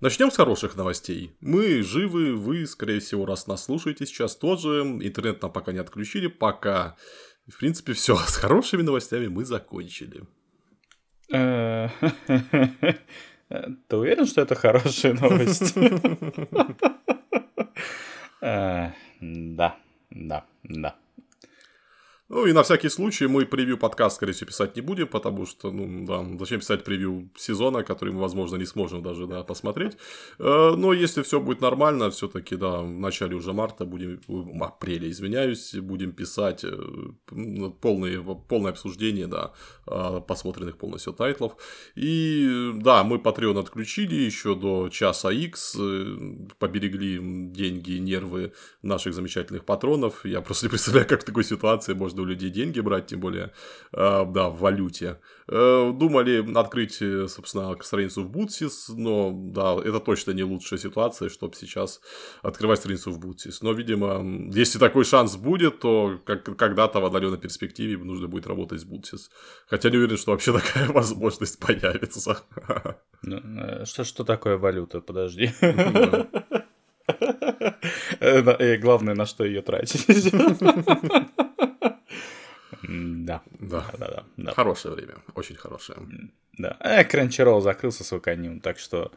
Начнем с хороших новостей. Мы живы, вы, скорее всего, раз нас слушаете сейчас тоже. Интернет нам пока не отключили, пока. В принципе, все. С хорошими новостями мы закончили. Э, ты уверен, что это хорошая новость? Э, да, да, да. Ну и на всякий случай мы превью подкаст, скорее всего, писать не будем, потому что, ну, да, зачем писать превью сезона, который мы, возможно, не сможем даже, да, посмотреть. Э, но если все будет нормально, все-таки, да, в начале уже марта будем, в апреле, извиняюсь, будем писать э, полное, полное обсуждение, да, э, посмотренных полностью тайтлов. И, да, мы Patreon отключили еще до часа X, поберегли деньги, нервы наших замечательных патронов. Я просто не представляю, как в такой ситуации можно у людей деньги брать, тем более, э, да, в валюте. Э, думали открыть, э, собственно, страницу в Бутсис, но, да, это точно не лучшая ситуация, чтобы сейчас открывать страницу в Бутсис. Но, видимо, если такой шанс будет, то как, когда-то в отдаленной перспективе нужно будет работать с Бутсис. Хотя не уверен, что вообще такая возможность появится. Ну, что, что такое валюта? Подожди. И главное, на что ее тратить. Да. Да. да, да, да. Хорошее время, очень хорошее. Да. А Crunchyroll закрылся с каньон, так что...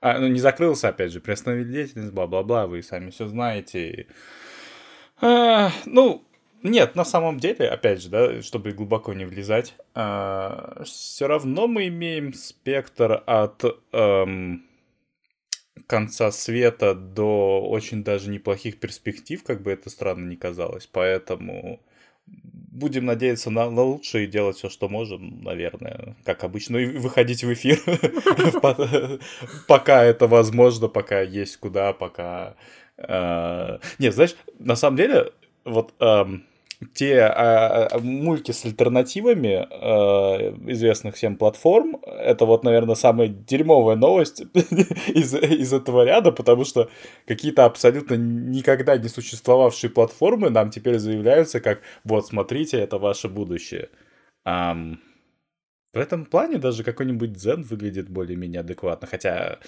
А, ну, не закрылся, опять же, приостановили деятельность, бла-бла-бла, вы сами все знаете. А, ну, нет, на самом деле, опять же, да, чтобы глубоко не влезать, а, все равно мы имеем спектр от эм, конца света до очень даже неплохих перспектив, как бы это странно не казалось. Поэтому будем надеяться на, на лучшее и делать все, что можем, наверное, как обычно, и выходить в эфир, пока это возможно, пока есть куда, пока... Э, нет, знаешь, на самом деле, вот эм, те а, мульти с альтернативами а, известных всем платформ, это вот, наверное, самая дерьмовая новость из, из этого ряда, потому что какие-то абсолютно никогда не существовавшие платформы нам теперь заявляются как «вот, смотрите, это ваше будущее». В этом плане даже какой-нибудь Zen выглядит более-менее адекватно, хотя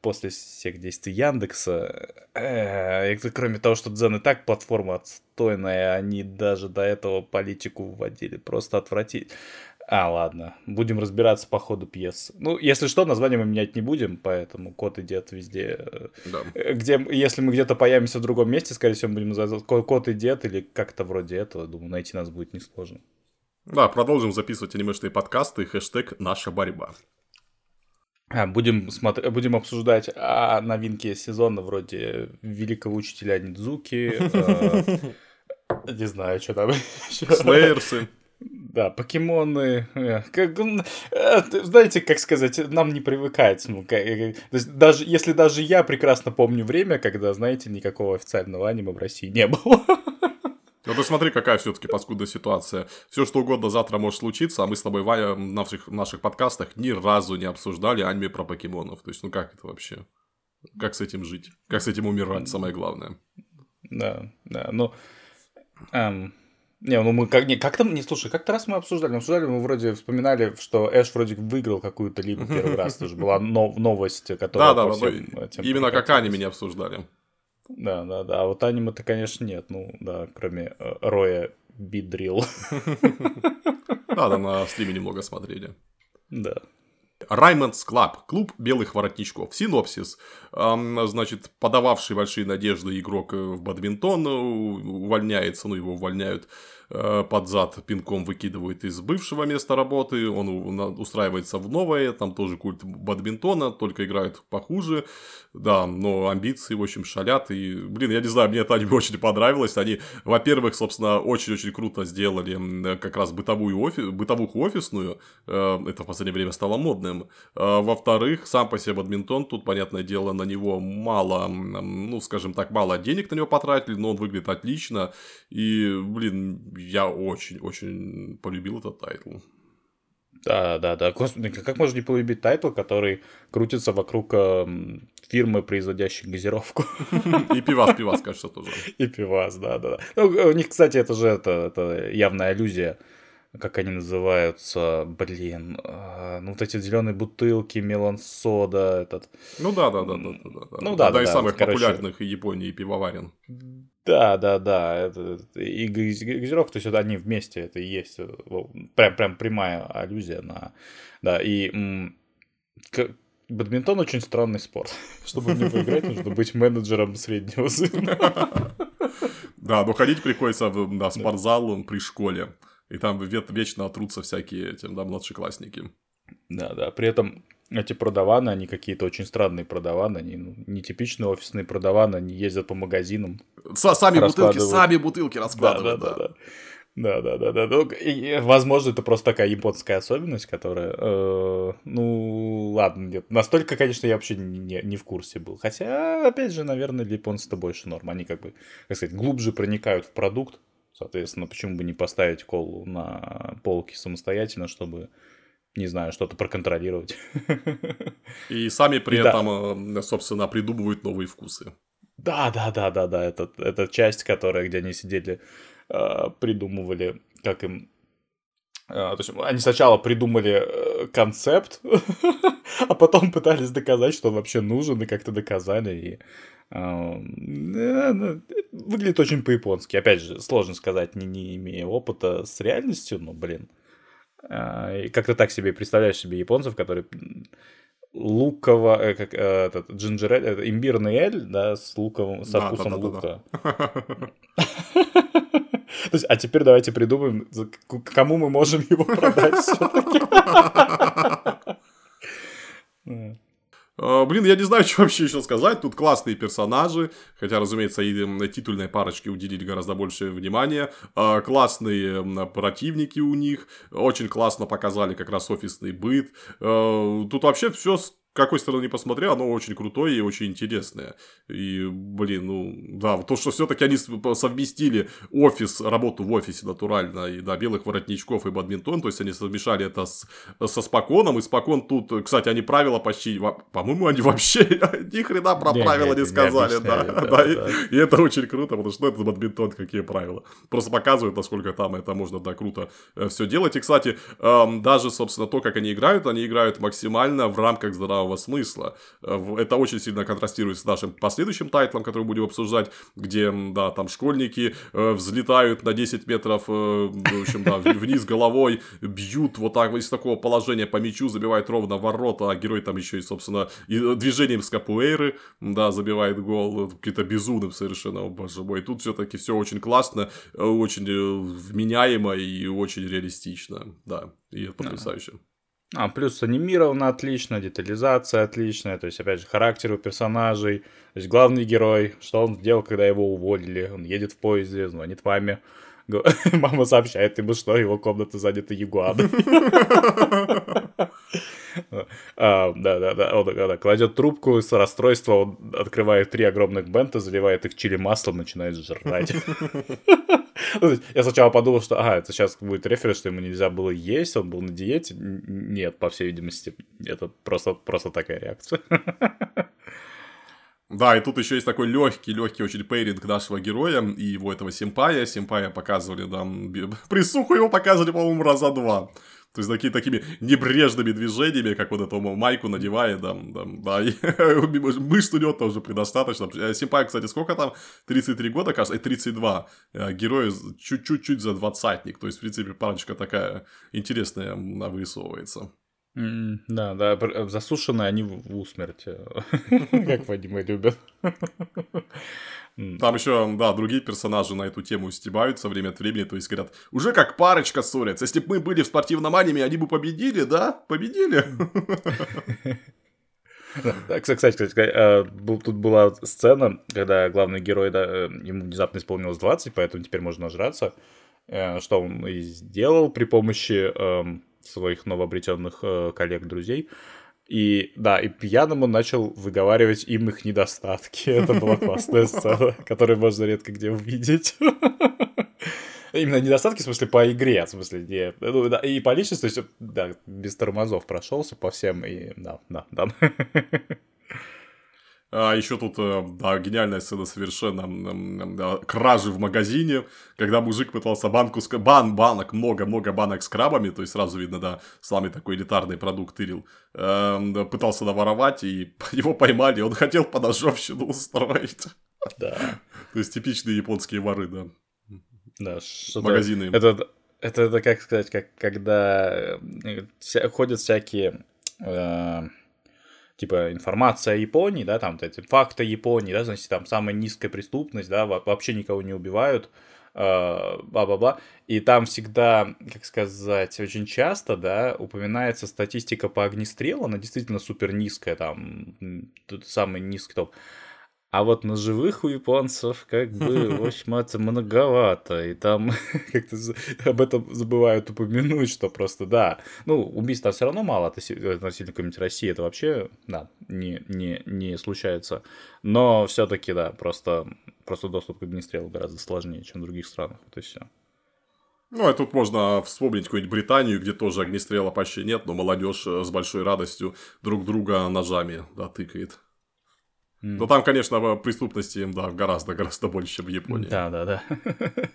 после всех действий Яндекса. Э, кроме того, что Дзен и так платформа отстойная, они даже до этого политику вводили. Просто отвратить. А, ладно. Будем разбираться по ходу пьесы. Ну, если что, название мы менять не будем, поэтому кот и дед везде. Да. Где, если мы где-то появимся в другом месте, скорее всего, будем называть кот и дед или как-то вроде этого. Думаю, найти нас будет несложно. Да, продолжим записывать анимешные подкасты. Хэштег «Наша борьба». А, будем, смотр... Будем обсуждать а, новинки сезона вроде Великого Учителя Нидзуки. А, не знаю, что там Слейерсы. Да, покемоны. Э, как, э, знаете, как сказать, нам не привыкать. Ну, э, даже, если даже я прекрасно помню время, когда, знаете, никакого официального аниме в России не было. Ну ты смотри, какая все-таки паскудная ситуация. Все что угодно завтра может случиться, а мы с тобой, Ваня, в наших, в наших подкастах ни разу не обсуждали аниме про покемонов. То есть, ну как это вообще? Как с этим жить? Как с этим умирать, самое главное. Да, да, ну... Эм, не, ну мы как, не, как-то, не, слушай, как-то раз мы обсуждали, мы обсуждали, мы вроде вспоминали, что Эш вроде выиграл какую-то лигу первый раз, тоже была новость, которая... Да, да, да, именно как аниме не обсуждали. Да, да, да. А вот аниме-то, конечно, нет. Ну, да, кроме э, Роя Бидрил. Да, да, на стриме немного смотрели. Да. Ryman's Club, клуб белых воротничков. Синопсис. Значит, подававший большие надежды игрок в бадминтон увольняется, ну, его увольняют Э, под зад пинком выкидывают из бывшего места работы, он устраивается в новое, там тоже культ бадминтона, только играют похуже, да, но амбиции, в общем, шалят, и, блин, я не знаю, мне это аниме очень понравилось, они, во-первых, собственно, очень-очень круто сделали как раз бытовую офи... бытовуху офисную, э, это в последнее время стало модным, э, во-вторых, сам по себе бадминтон, тут, понятное дело, на него мало, ну, скажем так, мало денег на него потратили, но он выглядит отлично, и, блин, я очень-очень полюбил этот тайтл. Да, да, да. Господи, как можно не полюбить тайтл, который крутится вокруг э, фирмы, производящей газировку? И пивас, пивас, кажется, тоже. И пивас, да, да. да. Ну, у них, кстати, это же это, это явная аллюзия как они называются, блин, э, ну вот эти зеленые бутылки, мелон сода, этот. Ну да, да, да, да, да, да. Ну да, Одна да, из да, самых вот, короче. популярных в Японии пивоварен. Да, да, да, это, и газ- газировка, то есть это они вместе, это и есть, э, прям, прям прямая аллюзия на, да, и м, к- бадминтон очень странный спорт, чтобы в него играть, нужно быть менеджером среднего звена. Да, но ходить приходится в на спортзал при школе. И там ве- вечно отрутся всякие этим, да, младшеклассники. Да, да, при этом эти продаваны, они какие-то очень странные продаваны, они ну, нетипичные офисные продаваны, они ездят по магазинам. Са- сами бутылки, Раскладывают. сами бутылки Да, да, раскладывают, да, да. да. Да, да, да, да. Ну, и, возможно, это просто такая японская особенность, которая, э, ну, ладно, нет. Настолько, конечно, я вообще не, не в курсе был. Хотя, опять же, наверное, для японцев это больше норм. Они как бы, как сказать, глубже проникают в продукт. Соответственно, почему бы не поставить колу на полке самостоятельно, чтобы, не знаю, что-то проконтролировать. И сами при Да. этом, э, собственно, придумывают новые вкусы. Да, да, да, да, да. Это, это часть, которая, где они сидели, э, придумывали, как им. э, то есть они сначала придумали концепт, а потом пытались доказать, что он вообще нужен, и как-то доказали. И, э, э, ну, выглядит очень по-японски. Опять же, сложно сказать, не, не имея опыта с реальностью, но, блин. Э, и как-то так себе представляешь себе японцев, которые луково, э, как э, этот джинджер эль, это имбирный эль, да, с луковым, со Да, вкусом да, да, лука. То есть, а теперь давайте придумаем, кому мы можем его продать все-таки. Э, Блин, я не знаю, что вообще еще сказать. Тут классные персонажи. Хотя, разумеется, и титульной парочке уделили гораздо больше внимания. Э, Классные противники у них. Очень классно показали как раз офисный быт. Э, Тут вообще все какой стороны не посмотри, оно очень крутое и очень интересное. И, блин, ну, да, то, что все-таки они совместили офис, работу в офисе натурально, и, да, белых воротничков и бадминтон, то есть они совмешали это с, со споконом, и спокон тут, кстати, они правила почти, по-моему, они вообще ни хрена про Не, правила не, не не сказали, да, объясняли, да, да, и- да. и это очень круто, потому что ну, это бадминтон, какие правила. Просто показывают, насколько там это можно, да, круто все делать. И, кстати, эм, даже, собственно, то, как они играют, они играют максимально в рамках здравого смысла. Э, Это очень сильно контрастирует с нашим последующим тайтлом, который будем обсуждать, где, да, там школьники э, взлетают на 10 метров, э, в общем, да, вниз головой, бьют вот так, из такого положения по мячу, забивают ровно в ворота, а герой там еще и, собственно, и движением с капуэйры, да, забивает гол, какие-то безумным совершенно, о боже мой. Тут все-таки все очень классно, очень вменяемо и очень реалистично, да, и потрясающе. А, плюс анимировано отлично, детализация отличная, то есть, опять же, характер у персонажей. То есть, главный герой, что он сделал, когда его уволили? Он едет в поезде, звонит маме. Мама сообщает ему, что его комната занята ягуаном. А, Да, да, да. Он кладет трубку с расстройства, он открывает три огромных бента, заливает их чили маслом, начинает жрать. Я сначала подумал, что, ага, это сейчас будет референс, что ему нельзя было есть, он был на диете. Нет, по всей видимости, это просто, просто такая реакция. Да, и тут еще есть такой легкий, легкий очень пейринг нашего героя и его этого семпая. Семпая показывали, би- пресуху его показывали, по-моему, раза два. То есть такие, такими небрежными движениями, как вот эту майку надевает, да, да, да, и мышц у него тоже предостаточно. Э, Семпай, кстати, сколько там? 33 года, кажется, и 32. Э, Герой чуть-чуть за двадцатник, то есть, в принципе, парочка такая интересная вырисовывается. М, Да, да, пр- засушенные они в усмерть, э, как Вадима любят. Там еще, да, другие персонажи на эту тему стебаются время от времени, то есть говорят, уже как парочка ссорятся. Если бы мы были в спортивном аниме, они бы победили, да? Победили. Кстати, кстати, э, был- тут была сцена, когда главный герой, да, э, ему внезапно исполнилось 20, поэтому теперь можно нажраться. Э, Что он и сделал при помощи эм, своих новообретенных э, коллег-друзей. И да, и пьяным он начал выговаривать им их недостатки. Это была классная сцена, которую можно редко где увидеть. Именно недостатки, в смысле, по игре, в смысле, не... ну, да, и по личности, то есть, да, без тормозов прошелся по всем, и да, да, да. А еще тут, э, да, гениальная сцена совершенно кражи в магазине, когда мужик пытался банку с... Бан, банок, много-много банок с крабами, то есть сразу видно, да, самый такой элитарный продукт тырил, э, пытался наворовать, и его поймали, он хотел подожжевщину устроить. Да. То есть типичные японские воры, да. Да, Магазины. Это, это, это, как сказать, как когда э, вся, ходят всякие... Э, типа информация о Японии, да, там эти факты Японии, да, значит, там самая низкая преступность, да, вообще никого не убивают, а, бла-бла-бла. И там всегда, как сказать, очень часто, да, упоминается статистика по огнестрелу, она действительно супер низкая, там, самый низкий топ. А вот на живых у японцев как бы, в общем, это многовато. И там как-то об этом забывают упомянуть, что просто, да, ну, убийств там все равно мало относительно какой-нибудь России. Это вообще, да, не, не, не случается. Но все-таки, да, просто, просто доступ к огнестрелу гораздо сложнее, чем в других странах. Вот и все. Ну, а тут можно вспомнить какую-нибудь Британию, где тоже огнестрела почти нет, но молодежь с большой радостью друг друга ножами да, тыкает. Но там, конечно, преступности, да, гораздо-гораздо больше, чем в Японии. Да, да, да.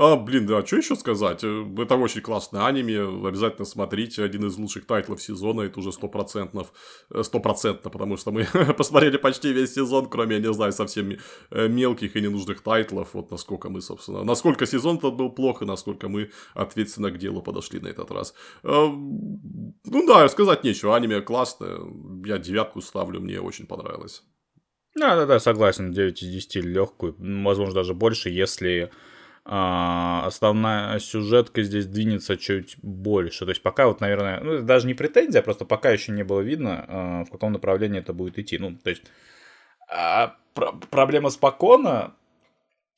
А, блин, да, что еще сказать? Это очень классное аниме, обязательно смотрите, один из лучших тайтлов сезона, это уже стопроцентно, э, стопроцентно, потому что мы посмотрели почти весь сезон, кроме, я не знаю, совсем э, мелких и ненужных тайтлов, вот насколько мы, собственно, насколько сезон этот был плох, и насколько мы ответственно к делу подошли на этот раз. А, ну да, сказать нечего, аниме классное, я девятку ставлю, мне очень понравилось. Да, да, да, согласен, 9 из 10 легко, возможно, даже больше, если а, основная сюжетка здесь двинется чуть больше. То есть пока вот, наверное, ну, даже не претензия, просто пока еще не было видно, а, в каком направлении это будет идти. Ну, то есть а, пр проблема спокойно,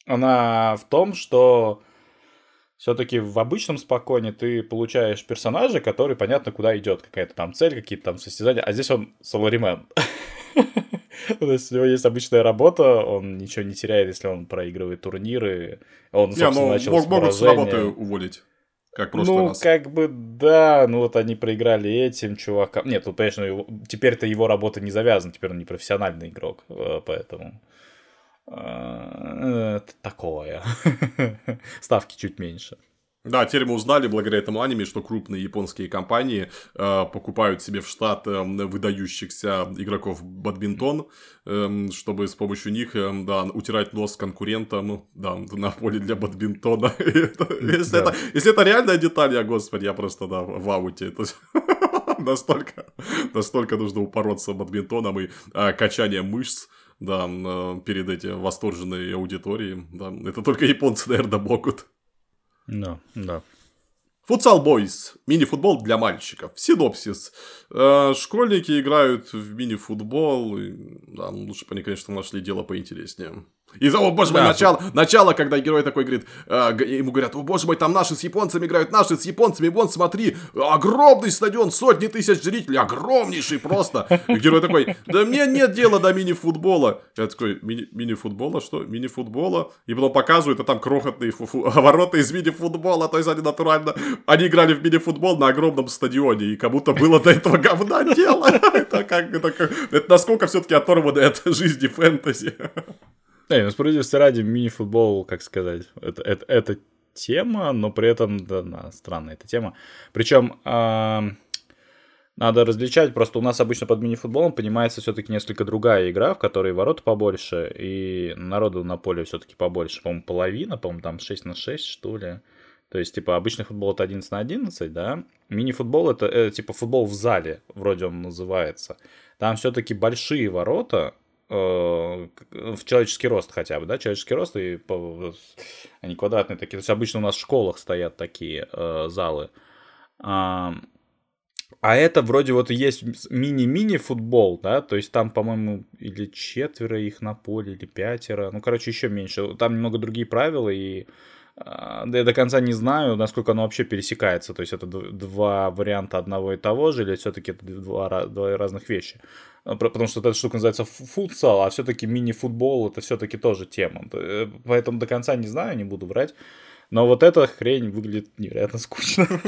она в том, что все-таки в обычном спокойне ты получаешь персонажа, который понятно, куда идет, какая-то там цель, какие-то там состязания, а здесь он соларимен. То есть у него есть обычная работа, он ничего не теряет, если он проигрывает турниры. Он, собственно, ну, начал с могут с работы уволить. Как просто ну, раз. как бы, да, ну вот они проиграли этим чувакам. Нет, тут, конечно, теперь-то его работа не завязана, теперь он не профессиональный игрок, э, поэтому... Э, такое. Ставки чуть меньше. Да, теперь мы узнали благодаря этому аниме, что крупные японские компании э, покупают себе в штат э, выдающихся игроков бадминтон, э, чтобы с помощью них э, да, утирать нос конкурентам да, на поле для бадминтона. если, это, если это реальная деталь, я, господи, я просто да, в ауте. Настолько, настолько нужно упороться бадминтоном и э, качанием мышц да, э, перед этим восторженной аудиторией. Да. Это только японцы, наверное, могут. Да, да. Футсал Бойс. Мини-футбол для мальчиков. Синопсис. Э, школьники играют в мини-футбол. Да, ну, лучше бы они, конечно, нашли дело поинтереснее. И, о боже мой, да, начало, тут... начало, когда герой такой говорит, э, ему говорят, о боже мой, там наши с японцами играют, наши с японцами, вон, смотри, огромный стадион, сотни тысяч зрителей, огромнейший просто. И герой такой, да мне нет дела до мини-футбола. Я такой, Мини- мини-футбола, что? Мини-футбола? И потом показывают, а там крохотные ворота из мини-футбола, то есть они натурально, они играли в мини-футбол на огромном стадионе, и кому-то было до этого говна дело. Это как, это как, это насколько все-таки оторвано от жизни фэнтези. Не, ну справедливости ради, мини-футбол, как сказать, это, это, это тема, но при этом, да, да странная эта тема. Причем э, надо различать, просто у нас обычно под мини-футболом понимается все-таки несколько другая игра, в которой ворота побольше, и народу на поле все-таки побольше. По-моему, половина, по-моему, там 6 на 6, что ли. То есть, типа, обычный футбол это 11 на 11, да? Мини-футбол это, это, типа, футбол в зале, вроде он называется. Там все-таки большие ворота, Э, в человеческий рост хотя бы, да, человеческий рост, и они квадратные такие. То есть обычно у нас в школах стоят такие э, залы. А, а это вроде вот есть мини-мини футбол, да, то есть там, по-моему, или четверо их на поле, или пятеро, ну, короче, еще меньше. Там немного другие правила, и да я до конца не знаю, насколько оно вообще пересекается. То есть это два варианта одного и того же, или все-таки это два, два разных вещи. А, потому что эта штука называется футсал, а все-таки мини-футбол это все-таки тоже тема. Э, поэтому до конца не знаю, не буду врать. Но вот эта хрень выглядит невероятно скучно.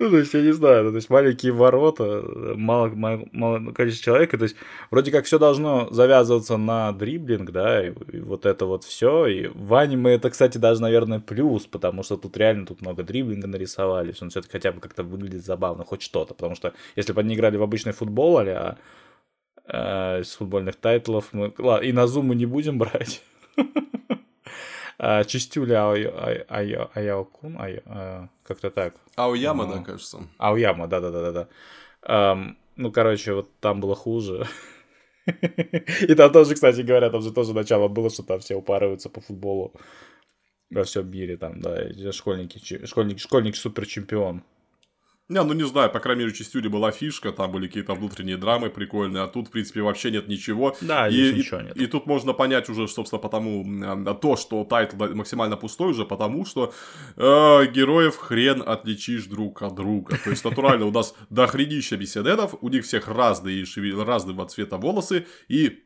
Ну, то есть, я не знаю, ну, то есть, маленькие ворота, мало, мало, мало количество человек, то есть, вроде как все должно завязываться на дриблинг, да, и, и вот это вот все. И в аниме это, кстати, даже, наверное, плюс, потому что тут реально тут много дриблинга нарисовали, он все-таки хотя бы как-то выглядит забавно, хоть что-то, потому что если бы они играли в обычный футбол, а э, с футбольных тайтлов мы... Ладно, и на зум мы не будем брать. А, Чистюля Аяокун, как-то так. Ауяма, да, кажется. Ауяма, да-да-да-да. Ну, короче, вот там было хуже. И там тоже, кстати говоря, там же тоже начало было, что там все упарываются по футболу во всем мире, там, да, школьники, школьник, школьник супер чемпион. Не, ну не знаю, по крайней мере, частью была фишка, там были какие-то внутренние драмы прикольные, а тут, в принципе, вообще нет ничего. Да, и, ничего нет. И, тут можно понять уже, собственно, потому то, что тайтл максимально пустой уже, потому что э, героев хрен отличишь друг от друга. То есть, натурально, у нас дохренища бишоненов, у них всех разные, разного цвета волосы, и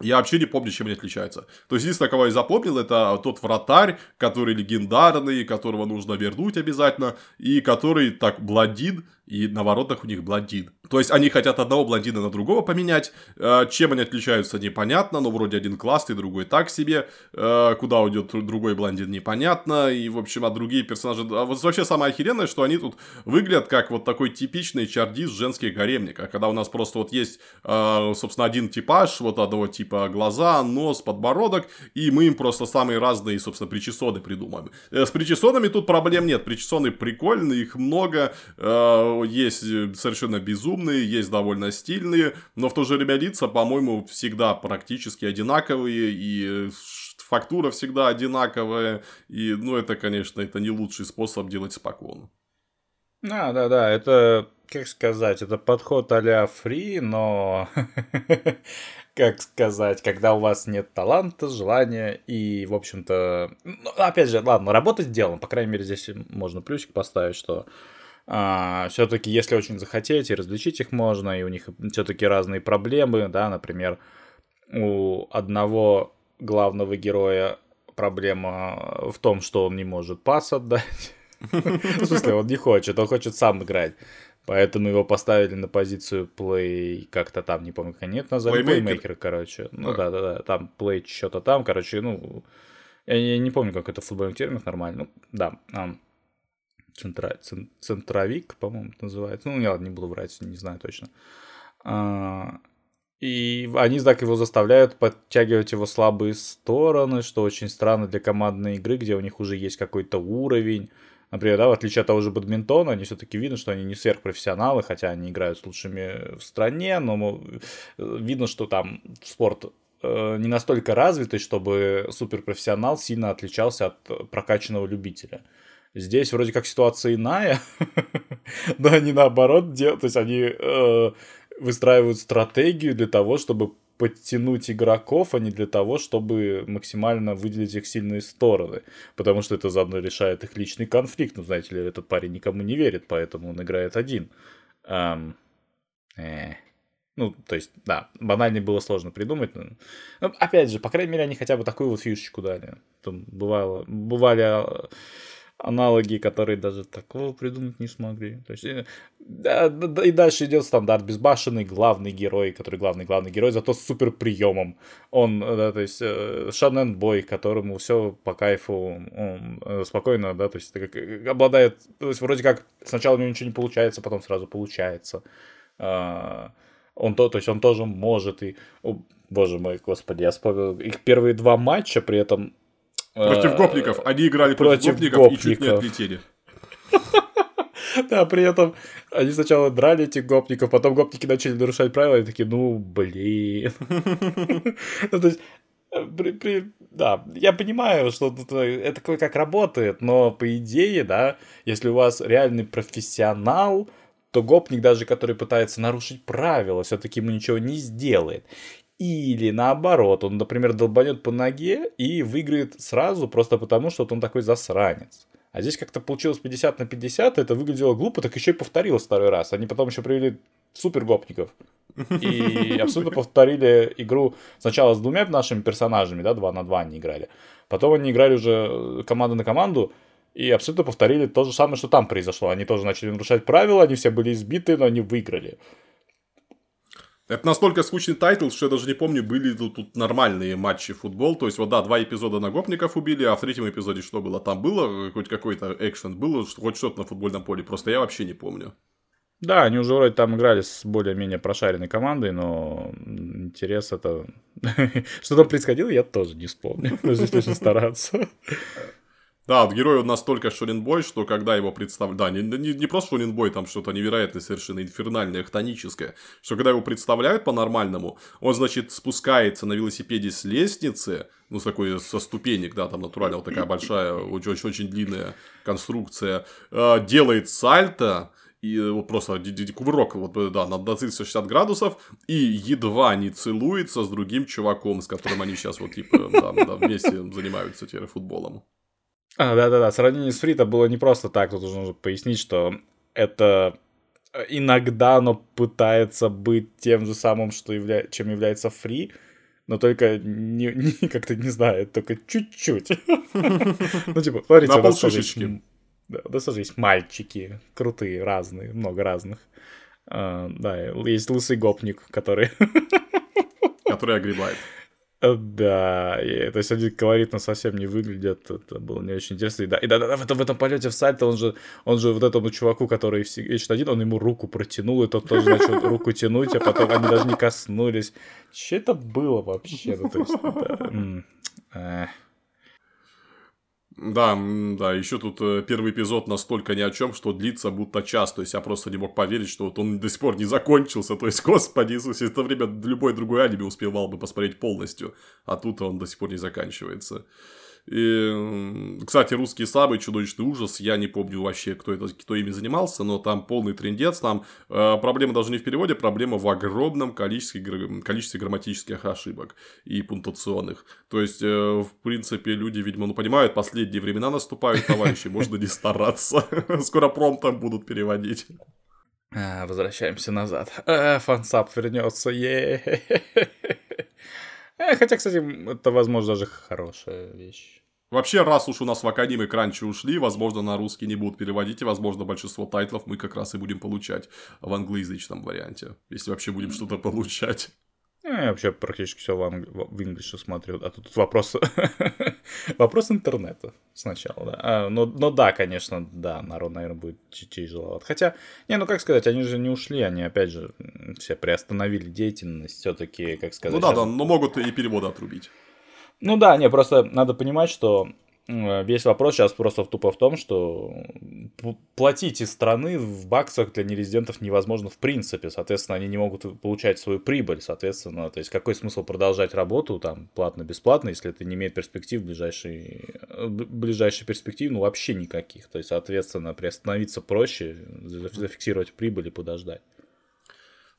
я вообще не помню, чем они отличаются. То есть, единственное, кого я запомнил, это тот вратарь, который легендарный, которого нужно вернуть обязательно, и который так блондин, и на воротах у них блондин. То есть они хотят одного блондина на другого поменять. Э, чем они отличаются, непонятно. Но вроде один классный, другой так себе. Э, куда уйдет другой блондин, непонятно. И, в общем, а другие персонажи... А вот вообще самое охеренное, что они тут выглядят как вот такой типичный чардиз женских гаремников. Когда у нас просто вот есть, э, собственно, один типаж, вот одного типа глаза, нос, подбородок. И мы им просто самые разные, собственно, причесоны придумаем. С причесонами тут проблем нет. Причесоны прикольные, их много есть э, совершенно безумные, есть довольно стильные, но в то же время лица, по-моему, всегда практически одинаковые, и фактура всегда одинаковая, и, ну, это, конечно, это не лучший способ делать спокойно. Да, да, да, это, как сказать, это подход а-ля фри, но, как сказать, когда у вас нет таланта, желания и, в общем-то, ну, опять же, ладно, работать делом, по крайней мере, здесь можно плюсик поставить, что а, все-таки, если очень захотеть, и различить их можно, и у них все-таки разные проблемы, да, например, у одного главного героя проблема в том, что он не может пас отдать. В смысле, он не хочет, он хочет сам играть. Поэтому его поставили на позицию play, как-то там, не помню, как они это назвали, плеймейкер, короче. Ну да, да, да, там play что-то там, короче, ну, я не помню, как это в футбольных терминах нормально, ну, да, центра, центровик, по-моему, это называется. Ну, я не буду врать, не знаю точно. А, и они так его заставляют подтягивать его слабые стороны, что очень странно для командной игры, где у них уже есть какой-то уровень. Например, да, в отличие от того же бадминтона, они все-таки видно, что они не сверхпрофессионалы, хотя они играют с лучшими в стране, но видно, что там спорт э, не настолько развитый, чтобы суперпрофессионал сильно отличался от прокачанного любителя. Здесь вроде как ситуация иная, но они наоборот делают, то есть они э, выстраивают стратегию для того, чтобы подтянуть игроков, а не для того, чтобы максимально выделить их сильные стороны. Потому что это заодно решает их личный конфликт. Ну, знаете ли, этот парень никому не верит, поэтому он играет один. Эм, э. Ну, то есть, да, банально было сложно придумать. Но... но, опять же, по крайней мере, они хотя бы такую вот фишечку дали. Там бывало, бывали аналоги, которые даже такого придумать не смогли. То есть, э, да, да, и дальше идет стандарт безбашенный главный герой, который главный главный герой, зато с супер приемом. Он, э, да, то есть э, Шанен Бой, которому все по кайфу, он спокойно, да, то есть как, обладает, то есть вроде как сначала у него ничего не получается, потом сразу получается. А, он то, то есть он тоже может и, о, боже мой, господи, я вспомнил их первые два матча, при этом Против гопников. Они играли против, против гопников, гопников и чуть не отлетели. Да, при этом они сначала драли этих гопников, потом гопники начали нарушать правила, и такие, ну, блин. Ну, то есть, при, при, да, я понимаю, что это кое-как работает, но по идее, да, если у вас реальный профессионал, то гопник даже, который пытается нарушить правила, все-таки ему ничего не сделает. Или наоборот, он, например, долбанет по ноге и выиграет сразу просто потому, что вот он такой засранец. А здесь как-то получилось 50 на 50, это выглядело глупо, так еще и повторилось второй раз. Они потом еще привели супер гопников. И абсолютно повторили игру сначала с двумя нашими персонажами, да, два на два они играли. Потом они играли уже команда на команду, и абсолютно повторили то же самое, что там произошло. Они тоже начали нарушать правила, они все были избиты, но они выиграли. Это настолько скучный тайтл, что я даже не помню, были тут, тут нормальные матчи в футбол. То есть, вот да, два эпизода на гопников убили, а в третьем эпизоде что было? Там было хоть какой-то экшен, было хоть что-то на футбольном поле, просто я вообще не помню. Да, они уже вроде там играли с более-менее прошаренной командой, но интерес это... Что там происходило, я тоже не вспомню. Нужно очень стараться. Да, вот герой у нас только Шонинбой, что когда его представляют... Да, не, не, просто Шонинбой, там что-то невероятное, совершенно инфернальное, хтоническое. Что когда его представляют по-нормальному, он, значит, спускается на велосипеде с лестницы, ну, с такой, со ступенек, да, там натурально вот такая большая, очень, очень, очень длинная конструкция, э, делает сальто, и вот просто кувырок, вот, да, на 360 градусов, и едва не целуется с другим чуваком, с которым они сейчас вот, типа, да, да, вместе занимаются теперь футболом. А, да-да-да, сравнение с Фрита было не просто так, тут нужно пояснить, что это э, иногда оно пытается быть тем же самым, что явля... чем является Фри, но только не, не как-то не знаю, только чуть-чуть. Ну, типа, смотрите, у нас тоже есть, да, у нас тоже есть мальчики крутые, разные, много разных. А, да, есть лысый гопник, который... Который огребает. Да, и, то есть они колоритно совсем не выглядят, это было не очень интересно. И да, и да, да, в этом, в этом полете в сальто он же, он же вот этому чуваку, который ищет один, он ему руку протянул, и тот тоже начал руку тянуть, а потом они даже не коснулись. Че это было вообще? Ну, то есть, да, да, да, еще тут э, первый эпизод настолько ни о чем, что длится будто час. То есть я просто не мог поверить, что вот он до сих пор не закончился. То есть, господи Иисусе, это время любой другой аниме успевал бы посмотреть полностью. А тут он до сих пор не заканчивается. И, кстати, русский слабый чудовищный ужас, я не помню вообще, кто, это, кто ими занимался, но там полный трендец, там э, проблема даже не в переводе, проблема в огромном количестве, количестве грамматических ошибок и пунктуационных. То есть, э, в принципе, люди, видимо, ну, понимают, последние времена наступают, товарищи, можно не стараться. Скоро промптом будут переводить. А, возвращаемся назад. А, фансап вернется. Э, хотя, кстати, это, возможно, даже хорошая вещь. Вообще, раз уж у нас в Академии кранчи ушли, возможно, на русский не будут переводить, и, возможно, большинство тайтлов мы как раз и будем получать в англоязычном варианте, если вообще будем что-то получать. Я вообще практически все в, в инглише смотрю. А тут вопрос... вопрос интернета сначала, да. А, но, но да, конечно, да, народ, наверное, будет тяжеловато. Хотя, не, ну как сказать, они же не ушли, они опять же все приостановили деятельность, все-таки, как сказать... Ну да, сейчас... да, но могут и переводы отрубить. Ну да, не, просто надо понимать, что Весь вопрос сейчас просто тупо в том, что платить из страны в баксах для нерезидентов невозможно в принципе. Соответственно, они не могут получать свою прибыль. Соответственно, то есть какой смысл продолжать работу там платно-бесплатно, если это не имеет перспектив в ближайшей, ближайшей перспективе, ну вообще никаких. То есть, соответственно, приостановиться проще, зафиксировать прибыль и подождать.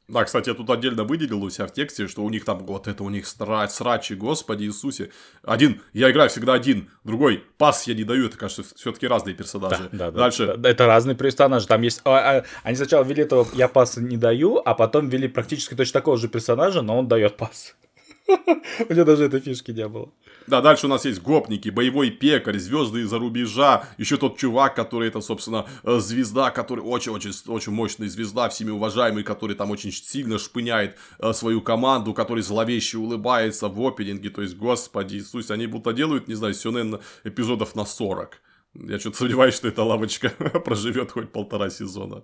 Да, кстати, я тут отдельно выделил у себя в тексте, что у них там вот это у них срач, срачи, господи Иисусе. Один, я играю всегда один, другой, пас я не даю, это, кажется, все-таки разные персонажи. Да, да, Дальше. Да, это разные персонажи, там есть... А, а, они сначала ввели этого «я пас не даю», а потом ввели практически точно такого же персонажа, но он дает пас. У меня даже этой фишки не было. Да, дальше у нас есть гопники, боевой пекарь, звезды из-за рубежа, еще тот чувак, который это, собственно, э, звезда, который очень-очень очень мощная звезда, всеми уважаемый, который там очень сильно шпыняет э, свою команду, который зловеще улыбается в опенинге, то есть, господи Иисус, они будто делают, не знаю, сюнен эпизодов на 40. Я что-то сомневаюсь, что эта лавочка проживет хоть полтора сезона.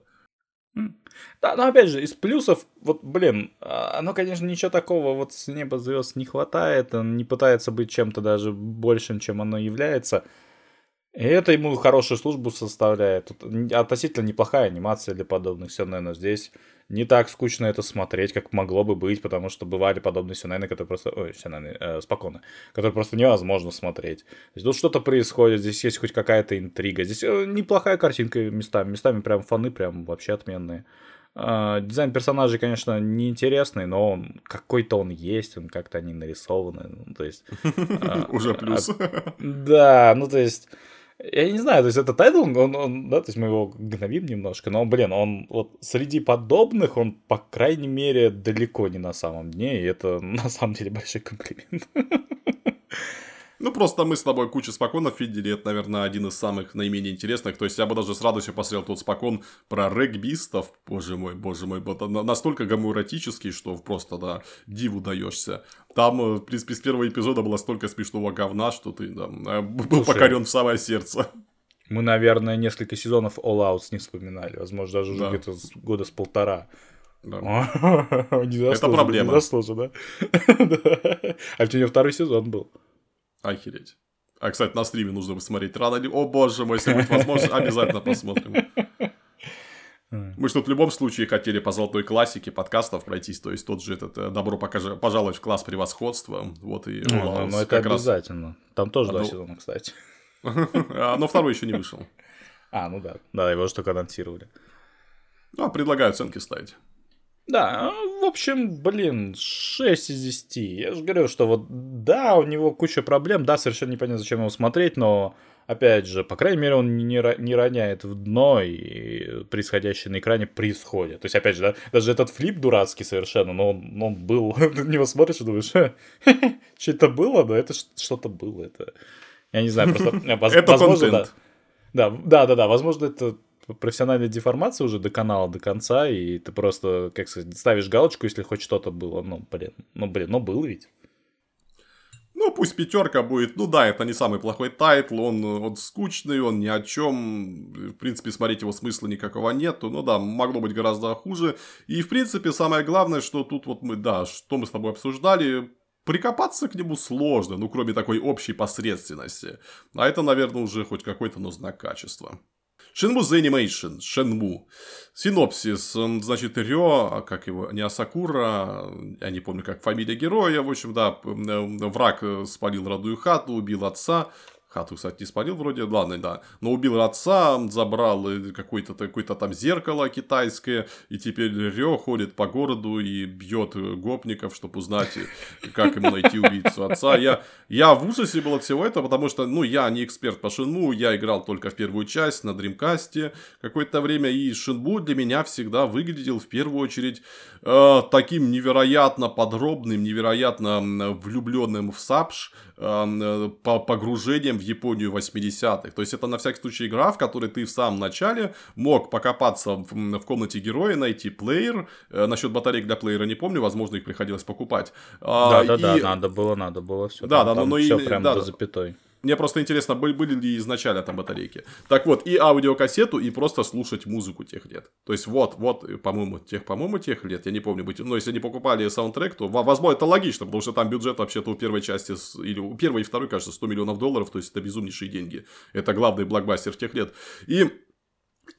Да, но опять же, из плюсов, вот, блин, а, оно, конечно, ничего такого вот с неба звезд не хватает, он не пытается быть чем-то даже большим, чем оно является. И это ему хорошую службу составляет. Тут относительно неплохая анимация для подобных сюненов. Здесь не так скучно это смотреть, как могло бы быть, потому что бывали подобные сюнены, которые просто... Ой, сюнены, э, спокойно. Которые просто невозможно смотреть. Здесь тут что-то происходит, здесь есть хоть какая-то интрига. Здесь э, неплохая картинка местами. Местами прям фоны прям вообще отменные. Э, дизайн персонажей, конечно, неинтересный, но он какой-то он есть, он как-то они нарисованы. Ну, то есть. Уже плюс. Да, ну то есть. Я не знаю, то есть это тайтл, он, он, да, то есть мы его гнобим немножко, но, блин, он вот среди подобных, он, по крайней мере, далеко не на самом дне, и это на самом деле большой комплимент. Ну, просто мы с тобой кучу споконов видели, это, наверное, один из самых наименее интересных. То есть, я бы даже с радостью посмотрел тот спокон про регбистов. Боже мой, боже мой, настолько гомоэротический, что просто, да, диву даешься. Там, э, в принципе, с первого эпизода было столько смешного говна, что ты да, э, был покорен в самое сердце. Мы, наверное, несколько сезонов All Out не вспоминали. Возможно, даже уже да. где-то года с полтора. Да. Это проблема. Незаслуженно, да? А у него второй сезон был. Охереть. А, кстати, на стриме нужно посмотреть рано ли... О, боже мой, если будет возможность, обязательно посмотрим. Мы что в любом случае хотели по золотой классике подкастов пройтись, то есть тот же этот э, «Добро покажи, пожаловать в класс превосходства». Вот и ну, ну это обязательно. Раз... Там тоже два сезона, кстати. А, но второй еще не вышел. А, ну да. Да, его же только анонсировали. Ну, а предлагаю оценки ставить. Да, в общем, блин, 6 из 10. Я же говорю, что вот, да, у него куча проблем, да, совершенно непонятно, зачем его смотреть, но, опять же, по крайней мере, он не, не роняет в дно, и происходящее на экране происходит. То есть, опять же, да, даже этот флип дурацкий совершенно, но он, он был, ты на него смотришь и думаешь, что это было, но это что-то было, это... Я не знаю, просто... Это контент. Да, да, да, да, возможно, это профессиональная деформация уже до канала, до конца, и ты просто, как сказать, ставишь галочку, если хоть что-то было. Ну, блин, ну, блин, ну, было ведь. Ну, пусть пятерка будет. Ну да, это не самый плохой тайтл, он, он скучный, он ни о чем. В принципе, смотреть его смысла никакого нету. Ну да, могло быть гораздо хуже. И, в принципе, самое главное, что тут вот мы, да, что мы с тобой обсуждали, прикопаться к нему сложно, ну, кроме такой общей посредственности. А это, наверное, уже хоть какой-то, но знак качества. Shenmue The Animation, Shenmue. Синопсис, значит, Рё, а как его, не Асакура, я не помню, как фамилия героя, в общем, да, враг спалил родную хату, убил отца, Хату, кстати, не спалил вроде, ладно, да. Но убил отца, забрал какое-то какое там зеркало китайское, и теперь Рё ходит по городу и бьет гопников, чтобы узнать, как ему найти убийцу отца. Я, я в ужасе был от всего этого, потому что, ну, я не эксперт по Шинму, я играл только в первую часть на Дримкасте какое-то время, и Шинбу для меня всегда выглядел в первую очередь э, таким невероятно подробным, невероятно влюбленным в Сапш, э, по погружением в Японию 80-х. То есть это на всякий случай игра, в которой ты в самом начале мог покопаться в, в комнате героя, найти плеер. Э, насчет батареек для плеера не помню, возможно, их приходилось покупать. Да, да, и... да, надо было, надо было все. Да, там, да, но все и, прям да, до запятой. Мне просто интересно, были, были ли изначально там батарейки. Так вот, и аудиокассету, и просто слушать музыку тех лет. То есть, вот, вот, по-моему, тех, по-моему, тех лет, я не помню, быть, но если не покупали саундтрек, то, возможно, это логично, потому что там бюджет вообще-то у первой части, или у первой и второй, кажется, 100 миллионов долларов, то есть, это безумнейшие деньги. Это главный блокбастер тех лет. И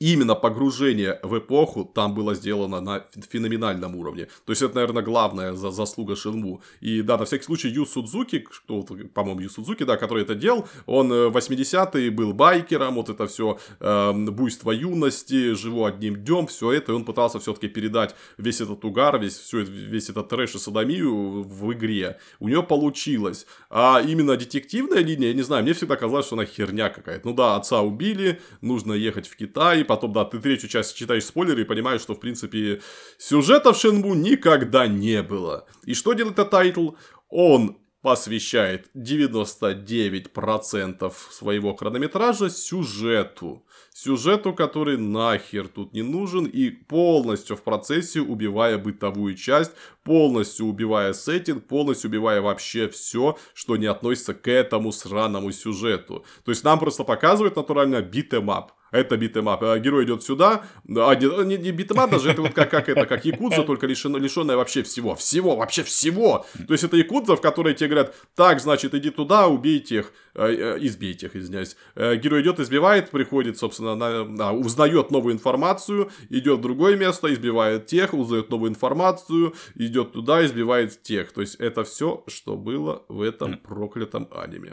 именно погружение в эпоху там было сделано на феноменальном уровне. То есть, это, наверное, главная за заслуга Шинму. И да, на всякий случай, Ю Судзуки, кто, по-моему, Ю Судзуки, да, который это делал, он 80-е э, был байкером, вот это все э, буйство юности, живу одним днем, все это, и он пытался все-таки передать весь этот угар, весь, все, весь этот трэш и садомию в игре. У него получилось. А именно детективная линия, я не знаю, мне всегда казалось, что она херня какая-то. Ну да, отца убили, нужно ехать в Китай, потом, да, ты третью часть читаешь спойлеры и понимаешь, что, в принципе, сюжета в Shenmue никогда не было. И что делает этот тайтл? Он посвящает 99% своего хронометража сюжету. Сюжету, который нахер тут не нужен и полностью в процессе убивая бытовую часть, полностью убивая сеттинг, полностью убивая вообще все, что не относится к этому сраному сюжету. То есть нам просто показывают натурально битэмап это битэмап. А герой идет сюда, а не, не beat 'em up даже, это вот как, как это, как якудза, только лишен, лишенная вообще всего. Всего, вообще всего. То есть это якудза, в которой тебе говорят, так, значит, иди туда, убей тех, э, э, избей тех, извиняюсь. Э, герой идет, избивает, приходит, собственно, на, на, узнает новую информацию, идет в другое место, избивает тех, узнает новую информацию, идет туда, избивает тех. То есть это все, что было в этом проклятом аниме.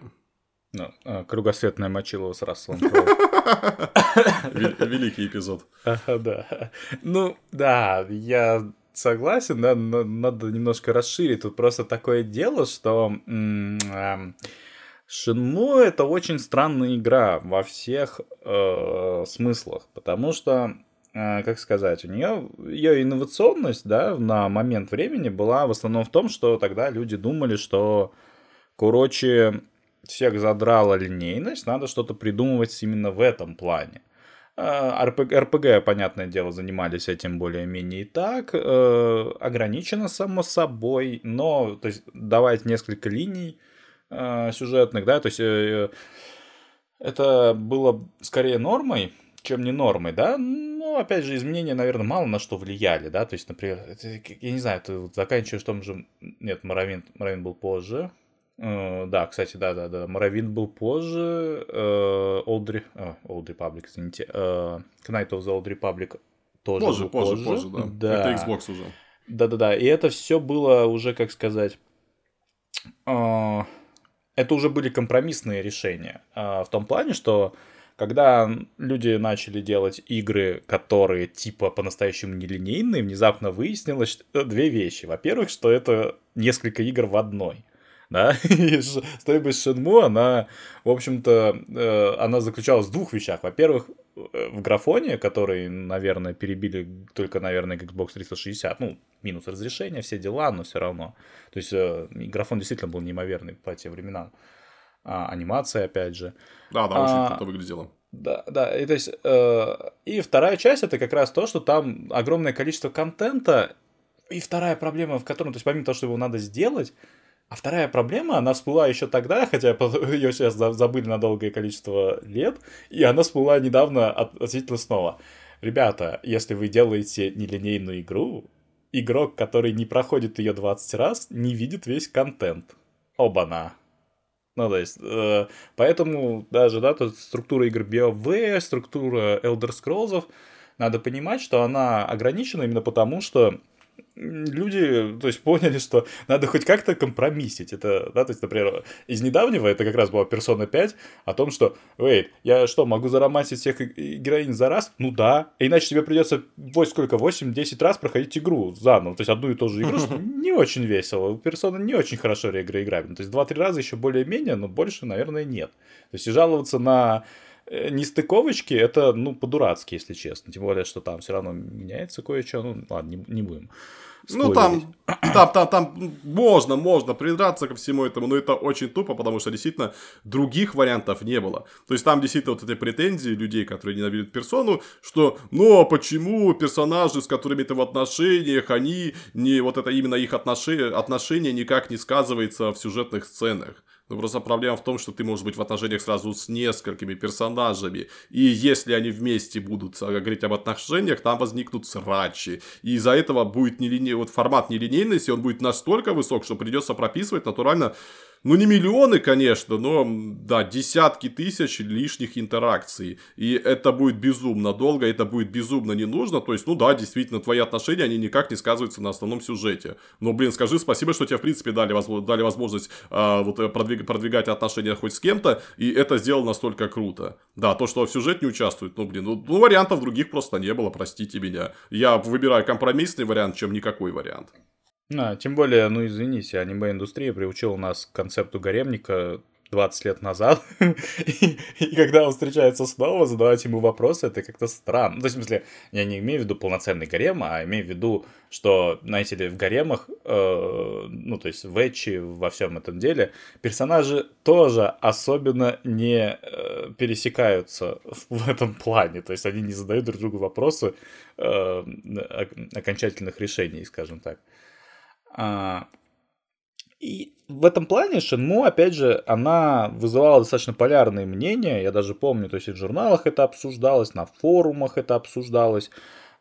Ну, а, кругосветная мочилова с Расселом Великий эпизод. Да. Ну, да, я согласен, да, надо немножко расширить. Тут просто такое дело, что Шинмо это очень странная игра во всех э, смыслах, потому что, э, как сказать, у нее ее инновационность, да, на момент времени была в основном в том, что тогда люди думали, что, короче, всех задрала линейность, надо что-то придумывать именно в этом плане. РПГ, РПГ, понятное дело, занимались этим более-менее и так. Э, ограничено, само собой, но то есть, давать несколько линий э, сюжетных, да, то есть э, это было скорее нормой, чем не нормой, да, но, опять же, изменения, наверное, мало на что влияли, да, то есть, например, я не знаю, ты заканчиваешь в том же, нет, Моровин, Моровин был позже, да, кстати, да, да, да. Моровин был позже. Oh, Old Republic, извините. Knight of the Old Republic тоже позже, был позже, позже, позже, да. да. Это Xbox уже. Да-да-да. И это все было уже, как сказать, uh, это уже были компромиссные решения. В том плане, что когда люди начали делать игры, которые типа по-настоящему нелинейные, внезапно выяснилось две вещи. Во-первых, что это несколько игр в одной да, и стоимость Shenmue, она, в общем-то, э, она заключалась в двух вещах. Во-первых, э, в графоне, который, наверное, перебили только, наверное, Xbox 360, ну, минус разрешение, все дела, но все равно. То есть, э, графон действительно был неимоверный по тем временам. А, анимация, опять же. Да, да, очень а, круто выглядело. Да, да, и то есть, э, и вторая часть это как раз то, что там огромное количество контента, и вторая проблема, в котором, то есть, помимо того, что его надо сделать, а вторая проблема, она всплыла еще тогда, хотя ее сейчас забыли на долгое количество лет, и она всплыла недавно относительно снова. Ребята, если вы делаете нелинейную игру, игрок, который не проходит ее 20 раз, не видит весь контент. Оба-на. Ну, то есть, э, поэтому даже, да, тут структура игр BioWare, структура Elder Scrolls, надо понимать, что она ограничена именно потому, что люди, то есть, поняли, что надо хоть как-то компромиссить. Это, да, то есть, например, из недавнего, это как раз была персона 5, о том, что, вейт, я что, могу заромантить всех героинь за раз? Ну да. Иначе тебе придется, вот сколько, 8-10 раз проходить игру заново. То есть, одну и ту же игру, не очень весело. Персона не очень хорошо реиграбельна. То есть, 2-3 раза еще более-менее, но больше, наверное, нет. То есть, и жаловаться на нестыковочки, это, ну, по-дурацки, если честно. Тем более, что там все равно меняется кое-что. Ну, ладно, не, не будем. Ну, там, там, там, там можно, можно придраться ко всему этому, но это очень тупо, потому что действительно других вариантов не было. То есть там действительно вот эти претензии людей, которые ненавидят персону, что, ну, а почему персонажи, с которыми ты в отношениях, они, не вот это именно их отношения, отношения никак не сказывается в сюжетных сценах. Но просто проблема в том, что ты можешь быть в отношениях сразу с несколькими персонажами. И если они вместе будут говорить об отношениях, там возникнут срачи. И из-за этого будет нелине... вот формат нелинейности, он будет настолько высок, что придется прописывать натурально ну, не миллионы, конечно, но, да, десятки тысяч лишних интеракций. И это будет безумно долго, это будет безумно не нужно. То есть, ну да, действительно, твои отношения, они никак не сказываются на основном сюжете. Но, блин, скажи спасибо, что тебе, в принципе, дали, дали возможность а, вот, э, продвиг, продвигать отношения хоть с кем-то, и это сделано настолько круто. Да, то, что в сюжете не участвует, ну, блин, ну, ну вариантов других просто не было, простите меня. Я выбираю компромиссный вариант, чем никакой вариант. Да, тем более, ну извините, аниме-индустрия приучила нас к концепту гаремника 20 лет назад, и, когда он встречается снова, задавать ему вопросы, это как-то странно. Ну, то есть, в смысле, я не имею в виду полноценный гарем, а имею в виду, что, знаете ли, в гаремах, э, ну, то есть в Эчи, во всем этом деле, персонажи тоже особенно не э, пересекаются в этом плане. То есть, они не задают друг другу вопросы э, окончательных решений, скажем так. А, и в этом плане Шенму, опять же, она вызывала достаточно полярные мнения. Я даже помню, то есть в журналах это обсуждалось, на форумах это обсуждалось.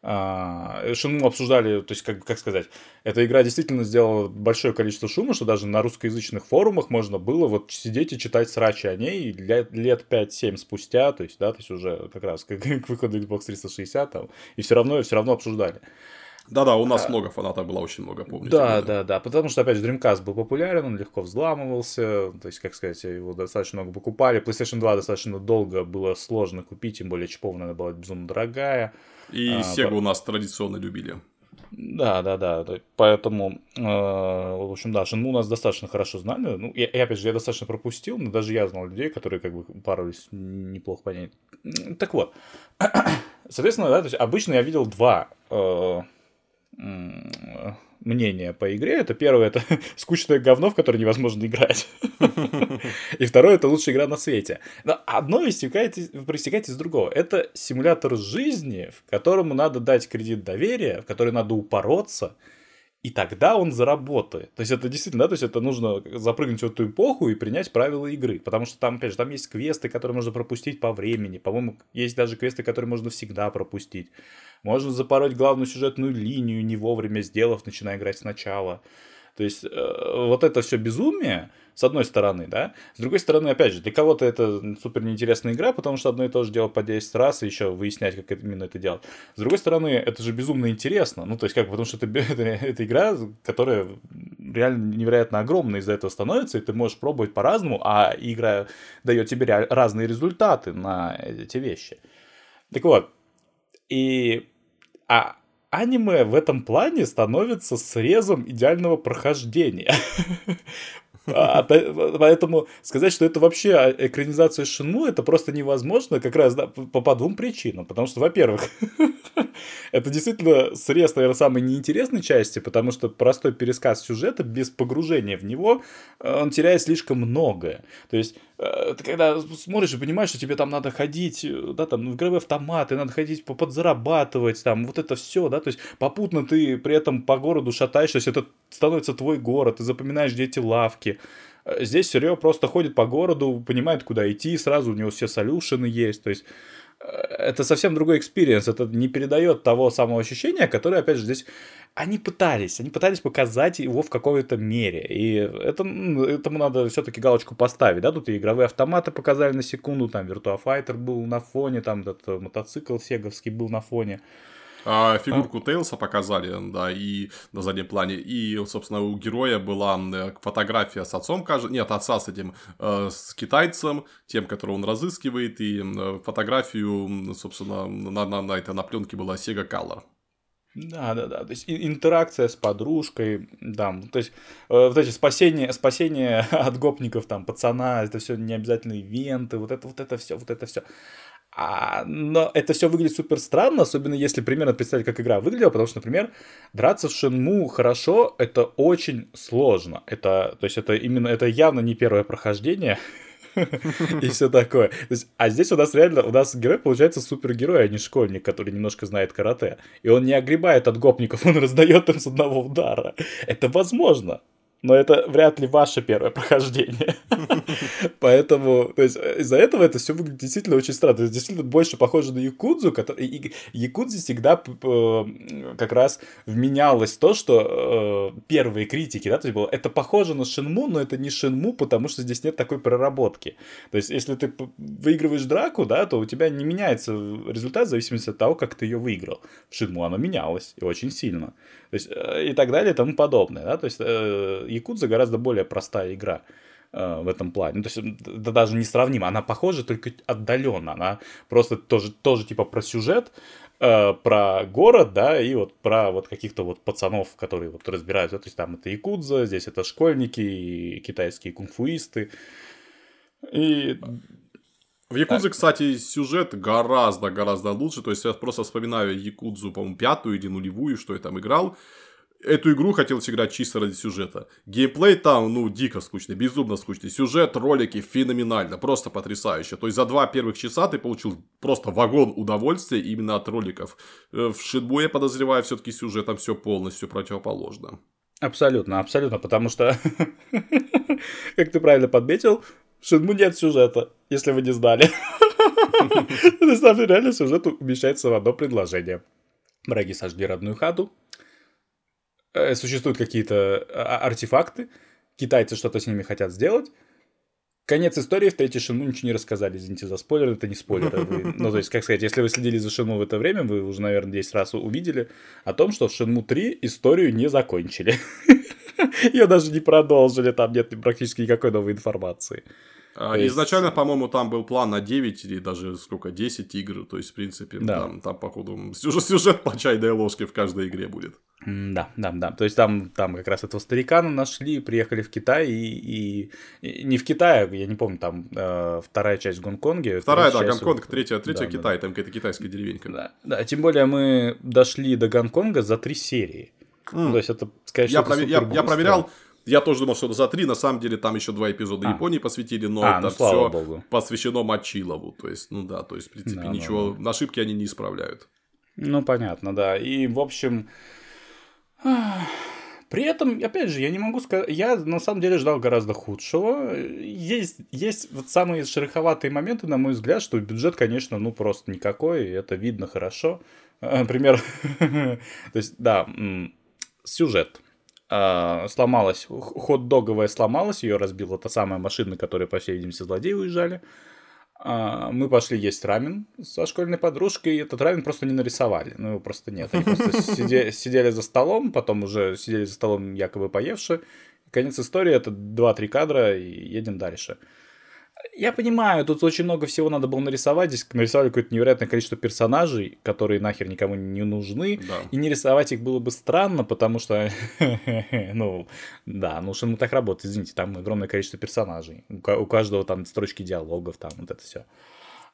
А, Шенму обсуждали, то есть, как, как сказать, эта игра действительно сделала большое количество шума, что даже на русскоязычных форумах можно было вот сидеть и читать срачи о ней лет, лет 5-7 спустя, то есть, да, то есть уже как раз к, к выходу Xbox 360 там, и все равно, все равно обсуждали. Да-да, у нас а, много фанатов было, очень много, помню. Да, да, да, потому что, опять же, Dreamcast был популярен, он легко взламывался, то есть, как сказать, его достаточно много покупали. PlayStation 2 достаточно долго было сложно купить, тем более чипов надо была безумно дорогая. И а, Sega по... у нас традиционно любили. Да, да, да. Поэтому, э, в общем, да, Шинму у нас достаточно хорошо знали. Ну, и, и опять же, я достаточно пропустил, но даже я знал людей, которые как бы парились неплохо понять. Так вот, соответственно, да, то есть обычно я видел два э, мнения по игре. Это первое, это скучное говно, в которое невозможно играть. И второе, это лучшая игра на свете. Но одно истекает, проистекает из другого. Это симулятор жизни, в которому надо дать кредит доверия, в который надо упороться, и тогда он заработает. То есть это действительно, да, то есть это нужно запрыгнуть в эту эпоху и принять правила игры, потому что там, опять же, там есть квесты, которые можно пропустить по времени, по-моему, есть даже квесты, которые можно всегда пропустить. Можно запороть главную сюжетную линию, не вовремя сделав, начиная играть сначала. То есть э, вот это все безумие, с одной стороны, да. С другой стороны, опять же, для кого-то это супер неинтересная игра, потому что одно и то же делать по 10 раз и еще выяснять, как именно это делать. С другой стороны, это же безумно интересно. Ну, то есть, как, потому что это, это, это игра, которая реально невероятно огромная из-за этого становится, и ты можешь пробовать по-разному, а игра дает тебе разные результаты на эти вещи. Так вот, и а аниме в этом плане становится срезом идеального прохождения. А, поэтому сказать, что это вообще экранизация Шинму, это просто невозможно как раз по, по двум причинам. Потому что, во-первых, это действительно срез, наверное, самой неинтересной части, потому что простой пересказ сюжета без погружения в него, э, он теряет слишком многое. То есть, ты когда смотришь и понимаешь, что тебе там надо ходить, э, да, там, в игровые автоматы, надо ходить подзарабатывать, там, вот это все, да, то есть, попутно ты при этом по городу шатаешься, то есть, это становится твой город, ты запоминаешь, где эти лавки, Здесь Серега просто ходит по городу, понимает, куда идти, сразу у него все solution ы есть, то есть это совсем другой experience, это не передает того самого ощущения, которое, опять же, здесь они пытались, они пытались показать его в какой-то мере, и это, этому надо все-таки галочку поставить, да, тут и игровые автоматы показали на секунду, там Virtua Fighter был на фоне, там этот мотоцикл сеговский был на фоне, а, фигурку а. Тейлса показали, да, и на заднем плане. И, собственно, у героя была фотография с отцом, кажется, нет, отца с этим, э, с китайцем, тем, которого он разыскивает, и фотографию, собственно, на, на, на, это, на пленке была Sega Color. Да, да, да. То есть интеракция с подружкой, да. То есть э, вот эти спасения, спасение от гопников, там, пацана, это все не обязательно ивенты, вот это, вот это все, вот это все. А, но это все выглядит супер странно, особенно если примерно представить, как игра выглядела, потому что, например, драться в Шинму хорошо, это очень сложно. Это, то есть это именно, это явно не первое прохождение, и все такое. а здесь у нас реально, у нас герой получается супергерой, а не школьник, который немножко знает карате. И он не огребает от гопников, он раздает им с одного удара. Это возможно но это вряд ли ваше первое прохождение. Поэтому, то есть, из-за этого это все выглядит действительно очень странно. Это действительно больше похоже на Якудзу, который... Якудзе всегда как раз вменялось то, что э, первые критики, да, то есть было, это похоже на Шинму, но это не Шинму, потому что здесь нет такой проработки. То есть, если ты выигрываешь драку, да, то у тебя не меняется результат в зависимости от того, как ты ее выиграл. В Шинму оно менялось, и очень сильно. То есть, э, и так далее, и тому подобное, да, то есть, э, Якудза гораздо более простая игра э, в этом плане. Ну, то есть это даже не сравнимо. Она похожа только отдаленно. Она просто тоже, тоже типа про сюжет, э, про город, да, и вот про вот каких-то вот пацанов, которые вот разбираются. То есть там это Якудза, здесь это школьники китайские кунг-фуисты. И в Якудзе, кстати, сюжет гораздо-гораздо лучше. То есть я просто вспоминаю Якудзу, по-моему, пятую или нулевую, что я там играл эту игру хотелось играть чисто ради сюжета. Геймплей там, ну, дико скучный, безумно скучный. Сюжет, ролики феноменально, просто потрясающе. То есть за два первых часа ты получил просто вагон удовольствия именно от роликов. Э, в Шитбу, я подозреваю, все-таки сюжетом все полностью противоположно. Абсолютно, абсолютно, потому что, как ты правильно подметил, Шинму нет сюжета, если вы не знали. На самом деле, реально сюжет умещается в одно предложение. Враги сожгли родную хату, Э, существуют какие-то а, артефакты, китайцы что-то с ними хотят сделать. Конец истории в третьей Шинму ничего не рассказали, извините за спойлер, это не спойлер. Вы, ну, то есть, как сказать, если вы следили за Шинму в это время, вы уже, наверное, 10 раз увидели о том, что в Шинму 3 историю не закончили. Ее даже не продолжили, там нет практически никакой новой информации. А, изначально, по-моему, там был план на 9 или даже сколько, 10 игр. То есть, в принципе, да. там, там, походу, сюжет, сюжет по чайной ложке в каждой игре будет. Да, да, да. То есть там, там как раз этого старикана нашли, приехали в Китай и, и, и не в Китае, я не помню, там э, вторая часть в Гонконге. Вторая, да, Гонконг, третья, третья да, Китай, да. там какая-то китайская деревенька. Да, да, тем более мы дошли до Гонконга за три серии. Mm. То есть это, скорее я, провер... я, я проверял, я тоже думал, что за три, на самом деле там еще два эпизода а. Японии посвятили, но а, это ну, все Богу. посвящено Мачилову. То есть, ну да, то есть, в принципе, да, ничего, да, да. ошибки они не исправляют. Ну, понятно, да. И, в общем, при этом, опять же, я не могу сказать, я на самом деле ждал гораздо худшего. Есть, есть вот самые шероховатые моменты, на мой взгляд, что бюджет, конечно, ну просто никакой, это видно хорошо. Например, то есть, да, сюжет э, сломалась, хот-договая сломалась, ее разбила та самая машина, которая, по всей видимости, злодеи уезжали. А, мы пошли есть рамен со школьной подружкой, и этот рамен просто не нарисовали, ну его просто нет. Они просто сидели, сидели за столом, потом уже сидели за столом якобы поевши. Конец истории это 2-3 кадра, и едем дальше. Я понимаю, тут очень много всего надо было нарисовать. Здесь нарисовали какое-то невероятное количество персонажей, которые нахер никому не нужны. Да. И не рисовать их было бы странно, потому что, ну, да, ну что мы так работает, извините, там огромное количество персонажей. У каждого там строчки диалогов, там вот это все.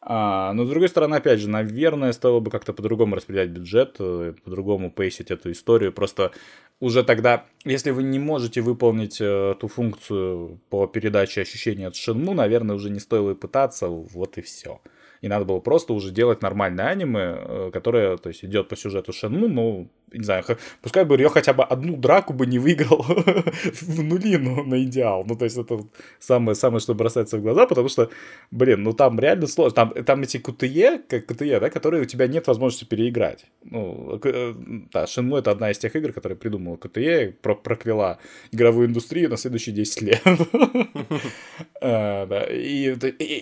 А, но с другой стороны, опять же, наверное, стоило бы как-то по-другому распределять бюджет, э, по-другому пейсить эту историю. Просто уже тогда, если вы не можете выполнить э, ту функцию по передаче ощущений от Shenmue, наверное, уже не стоило и пытаться, вот и все и надо было просто уже делать нормальное аниме, э, которое, то есть, идет по сюжету Шенму, ну, не знаю, пускай бы Рё хотя бы одну драку бы не выиграл в нулину на идеал. Ну, то есть, это самое, самое, что бросается в глаза, потому что, блин, ну, там реально сложно. Там, там эти КТЕ, как КТЕ, да, которые у тебя нет возможности переиграть. Ну, э, да, Шенму это одна из тех игр, которые придумала КТЕ, про прокляла игровую индустрию на следующие 10 лет. Э, да, и,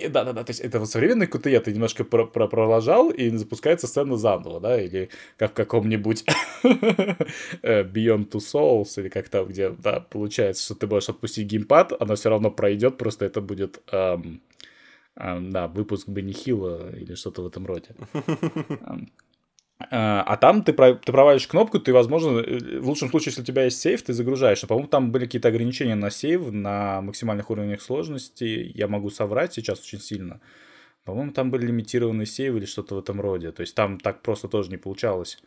да-да-да, то есть, это современный КТЕ, ты немножко про про пролажал, и запускается сцена заново, да, или как в каком-нибудь э, Beyond Two Souls, или как там, где, да, получается, что ты можешь отпустить геймпад, она все равно пройдет, просто это будет, эм, эм, да, выпуск Бенни Хилла или что-то в этом роде. А, а там ты, ты проводишь кнопку, ты, возможно, э, в лучшем случае, если у тебя есть сейф, ты загружаешь. А, по-моему, там были какие-то ограничения на сейв, на максимальных уровнях сложности. Я могу соврать сейчас очень сильно. По-моему, там были лимитированные сейвы или что-то в этом роде. То есть там так просто тоже не получалось.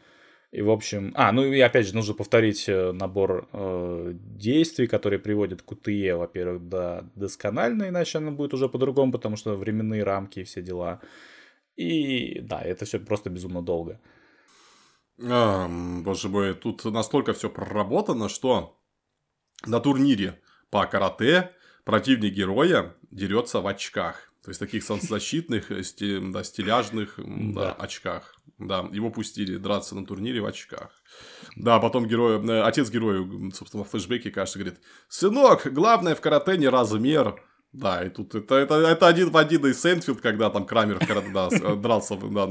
И, в общем... А, ну и опять же, нужно повторить э, набор э, действий, которые приводят к УТЕ, во-первых, до досконально, иначе оно будет уже по-другому, потому что временные рамки и все дела. И да, это все просто безумно долго. А, боже мой, тут настолько все проработано, что на турнире по карате противник героя дерется в очках. То есть таких солнцезащитных, э, да, стиляжных да, очках. Да, его пустили драться на турнире в очках. Да, потом герой, э, отец героя, собственно, в флешбеке, кажется, говорит, «Сынок, главное в карате не размер, да, и тут это, это, это один в один из Сэнфилд, когда там Крамер да, дрался, да,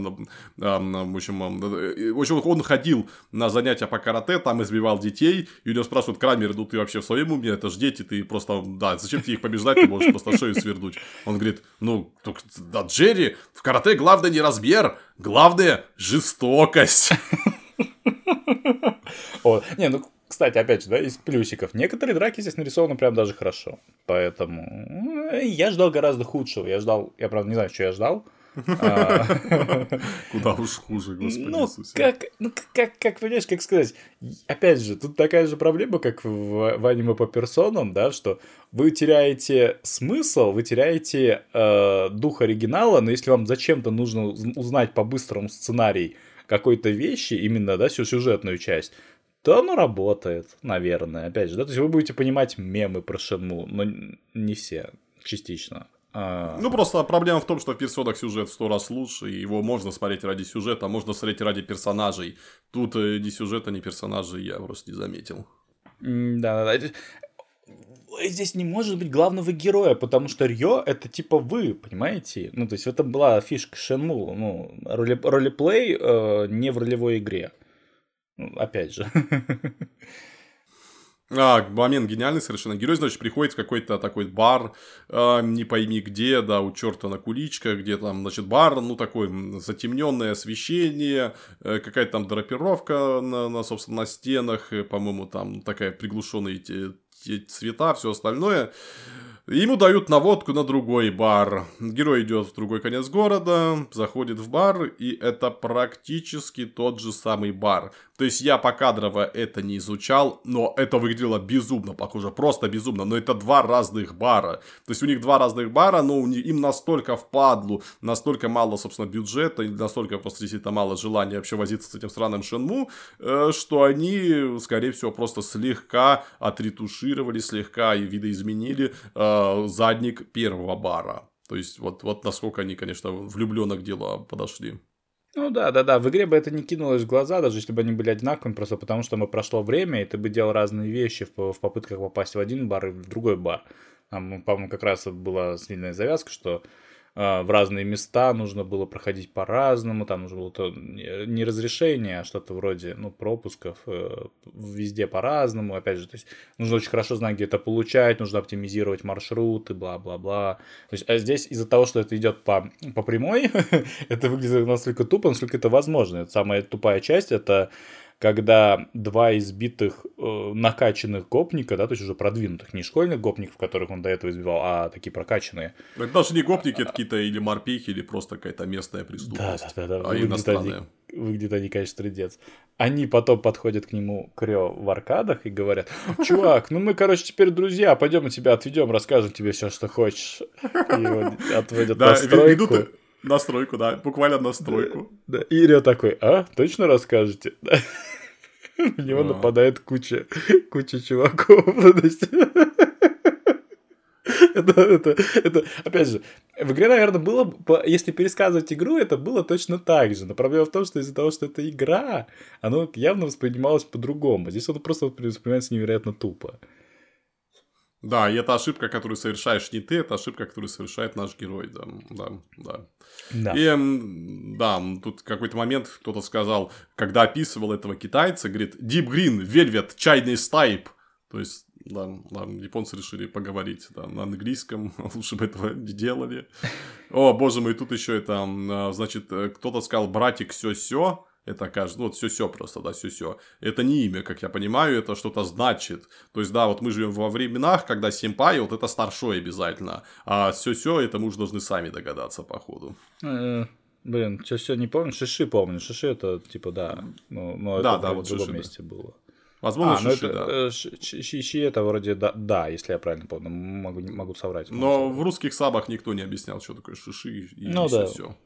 в, общем, в общем, он ходил на занятия по карате, там избивал детей, и у него спрашивают, Крамер, ну ты вообще в своем уме, это ж дети, ты просто, да, зачем тебе их побеждать, ты можешь просто шею свернуть. Он говорит, ну, да, Джерри, в карате главное не размер, главное жестокость. Не, ну кстати, опять же, да, из плюсиков. Некоторые драки здесь нарисованы прям даже хорошо. Поэтому я ждал гораздо худшего. Я ждал, я правда не знаю, что я ждал. А, Куда уж хуже, господи ну, как, ну, как, как, понимаешь, как сказать, опять же, тут такая же проблема, как в, в аниме по персонам, да, что вы теряете смысл, вы теряете э, дух оригинала, но если вам зачем-то нужно узнать по-быстрому сценарий какой-то вещи, именно, да, всю сюжетную часть, то оно работает, наверное. Опять же, да, то есть вы будете понимать мемы про Шенму, но не все, частично. А... Ну, просто проблема в том, что в персонах сюжет в сто раз лучше, и его можно смотреть ради сюжета, а можно смотреть ради персонажей. Тут э, ни сюжета, ни персонажей я просто не заметил. Да-да-да. Здесь не может быть главного героя, потому что Рьо это типа вы, понимаете? Ну, то есть, это была фишка Шенму. Ну, роли, ролеплей э, не в ролевой игре. Опять же. А, момент гениальный совершенно. Герой, значит, приходит в какой-то такой бар, э, не пойми где, да, у черта на куличках, где там, значит, бар, ну, такое затемненное освещение, э, какая-то там драпировка на, на, собственно, на стенах, э, по-моему, там такая приглушенный цвета, все остальное. Ему дают наводку на другой бар. Герой идет в другой конец города, заходит в бар, и это практически тот же самый бар. То есть я покадрово это не изучал, но это выглядело безумно похоже, просто безумно. Но это два разных бара. То есть у них два разных бара, но им настолько впадлу, настолько мало, собственно, бюджета, и настолько просто действительно мало желания вообще возиться с этим странным Шенму, э, что они, скорее всего, просто слегка отретушировали, слегка и видоизменили э, задник первого бара. То есть вот, вот насколько они, конечно, влюбленно к делу подошли. Ну да, да, да. В игре бы это не кинулось в глаза, даже если бы они были одинаковыми, просто потому что мы прошло время, и ты бы делал разные вещи в, в попытках попасть в один бар и в другой бар. Там, по-моему, как раз была сильная завязка, что в разные места нужно было проходить по-разному, там нужно было то, не разрешение, а что-то вроде, ну, пропусков, э, везде по-разному, опять же, то есть нужно очень хорошо знать, где это получать, нужно оптимизировать маршруты, бла-бла-бла. То есть, а здесь из-за того, что это идет по, по прямой, это выглядит настолько тупо, насколько это возможно. Это самая тупая часть, это когда два избитых э, накачанных гопника, да, то есть уже продвинутых, не школьных гопников, которых он до этого избивал, а такие прокачанные. Это даже не гопники, это какие-то или морпехи, или просто какая-то местная преступность. Да, да, да. да. А иностранные. Они, выглядят они, конечно, тридец. Они потом подходят к нему Крё в аркадах и говорят, чувак, ну мы, короче, теперь друзья, пойдем мы тебя отведем, расскажем тебе все, что хочешь. И его отводят на стройку. Настройку, да, буквально настройку. Да, да. И такой, а, точно расскажете? На него нападает куча, куча чуваков. Это, это, это, опять же, в игре, наверное, было, если пересказывать игру, это было точно так же. Но проблема в том, что из-за того, что это игра, оно явно воспринималось по-другому. Здесь оно просто воспринимается невероятно тупо. Да, и это ошибка, которую совершаешь не ты, это ошибка, которую совершает наш герой, да, да, да. да. И, да, тут какой-то момент кто-то сказал, когда описывал этого китайца, говорит, Deep Green, Velvet, Chinese Type, то есть, да, да, японцы решили поговорить да, на английском, лучше бы этого не делали. О, боже мой, тут еще это, а, значит, кто-то сказал, братик, все-все, это кажется, ну, вот все-все просто, да, все-все. Это не имя, как я понимаю, это что-то значит. То есть, да, вот мы живем во временах, когда симпай, вот это старшой обязательно. А все-все, это мы уже должны сами догадаться, походу. Э, блин, все-все не помню, шиши помню. Шиши это, типа, да, ну, но да, это да, вот в другом месте да. было. Возможно, а, шиши, это, да. Щи это вроде да, да, если я правильно помню, могу, могу соврать. Могу Но соврать. в русских сабах никто не объяснял, что такое шиши и ну, да. все.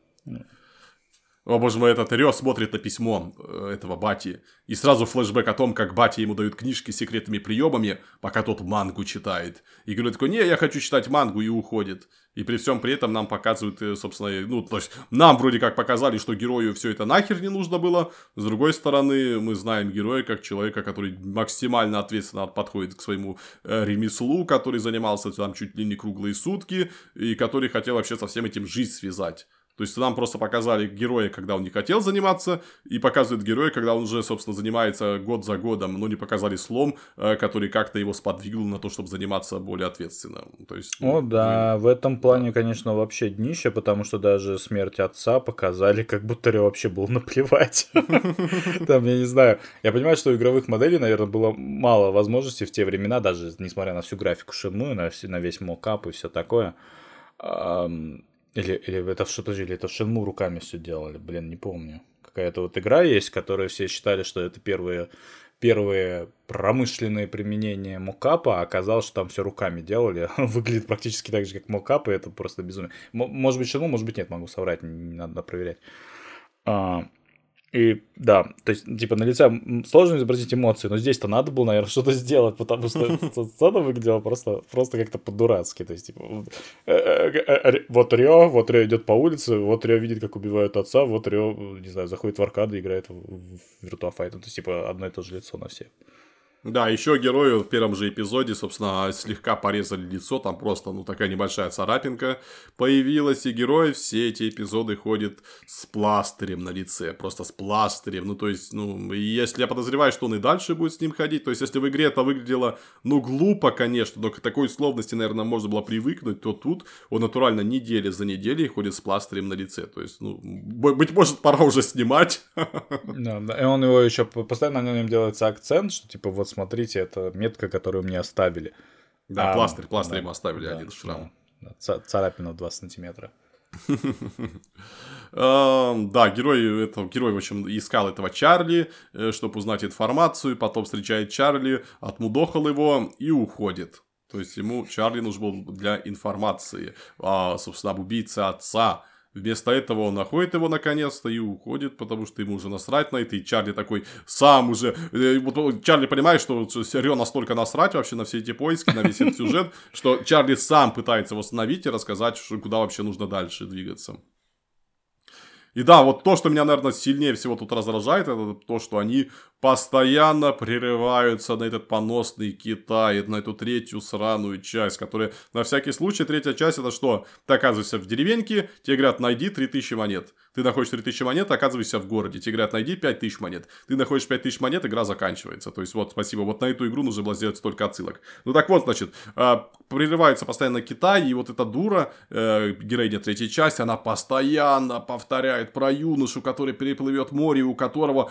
О боже мой, этот Рё смотрит на письмо э, этого Бати. И сразу флешбэк о том, как Бати ему дают книжки с секретными приемами, пока тот мангу читает. И говорит такой, не, я хочу читать мангу, и уходит. И при всем при этом нам показывают, э, собственно, ну, то есть нам вроде как показали, что герою все это нахер не нужно было. С другой стороны, мы знаем героя как человека, который максимально ответственно подходит к своему э, ремеслу, который занимался там чуть ли не круглые сутки, и который хотел вообще со всем этим жизнь связать. То есть нам просто показали героя, когда он не хотел заниматься, и показывают героя, когда он уже, собственно, занимается год за годом, но не показали слом, э, который как-то его сподвигнул на то, чтобы заниматься более ответственно. То есть, О, ну, да, мы... в этом плане, конечно, вообще днище, потому что даже смерть отца показали, как будто Рё вообще был наплевать. Там, я не знаю, я понимаю, что у игровых моделей, наверное, было мало возможностей в те времена, даже несмотря на всю графику Шинму, на весь мокап и все такое или, или это что-то или это в Шенму руками все делали, блин, не помню. Какая-то вот игра есть, которую все считали, что это первые, первые промышленные применения мокапа, а оказалось, что там все руками делали. Выглядит практически так же, как мокап, и это просто безумие. Может быть, Шенму, может быть, нет, могу соврать, не надо проверять. А, и да, то есть, типа, на лице сложно изобразить эмоции, но здесь-то надо было, наверное, что-то сделать, потому что сцена выглядела просто, просто как-то по-дурацки. То есть, типа, э, э, э, вот Рио, вот Рио идет по улице, вот Рио видит, как убивают отца, вот Рио, не знаю, заходит в аркады, играет в Virtua Fighter. То есть, типа, одно и то же лицо на всех. Да, еще герою в первом же эпизоде, собственно, слегка порезали лицо, там просто, ну, такая небольшая царапинка появилась, и герой все эти эпизоды ходит с пластырем на лице, просто с пластырем, ну, то есть, ну, если я подозреваю, что он и дальше будет с ним ходить, то есть, если в игре это выглядело, ну, глупо, конечно, но к такой условности, наверное, можно было привыкнуть, то тут он натурально неделя за неделей ходит с пластырем на лице, то есть, ну, быть может, пора уже снимать. Да, и он его еще, постоянно на нем делается акцент, что, типа, вот смотрите, это метка, которую мне оставили. Да, а, пластырь, пластырь да, мы оставили да, один шрам. Да, царапина в 2 сантиметра. Да, герой, это, герой, в общем, искал этого Чарли, э, чтобы узнать информацию, потом встречает Чарли, отмудохал его и уходит. То есть ему Чарли нужен был для информации, а, собственно, об убийце отца. Вместо этого он находит его наконец-то и уходит, потому что ему уже насрать на это. И Чарли такой сам уже... Э, Чарли понимает, что Серё настолько насрать вообще на все эти поиски, на весь этот сюжет, что Чарли сам пытается восстановить и рассказать, куда вообще нужно дальше двигаться. И да, вот то, что меня, наверное, сильнее всего тут раздражает, это то, что они постоянно прерываются на этот поносный Китай, на эту третью сраную часть, которая, на всякий случай, третья часть это что? Ты оказываешься в деревеньке, тебе говорят, найди 3000 монет. Ты находишь 3000 монет, оказываешься в городе. Тебе говорят, найди 5000 монет. Ты находишь 5000 монет, игра заканчивается. То есть, вот, спасибо. Вот на эту игру нужно было сделать столько отсылок. Ну так вот, значит, а, прерывается постоянно Китай, и вот эта дура, э, героиня третьей части, она постоянно повторяет про юношу, который переплывет море, у которого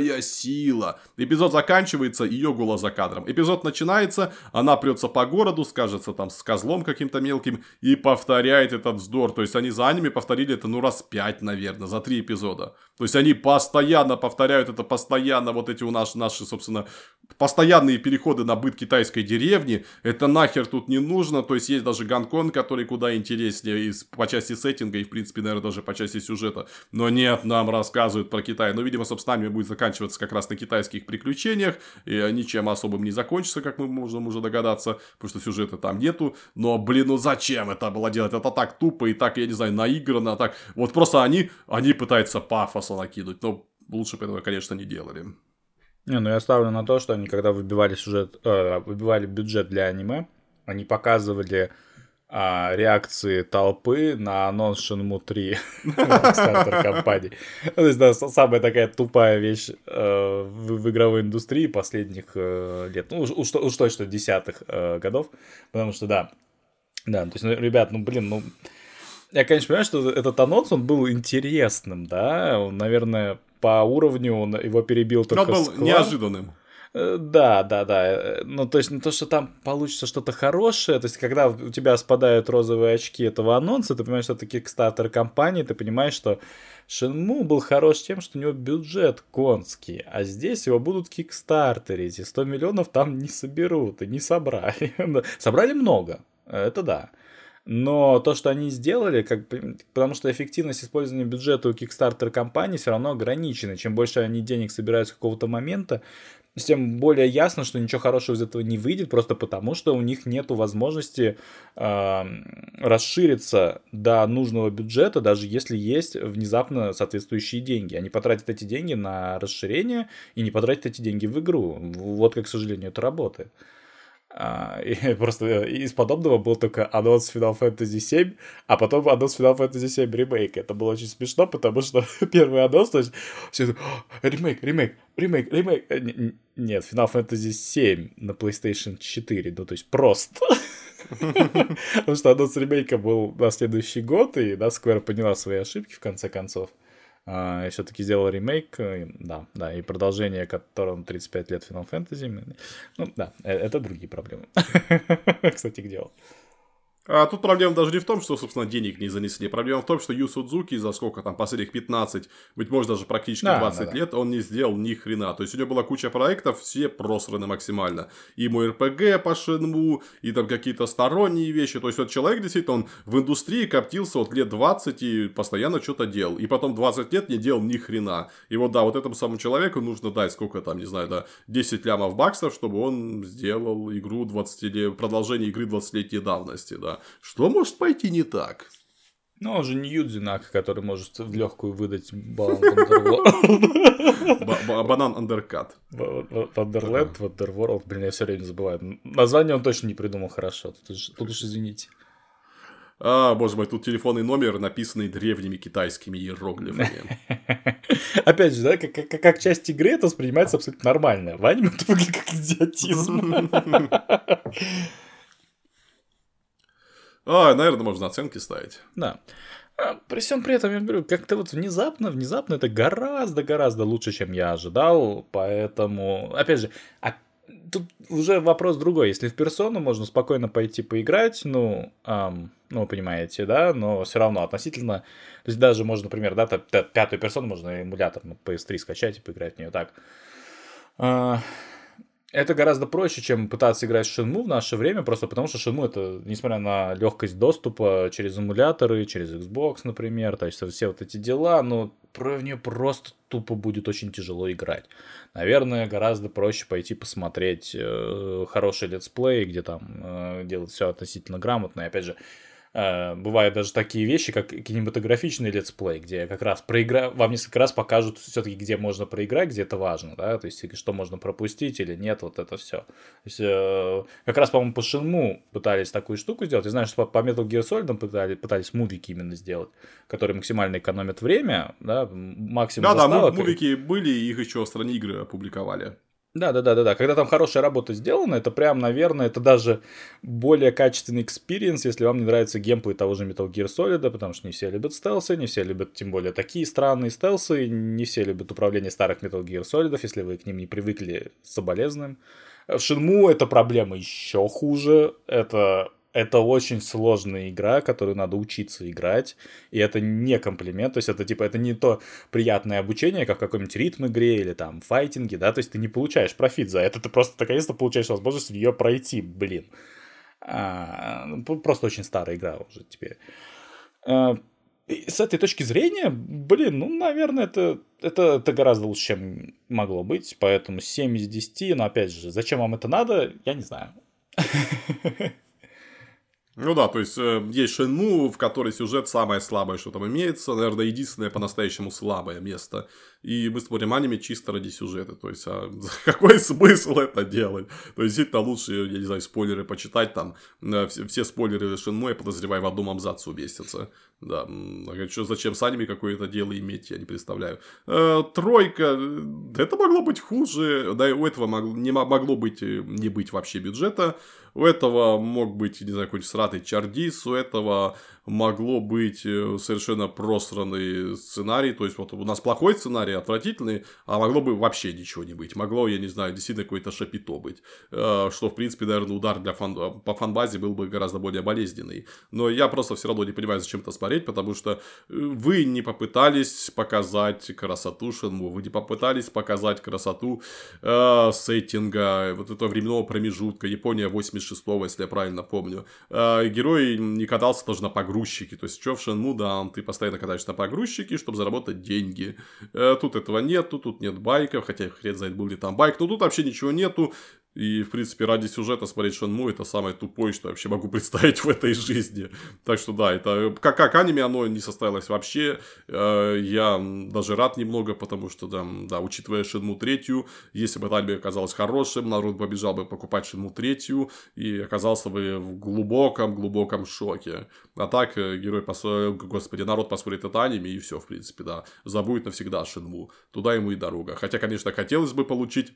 огромная сила. Эпизод заканчивается, ее голос за кадром. Эпизод начинается, она прется по городу, скажется там с козлом каким-то мелким, и повторяет этот вздор. То есть, они за аниме повторили это, ну, раз пять, наверное, за три эпизода. То есть, они постоянно повторяют это, постоянно вот эти у нас, наши, собственно, постоянные переходы на быт китайской деревни. Это нахер тут не нужно. То есть, есть даже Гонконг, который куда интереснее и по части сеттинга, и, в принципе, наверное, даже по части сюжета. Но нет, нам рассказывают про Китай. Но, видимо, собственно, будет заканчиваться как раз на китайских приключениях. И ничем особым не закончится, как мы можем уже догадаться, потому что сюжета там нету. Но, блин, ну зачем это было делать? Это так тупо и так, я не знаю, наигранно. Так вот просто они, они пытаются пафоса накинуть. Но лучше бы этого, конечно, не делали. Не, ну я ставлю на то, что они когда выбивали сюжет, э, выбивали бюджет для аниме, они показывали а, реакции толпы на анонс Shenmue 3 стартер компании. Ну, то есть, да, самая такая тупая вещь э, в, в игровой индустрии последних э, лет. Ну, уж, уж, уж точно десятых э, годов. Потому что, да, да, то есть, ну, ребят, ну, блин, ну, я, конечно, понимаю, что этот анонс, он был интересным, да, он, наверное, по уровню он его перебил только Он был склад. неожиданным. Э, да, да, да. Э, ну, то есть, не то, что там получится что-то хорошее, то есть, когда у тебя спадают розовые очки этого анонса, ты понимаешь, что это кикстартер компании, ты понимаешь, что Shenmue был хорош тем, что у него бюджет конский, а здесь его будут кикстартерить, и 100 миллионов там не соберут, и не собрали. собрали много, это да. Но то, что они сделали, как, потому что эффективность использования бюджета у Kickstarter компании все равно ограничена. Чем больше они денег собирают с какого-то момента, тем более ясно, что ничего хорошего из этого не выйдет, просто потому что у них нет возможности э, расшириться до нужного бюджета, даже если есть внезапно соответствующие деньги. Они потратят эти деньги на расширение и не потратят эти деньги в игру. Вот как, к сожалению, это работает. А, и просто из подобного был только анонс Final Fantasy VII, а потом анонс Final Fantasy VII ремейк. Это было очень смешно, потому что первый анонс, то есть все ремейк, ремейк, ремейк, ремейк. Э, нет, Final Fantasy VII на PlayStation 4, ну то есть просто. Потому что анонс ремейка был на следующий год, и да, Square поняла свои ошибки в конце концов. Uh, все-таки сделал ремейк, э, да, да, и продолжение, которому 35 лет Final Fantasy. Ну, да, э, это другие проблемы. Кстати, к делу. А тут проблема даже не в том, что, собственно, денег не занесли. Проблема в том, что Ю Судзуки за сколько там, последних 15, быть может, даже практически да, 20 да, лет, он не сделал ни хрена. То есть, у него была куча проектов, все просраны максимально. И мой РПГ по Шинму, и там какие-то сторонние вещи. То есть, вот человек, действительно, он в индустрии коптился вот лет 20 и постоянно что-то делал. И потом 20 лет не делал ни хрена. И вот, да, вот этому самому человеку нужно дать сколько там, не знаю, да, 10 лямов баксов, чтобы он сделал игру 20 продолжение игры 20-летней давности, да. Что может пойти не так? Ну, он же не Юдзинак, который может в легкую выдать банан Андеркат. Вандерленд, Вандерворлд, блин, я все время забываю. Название он точно не придумал хорошо, тут уж извините. А, боже мой, тут телефонный номер, написанный древними китайскими иероглифами. Опять же, да, как, как, как часть игры это воспринимается абсолютно нормально. В аниме это выглядит как идиотизм. А, наверное, можно оценки ставить. Да. А, при всем при этом, я говорю, как-то вот внезапно, внезапно это гораздо-гораздо лучше, чем я ожидал, поэтому, опять же, а, тут уже вопрос другой. Если в персону можно спокойно пойти поиграть, ну, эм, ну, понимаете, да, но все равно относительно, то есть даже можно, например, да, пятую персону можно эмулятор на PS3 скачать и поиграть в нее так. Это гораздо проще, чем пытаться играть в Shenmue в наше время, просто потому что Shenmue это, несмотря на легкость доступа через эмуляторы, через Xbox, например, то есть все вот эти дела, ну, про нее просто тупо будет очень тяжело играть. Наверное, гораздо проще пойти посмотреть э, хороший летсплей, где там э, делают все относительно грамотно. И опять же, Э, бывают даже такие вещи, как кинематографичный летсплей, где как раз проигра... вам несколько раз покажут все-таки, где можно проиграть, где это важно, да, то есть что можно пропустить или нет, вот это все. То есть, э, как раз, по-моему, по Shenmue пытались такую штуку сделать. Я знаю, что по Metal Gear Solid пытались, пытались мувики именно сделать, которые максимально экономят время, да, максимум Да, да, мувики были, их еще в стране игры опубликовали. Да, да, да, да, да. Когда там хорошая работа сделана, это прям, наверное, это даже более качественный experience, если вам не нравится геймплей того же Metal Gear Solid, потому что не все любят стелсы, не все любят тем более такие странные стелсы, не все любят управление старых Metal Gear Solid, если вы к ним не привыкли соболезнуем. В Shenmue эта проблема еще хуже. Это это очень сложная игра, которую надо учиться играть, и это не комплимент, то есть это типа, это не то приятное обучение, как в какой-нибудь ритм игре или там файтинге, да, то есть ты не получаешь профит за это, ты просто наконец-то получаешь возможность ее пройти, блин. А, ну, просто очень старая игра уже теперь. А, с этой точки зрения, блин, ну, наверное, это, это, это гораздо лучше, чем могло быть, поэтому 7 из 10, но опять же, зачем вам это надо, я не знаю. Ну да, то есть э, есть Шенму, в которой сюжет самое слабое, что там имеется, наверное, единственное по-настоящему слабое место. И мы смотрим аниме чисто ради сюжета. То есть, а какой смысл это делать? То есть, действительно лучше, я не знаю, спойлеры почитать там. Э, все, все спойлеры Шенму, я подозреваю, в одном абзаце уместятся. Да, а что, зачем с аниме какое-то дело иметь, я не представляю. Э, тройка, это могло быть хуже, да, и у этого могло, не могло быть, э, не быть вообще бюджета. У этого мог быть, не знаю, какой-нибудь сратый чардис, у этого могло быть э, совершенно просранный сценарий. То есть, вот у нас плохой сценарий, отвратительный, а могло бы вообще ничего не быть. Могло, я не знаю, действительно какое-то шапито быть. Э, что, в принципе, наверное, удар для фан... по фанбазе был бы гораздо более болезненный. Но я просто все равно не понимаю, зачем это смотреть, потому что э, вы не попытались показать красоту Шенму, вы не попытались показать красоту э, сеттинга, вот этого временного промежутка, Япония 86-го, если я правильно помню. Э, герой не катался даже на погрузке погрузчики. То есть, что в Шенму, да, ты постоянно катаешься на погрузчике, чтобы заработать деньги. Э, тут этого нету, тут нет байков, хотя хрен знает, был ли там байк, но тут вообще ничего нету. И, в принципе, ради сюжета смотреть Шенму это самое тупое, что я вообще могу представить в этой жизни. Так что да, это как, как аниме оно не состоялось вообще. Э, я даже рад немного, потому что, да, да учитывая Шенму третью, если бы это аниме оказалось хорошим, народ побежал бы покупать Шенму третью и оказался бы в глубоком-глубоком шоке. А так, э, герой, пос... господи, народ посмотрит это аниме и все, в принципе, да, забудет навсегда Шенму. Туда ему и дорога. Хотя, конечно, хотелось бы получить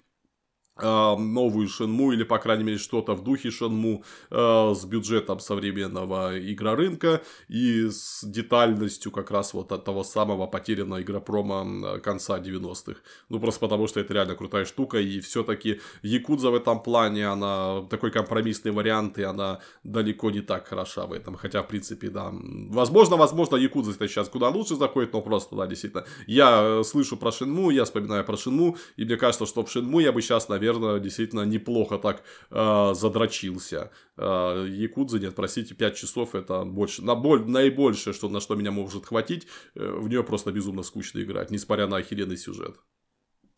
новую Шенму или, по крайней мере, что-то в духе Шенму э, с бюджетом современного игрорынка и с детальностью как раз вот от того самого потерянного игропрома конца 90-х. Ну, просто потому, что это реально крутая штука, и все-таки Якудза в этом плане, она такой компромиссный вариант, и она далеко не так хороша в этом, хотя, в принципе, да, возможно, возможно, Якудза сейчас куда лучше заходит, но просто, да, действительно, я слышу про Шенму, я вспоминаю про Шенму, и мне кажется, что в Шенму я бы сейчас, наверное, наверное, действительно неплохо так э, задрочился. Э, Якудза, нет, простите, 5 часов это больше, на боль, наибольшее, что, на что меня может хватить, э, в нее просто безумно скучно играть, несмотря на охеренный сюжет.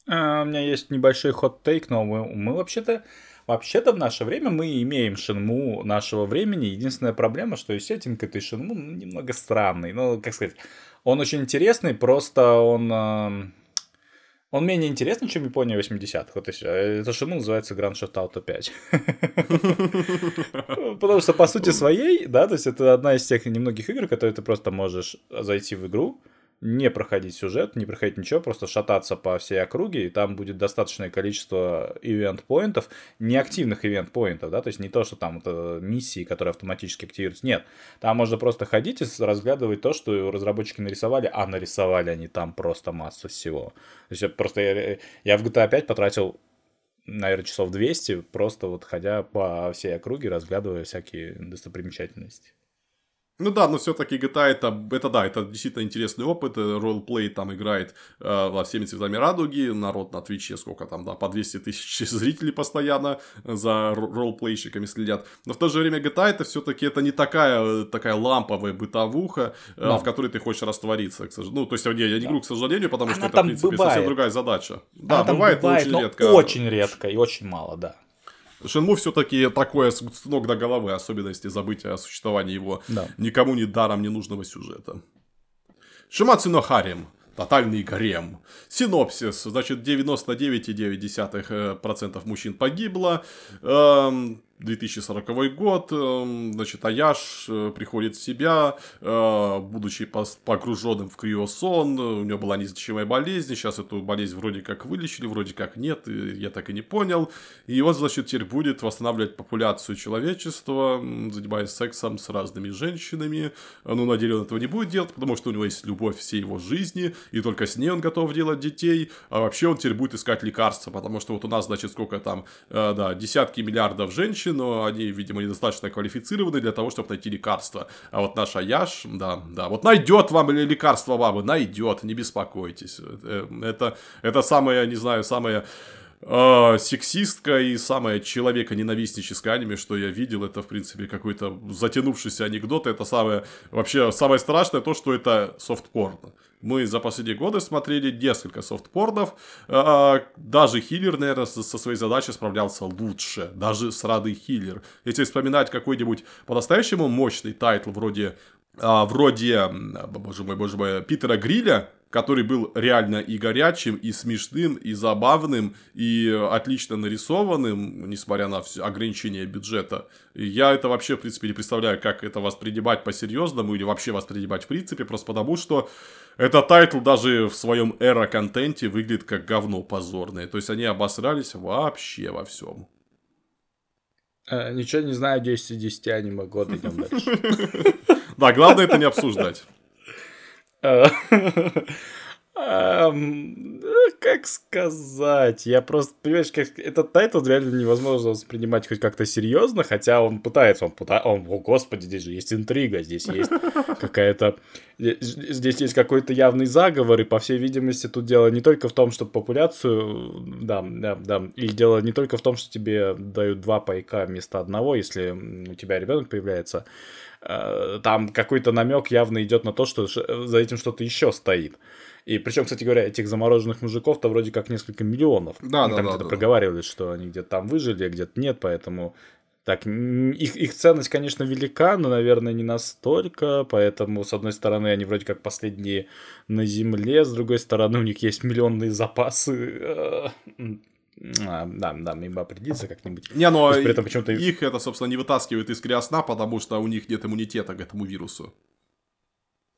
А, у меня есть небольшой хот-тейк, но мы, мы вообще-то Вообще-то в наше время мы имеем Шинму нашего времени. Единственная проблема, что и сеттинг этой Шинму немного странный. Ну, как сказать, он очень интересный, просто он... Он менее интересный, чем Япония 80-х. Вот. Это шину называется Grand Theft Auto 5. Потому что, по сути своей, да, то есть это одна из тех немногих игр, которые ты просто можешь зайти в игру, не проходить сюжет, не проходить ничего, просто шататься по всей округе, и там будет достаточное количество ивент-поинтов, неактивных ивент-поинтов, да, то есть не то, что там это миссии, которые автоматически активируются, нет. Там можно просто ходить и разглядывать то, что разработчики нарисовали, а нарисовали они там просто массу всего. То есть просто я, я в GTA 5 потратил наверное, часов 200, просто вот ходя по всей округе, разглядывая всякие достопримечательности. Ну да, но все-таки GTA это, это да, это действительно интересный опыт. Ролплей там играет э, во всеми цветами радуги. Народ на Твиче сколько там, да, по 200 тысяч зрителей постоянно за ролплейщиками следят. Но в то же время GTA это все-таки это не такая, такая ламповая бытовуха, э, да. в которой ты хочешь раствориться. К сожалению. Ну, то есть я, я не да. говорю, к сожалению, потому Она что это, в принципе, бывает. совсем другая задача. Она да, бывает, бывает, но очень редко. Очень редко и очень мало, да. Шенму все-таки такое с ног до головы, особенно если забыть о существовании его да. никому не даром не нужного сюжета. Шимацуно Харим. Тотальный гарем. Синопсис. Значит, 99,9% мужчин погибло. Эм, 2040 год, эм, значит, Аяш э, приходит в себя, э, будучи погруженным в криосон, у него была неизлечимая болезнь, сейчас эту болезнь вроде как вылечили, вроде как нет, я так и не понял, и он, значит, теперь будет восстанавливать популяцию человечества, занимаясь сексом с разными женщинами, но на деле он этого не будет делать, потому что у него есть любовь всей его жизни, и только с ней он готов делать детей, а вообще он теперь будет искать лекарства, потому что вот у нас, значит, сколько там, э, да, десятки миллиардов женщин, врачи, но они, видимо, недостаточно квалифицированы для того, чтобы найти лекарство. А вот наша Яш, да, да, вот найдет вам лекарство бабы, найдет, не беспокойтесь. Э, это, это самое, не знаю, самое э, сексистское и самое человеконенавистническое аниме, что я видел, это, в принципе, какой-то затянувшийся анекдот. Это самое, вообще, самое страшное то, что это софт-порно. Мы за последние годы смотрели несколько софтпорнов. Э, даже Хиллер, наверное, со своей задачей справлялся лучше. Даже сраный Хиллер. Если вспоминать какой-нибудь по-настоящему мощный тайтл вроде а, вроде, боже мой, боже мой, Питера Гриля, который был реально и горячим, и смешным, и забавным, и отлично нарисованным, несмотря на все ограничения бюджета. я это вообще, в принципе, не представляю, как это воспринимать по-серьезному или вообще воспринимать в принципе, просто потому что этот тайтл даже в своем эро-контенте выглядит как говно позорное. То есть они обосрались вообще во всем. А, ничего не знаю, 10 10 аниме год идем дальше. Да, главное это не обсуждать. Как сказать? Я просто, понимаешь, как этот тайтл реально невозможно воспринимать хоть как-то серьезно, хотя он пытается, он пытается, он, о господи, здесь же есть интрига, здесь есть какая-то, здесь есть какой-то явный заговор, и по всей видимости тут дело не только в том, что популяцию, да, да, да, и дело не только в том, что тебе дают два пайка вместо одного, если у тебя ребенок появляется, там какой-то намек явно идет на то, что за этим что-то еще стоит. И причем, кстати говоря, этих замороженных мужиков-то вроде как несколько миллионов. Да, да, там да, где-то да, проговаривали, что они где-то там выжили, а где-то нет, поэтому так, их, их ценность, конечно, велика, но, наверное, не настолько, поэтому, с одной стороны, они вроде как последние на земле, с другой стороны, у них есть миллионные запасы. А, да, да, им определиться как-нибудь. Не, но при этом почему-то... их это, собственно, не вытаскивает из криосна, потому что у них нет иммунитета к этому вирусу.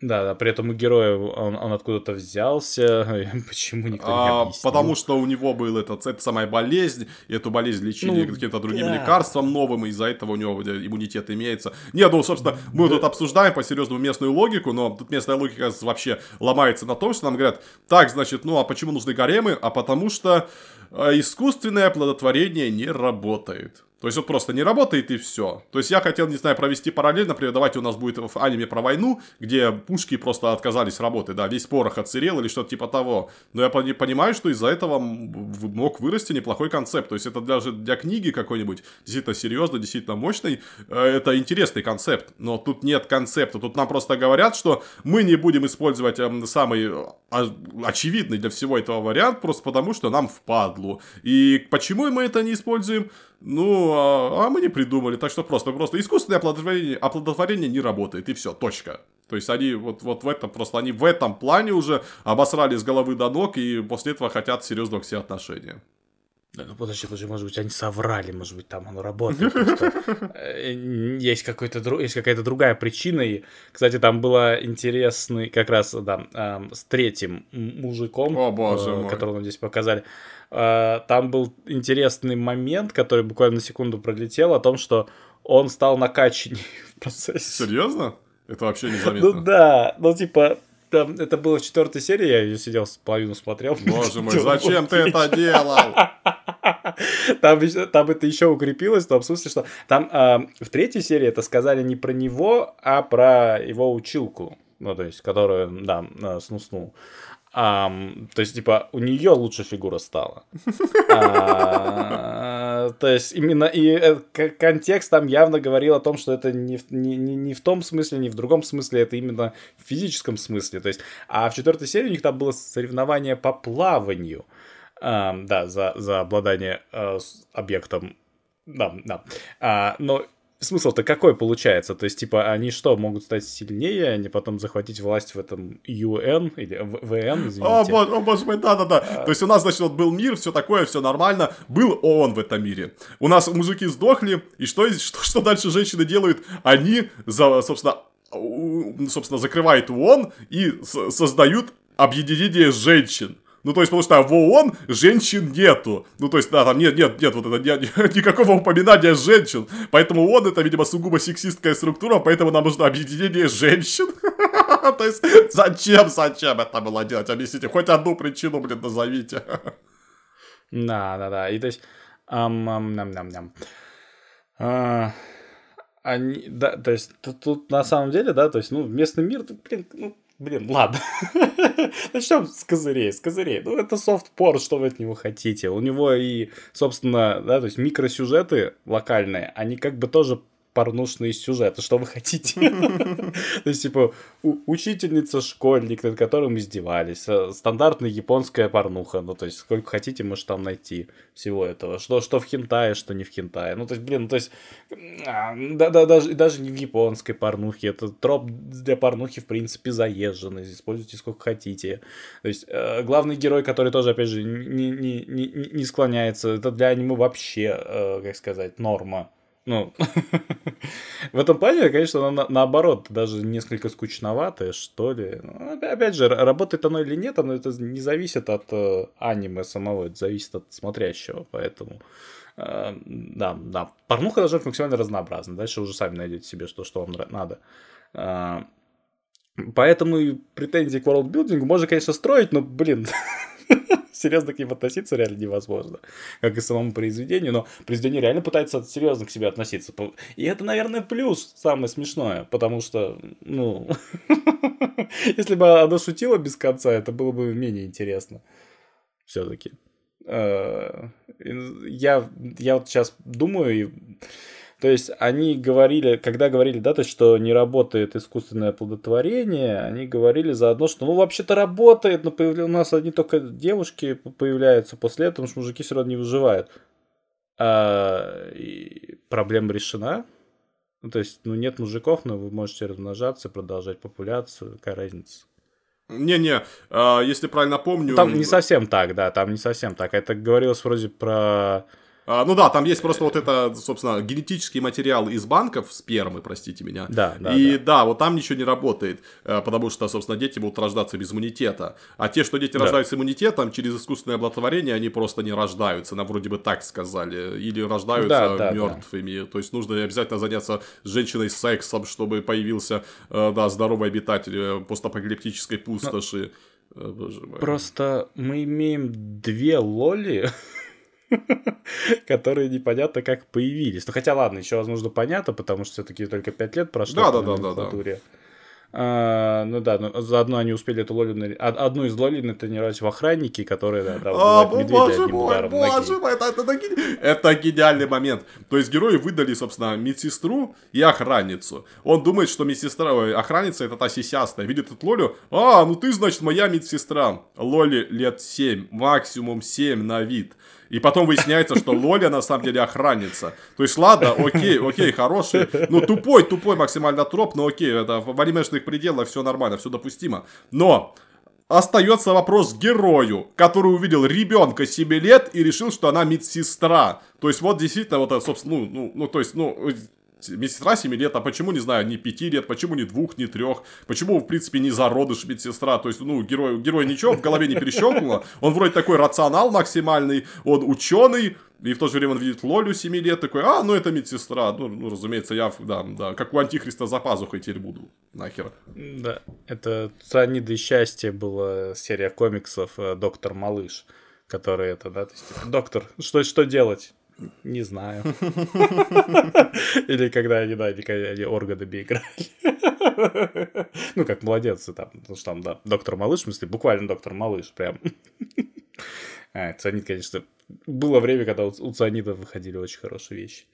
Да, да, при этом у героя он, он откуда-то взялся, почему никто а, не объяснил. Потому что у него была эта, эта самая болезнь, и эту болезнь лечили ну, каким-то другим да. лекарством новым, и из-за этого у него иммунитет имеется. Не, ну, собственно, мы да. тут обсуждаем по-серьезному местную логику, но тут местная логика вообще ломается на том, что нам говорят, так, значит, ну, а почему нужны гаремы? А потому что э, искусственное оплодотворение не работает. То есть вот просто не работает и все. То есть я хотел, не знаю, провести параллель, например, давайте у нас будет в аниме про войну, где пушки просто отказались работать, да, весь порох отсырел или что-то типа того. Но я понимаю, что из-за этого мог вырасти неплохой концепт. То есть это даже для книги какой-нибудь действительно серьезно, действительно мощный, э, это интересный концепт. Но тут нет концепта. Тут нам просто говорят, что мы не будем использовать эм, самый а, очевидный для всего этого вариант, просто потому что нам впадлу. И почему мы это не используем? Ну, а, а мы не придумали, так что просто, просто искусственное оплодотворение, оплодотворение не работает, и все, точка. То есть они вот, вот в этом, просто они в этом плане уже обосрали с головы до ног, и после этого хотят серьезного все отношения. Ну подожди, подожди, может быть, они соврали, может быть, там оно работает. Э, есть, какой-то, есть какая-то другая причина. И, кстати, там была интересный, как раз, да, с третьим мужиком, О, э, которого нам здесь показали. Э, там был интересный момент, который буквально на секунду пролетел, о том, что он стал накачанней в процессе. Серьезно? Это вообще незаметно. Ну да, ну типа, там, это было в четвертой серии, я ее сидел половину смотрел. Боже мой, зачем ты это делал? Там, там это еще укрепилось, в том смысле, что там а, в третьей серии это сказали не про него, а про его училку, ну, то есть, которую, да, а, снуснул. Ам, то есть, типа, у нее лучше фигура стала. А, То есть, именно и э, контекст там явно говорил о том, что это не в, не- не в том смысле, не в другом смысле, это именно в физическом смысле. То есть, а в четвертой серии у них там было соревнование по плаванию. Да, за, за обладание э, объектом. Да, да. А, но смысл-то какой получается? То есть, типа, они что, могут стать сильнее, они потом захватить власть в этом ЮН или ВН, О, извините. боже, о, боже мой, да-да-да. То есть у нас, значит, вот был мир, все такое, все нормально. Был ООН в этом мире. У нас мужики сдохли, и что, из- что, что дальше женщины делают? Они, за, собственно, собственно, закрывают ООН и создают объединение женщин. Ну, то есть, потому что в ООН женщин нету. Ну, то есть, да, там нет, нет, нет, вот это, нет, никакого упоминания женщин. Поэтому ООН это, видимо, сугубо сексистская структура, поэтому нам нужно объединение женщин. То есть, зачем, зачем это было делать? Объясните, хоть одну причину, блин, назовите. Да, да, да. И то есть. ам, ам, ням, ням, ням. А, они, да, то есть тут, на самом деле, да, то есть, ну, местный мир, блин, ну, блин, ладно. Начнем с козырей, с козырей. Ну, это софт-порт, что вы от него хотите. У него и, собственно, да, то есть микросюжеты локальные, они как бы тоже порнушные сюжеты, что вы хотите. То есть, типа, у- учительница, школьник, над которым издевались, э, стандартная японская порнуха, ну, то есть, сколько хотите, можешь там найти всего этого. Что, что в хентае, что не в хентае. Ну, то есть, блин, ну, то есть, а, да, да, даже, даже не в японской порнухе. Это троп для порнухи, в принципе, заезженный. Используйте сколько хотите. То есть, э, главный герой, который тоже, опять же, не, не, не, не не склоняется, это для аниме вообще, э, как сказать, норма. Ну, в этом плане, конечно, она на- наоборот, даже несколько скучноватая, что ли. Ну, опя- Опять же, работает оно или нет, оно это не зависит от э, аниме самого, это зависит от смотрящего, поэтому... э, да, да. Порнуха должна быть максимально разнообразна. Дальше уже сами найдете себе, что, что вам надо. А, Поэтому и претензии к ворлдбилдингу можно, конечно, строить, но, блин, серьезно к ним относиться реально невозможно. Как и самому произведению, но произведение реально пытается серьезно к себе относиться. И это, наверное, плюс самое смешное, потому что, ну, если бы оно шутило без конца, это было бы менее интересно. Все-таки. Я, я вот сейчас думаю, и то есть они говорили, когда говорили, да, то есть, что не работает искусственное оплодотворение, они говорили заодно, что ну вообще-то работает, но появля- у нас одни только девушки появляются после этого, потому что мужики все равно не выживают. А, и проблема решена. Ну, то есть, ну нет мужиков, но вы можете размножаться, продолжать популяцию, какая разница. Не-не, а, если правильно помню... Ну, Там не совсем так, да, там не совсем так. Это говорилось вроде про А, ну да, там есть просто вот это, собственно, генетический материал из банков, спермы, простите меня. Да, да, И да. вот там ничего не работает, э, потому что, собственно, дети будут рождаться без иммунитета. А те, что дети Да. рождаются с иммунитетом, через искусственное оплодотворение, они просто не рождаются, нам вроде бы так сказали. Или рождаются Да, да, мертвыми. То есть нужно обязательно заняться с женщиной сексом, чтобы появился, э, да, здоровый обитатель э, постапокалиптической пустоши. Э, Боже мой. Просто мы имеем две лоли, которые непонятно как появились. Ну, хотя, ладно, еще, возможно, понятно, потому что все-таки только 5 лет прошло Да, да, да, да, да. А, ну да, ну, заодно они успели эту од- одну из лолей натренировать в охраннике, которые, да, да, А, боже мой, боже мой, это, это, это это гениальный момент. То есть герои выдали, собственно, медсестру и охранницу. Он думает, что медсестра, ой, охранница это та сисястая. Видит эту Лолю. А, ну ты, значит, моя медсестра. Лоли лет 7, максимум 7 на вид. И потом выясняется, что Лоля на самом деле охранница. То есть, ладно, окей, окей, хороший. Ну, тупой, тупой максимально троп, но окей, это в анимешных пределах все нормально, все допустимо. Но остается вопрос герою, который увидел ребенка 7 лет и решил, что она медсестра. То есть вот действительно вот, собственно, ну, ну, ну то есть, ну, медсестра 7 лет, а почему, не знаю, не 5 лет, почему не 2, не 3, почему, в принципе, не зародыш медсестра, то есть, ну, герой, герой ничего в голове не перещелкнуло, он вроде такой рационал максимальный, он ученый, и в то же время он видит Лолю 7 лет, такой, а, ну это медсестра, ну, ну разумеется, я, да, да, как у Антихриста за пазухой теперь буду, нахер. Да, это «Цианиды счастья» была серия комиксов э, «Доктор Малыш», который это, да, то есть, типа, доктор, что, что делать? Не знаю. Или когда они, да, они органами играли. Ну, как молодец, там, потому что там, да, доктор Малыш, в смысле, буквально доктор Малыш, прям. А, Цианид, конечно, было время, когда у Цианида выходили очень хорошие вещи.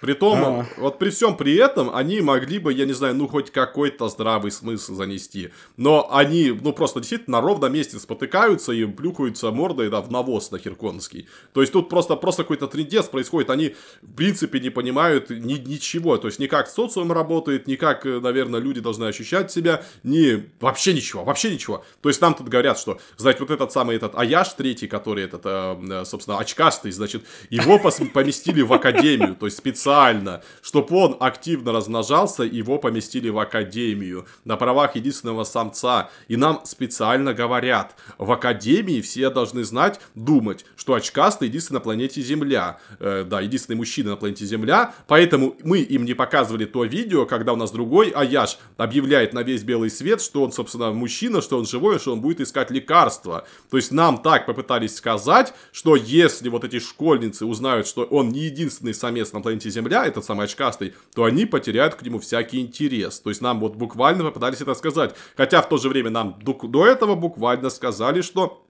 Притом, а. вот при всем при этом, они могли бы, я не знаю, ну хоть какой-то здравый смысл занести. Но они, ну просто действительно на ровном месте спотыкаются и плюхаются мордой да, в навоз на Херконский. То есть тут просто, просто какой-то трендец происходит. Они в принципе не понимают ни, ничего. То есть ни как социум работает, ни как, наверное, люди должны ощущать себя. Ни вообще ничего, вообще ничего. То есть нам тут говорят, что, знаете, вот этот самый этот Аяш третий, который этот, э, собственно, очкастый, значит, его поместили в академию. То есть специально специально, чтобы он активно размножался, его поместили в академию на правах единственного самца. И нам специально говорят, в академии все должны знать, думать, что очкастый единственный на планете Земля. Э, да, единственный мужчина на планете Земля. Поэтому мы им не показывали то видео, когда у нас другой Аяш объявляет на весь белый свет, что он, собственно, мужчина, что он живой, что он будет искать лекарства. То есть нам так попытались сказать, что если вот эти школьницы узнают, что он не единственный самец на планете Земля, Земля, этот самый очкастый, то они потеряют к нему всякий интерес. То есть нам вот буквально попытались это сказать. Хотя в то же время нам до, этого буквально сказали, что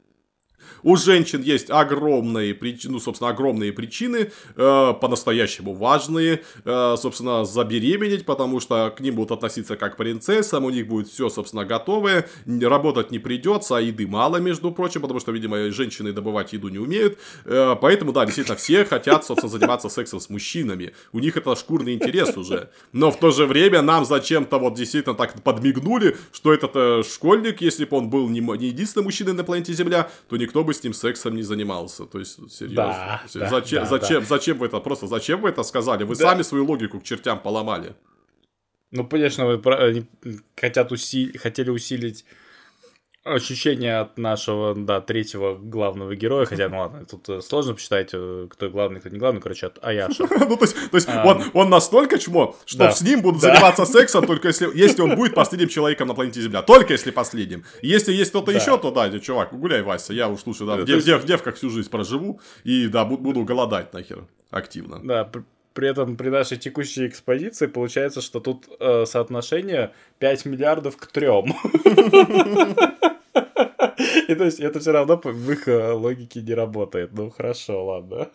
у женщин есть огромные причины, ну, собственно, огромные причины, э, по-настоящему важные, э, собственно, забеременеть, потому что к ним будут относиться как к принцессам, у них будет все, собственно, готовое, работать не придется, а еды мало, между прочим, потому что, видимо, женщины добывать еду не умеют, э, поэтому, да, действительно, все хотят, собственно, заниматься сексом с мужчинами, у них это шкурный интерес уже, но в то же время нам зачем-то вот действительно так подмигнули, что этот э, школьник, если бы он был не, не единственным мужчиной на планете Земля, то никто бы бы с ним сексом не занимался. То есть, серьезно. Да, зачем, да, зачем, да. зачем вы это просто, зачем вы это сказали? Вы да. сами свою логику к чертям поломали. Ну, конечно, вы они хотят усили... хотели усилить ощущение от нашего, да, третьего главного героя, хотя, ну ладно, тут э, сложно посчитать, э, кто главный, кто не главный, короче, от Аяша. Ну, то есть, то есть он, он настолько чмо, что с ним будут заниматься сексом, только если, если он будет последним человеком на планете Земля. Только если последним. Если есть кто-то еще, то да, чувак, гуляй, Вася, я уж слушай, да, в девках всю жизнь проживу, и да, буду голодать нахер активно. Да, при этом при нашей текущей экспозиции получается, что тут э, соотношение 5 миллиардов к 3. И то есть это все равно в их э, логике не работает. Ну хорошо, ладно.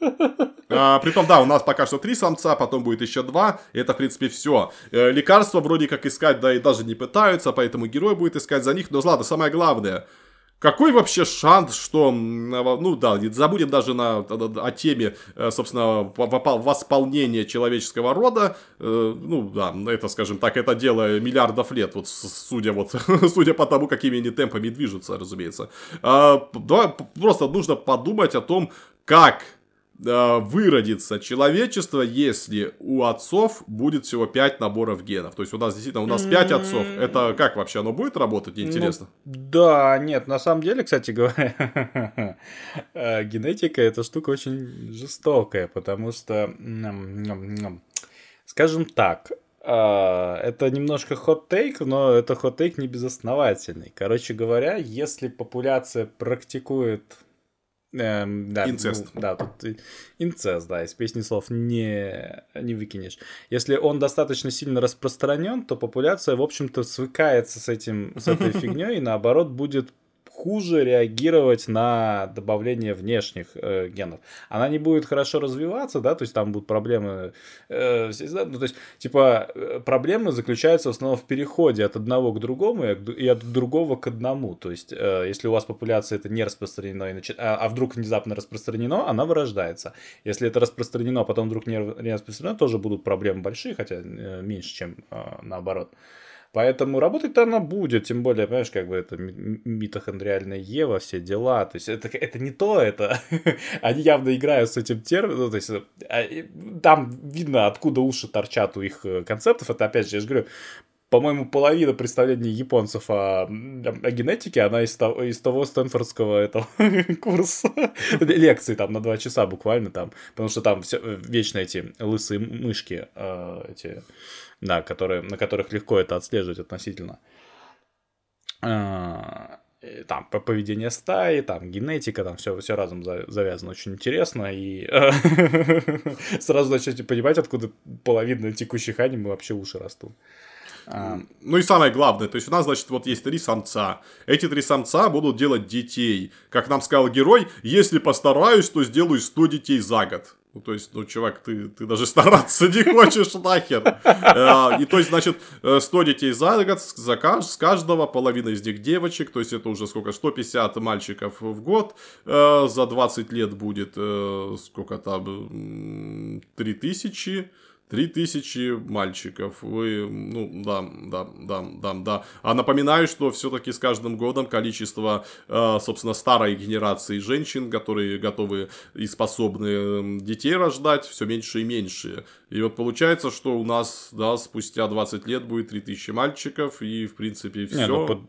А, притом, да, у нас пока что три самца, потом будет еще два. Это, в принципе, все. Э, лекарства вроде как искать, да и даже не пытаются, поэтому герой будет искать за них. Но ладно, самое главное – какой вообще шанс, что, ну да, не забудем даже на, о теме, э, собственно, восполнения человеческого рода, э, ну да, это, скажем так, это дело миллиардов лет, вот судя, вот, судя по тому, какими они темпами движутся, разумеется. А, просто нужно подумать о том, как выродится человечество, если у отцов будет всего 5 наборов генов. То есть у нас действительно у нас 5 отцов. Это как вообще оно будет работать? Интересно. Ну, да, нет, на самом деле, кстати говоря, э, генетика это штука очень жестокая, потому что, скажем так, э, это немножко хот-тейк, но это хот-тейк не безосновательный. Короче говоря, если популяция практикует Эм, да, инцест. Ну, да, тут инцест, да, из песни слов не, не выкинешь. Если он достаточно сильно распространен, то популяция, в общем-то, свыкается с этим, с этой фигней и наоборот будет хуже реагировать на добавление внешних э, генов. Она не будет хорошо развиваться, да, то есть там будут проблемы, э, ну, то есть, типа, э, проблемы заключаются в основном в переходе от одного к другому и от другого к одному. То есть, э, если у вас популяция это не распространено, и начи... а, а вдруг внезапно распространено, она вырождается. Если это распространено, а потом вдруг не распространено, тоже будут проблемы большие, хотя э, меньше, чем э, наоборот. Поэтому работать-то она будет, тем более, понимаешь, как бы это митохондриальная Ева, все дела. То есть это, это не то, это они явно играют с этим термином. Ну, то есть а, там видно, откуда уши торчат у их э, концептов. Это опять же, я же говорю, по-моему, половина представлений японцев о, о генетике, она из того, из того стэнфордского этого курса, лекции там на два часа буквально там, потому что там все, э, вечно эти лысые мышки, э, эти да, которые, на которых легко это отслеживать относительно. А, там поведение стаи, там генетика, там все, все разом завязано очень интересно. И сразу начнете понимать, откуда половина текущих аниме вообще уши растут. А... Ну и самое главное, то есть у нас, значит, вот есть три самца. Эти три самца будут делать детей. Как нам сказал герой, если постараюсь, то сделаю 100 детей за год. Ну, то есть, ну, чувак, ты, ты даже стараться не хочешь нахер. Э, и то есть, значит, 100 э, детей за год, за с каждого, половина из них девочек, то есть, это уже сколько, 150 мальчиков в год, э, за 20 лет будет, сколько там, 3000, Три тысячи мальчиков. Вы, ну, да, да, да, да, да. А напоминаю, что все-таки с каждым годом количество, э, собственно, старой генерации женщин, которые готовы и способны детей рождать, все меньше и меньше. И вот получается, что у нас, да, спустя 20 лет будет 3000 мальчиков, и, в принципе, все. Не, ну, под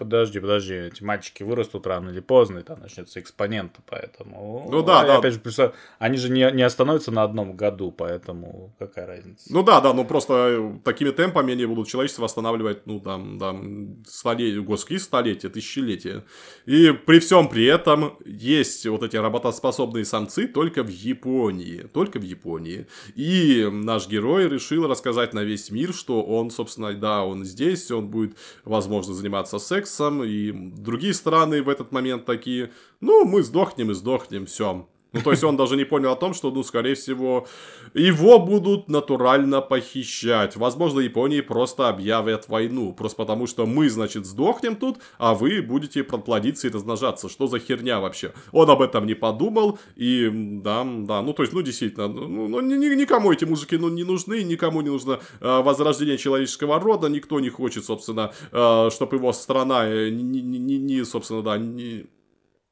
подожди, подожди, эти мальчики вырастут рано или поздно, и там начнется экспонент, поэтому... Ну да, да. Опять же, они же не, не остановятся на одном году, поэтому какая разница? Ну да, да, ну просто э, такими темпами они будут человечество восстанавливать, ну там, там, столетия, господи, столетия, тысячелетия. И при всем при этом есть вот эти работоспособные самцы только в Японии, только в Японии. И наш герой решил рассказать на весь мир, что он, собственно, да, он здесь, он будет, возможно, заниматься сексом, сексом, и другие страны в этот момент такие, ну, мы сдохнем и сдохнем, все. Ну, то есть он даже не понял о том, что, ну, скорее всего, его будут натурально похищать. Возможно, Японии просто объявят войну. Просто потому, что мы, значит, сдохнем тут, а вы будете плодиться и размножаться. Что за херня вообще? Он об этом не подумал. И, да, да, ну, то есть, ну, действительно, ну, ну никому эти мужики ну, не нужны, никому не нужно э, возрождение человеческого рода, никто не хочет, собственно, э, чтобы его страна не, не, не, не собственно, да, не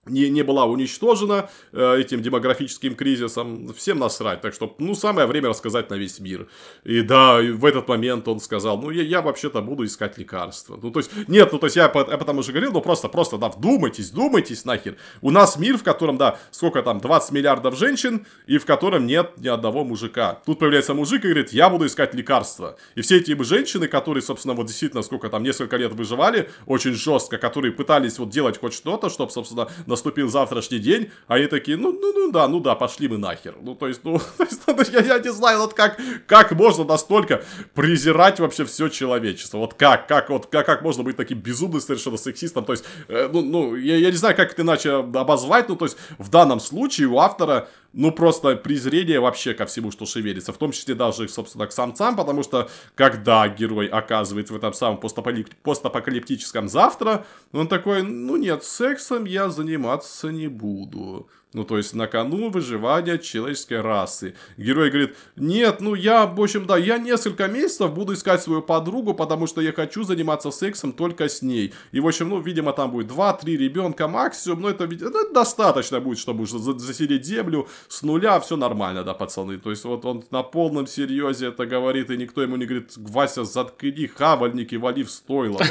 не, не была уничтожена э, этим демографическим кризисом, всем насрать. Так что, ну, самое время рассказать на весь мир. И да, в этот момент он сказал, ну, я, я вообще-то буду искать лекарства. Ну, то есть, нет, ну, то есть, я, я потому же говорил, ну, просто, просто, да, вдумайтесь, вдумайтесь нахер. У нас мир, в котором, да, сколько там, 20 миллиардов женщин, и в котором нет ни одного мужика. Тут появляется мужик и говорит, я буду искать лекарства. И все эти женщины, которые, собственно, вот действительно, сколько там, несколько лет выживали, очень жестко, которые пытались вот делать хоть что-то, чтобы, собственно, наступил завтрашний день, а они такие, ну, ну, ну да, ну да, пошли мы нахер. Ну, то есть, ну, то есть, ну, я, я не знаю, вот как, как можно настолько презирать вообще все человечество. Вот как, как, вот как, как можно быть таким безумным совершенно сексистом. То есть, э, ну, ну я, я не знаю, как это иначе обозвать, ну, то есть, в данном случае у автора ну, просто презрение вообще ко всему, что шевелится, в том числе даже, собственно, к самцам, потому что, когда герой оказывается в этом самом постапокалиптическом завтра, он такой, ну нет, сексом я заниматься не буду. Ну, то есть, на кону выживания человеческой расы. Герой говорит, нет, ну я, в общем, да, я несколько месяцев буду искать свою подругу, потому что я хочу заниматься сексом только с ней. И, в общем, ну, видимо, там будет 2-3 ребенка максимум, но это, ну, это достаточно будет, чтобы уже заселить землю с нуля, все нормально, да, пацаны. То есть, вот он на полном серьезе это говорит, и никто ему не говорит, Вася, заткни хавальники, вали в стойло.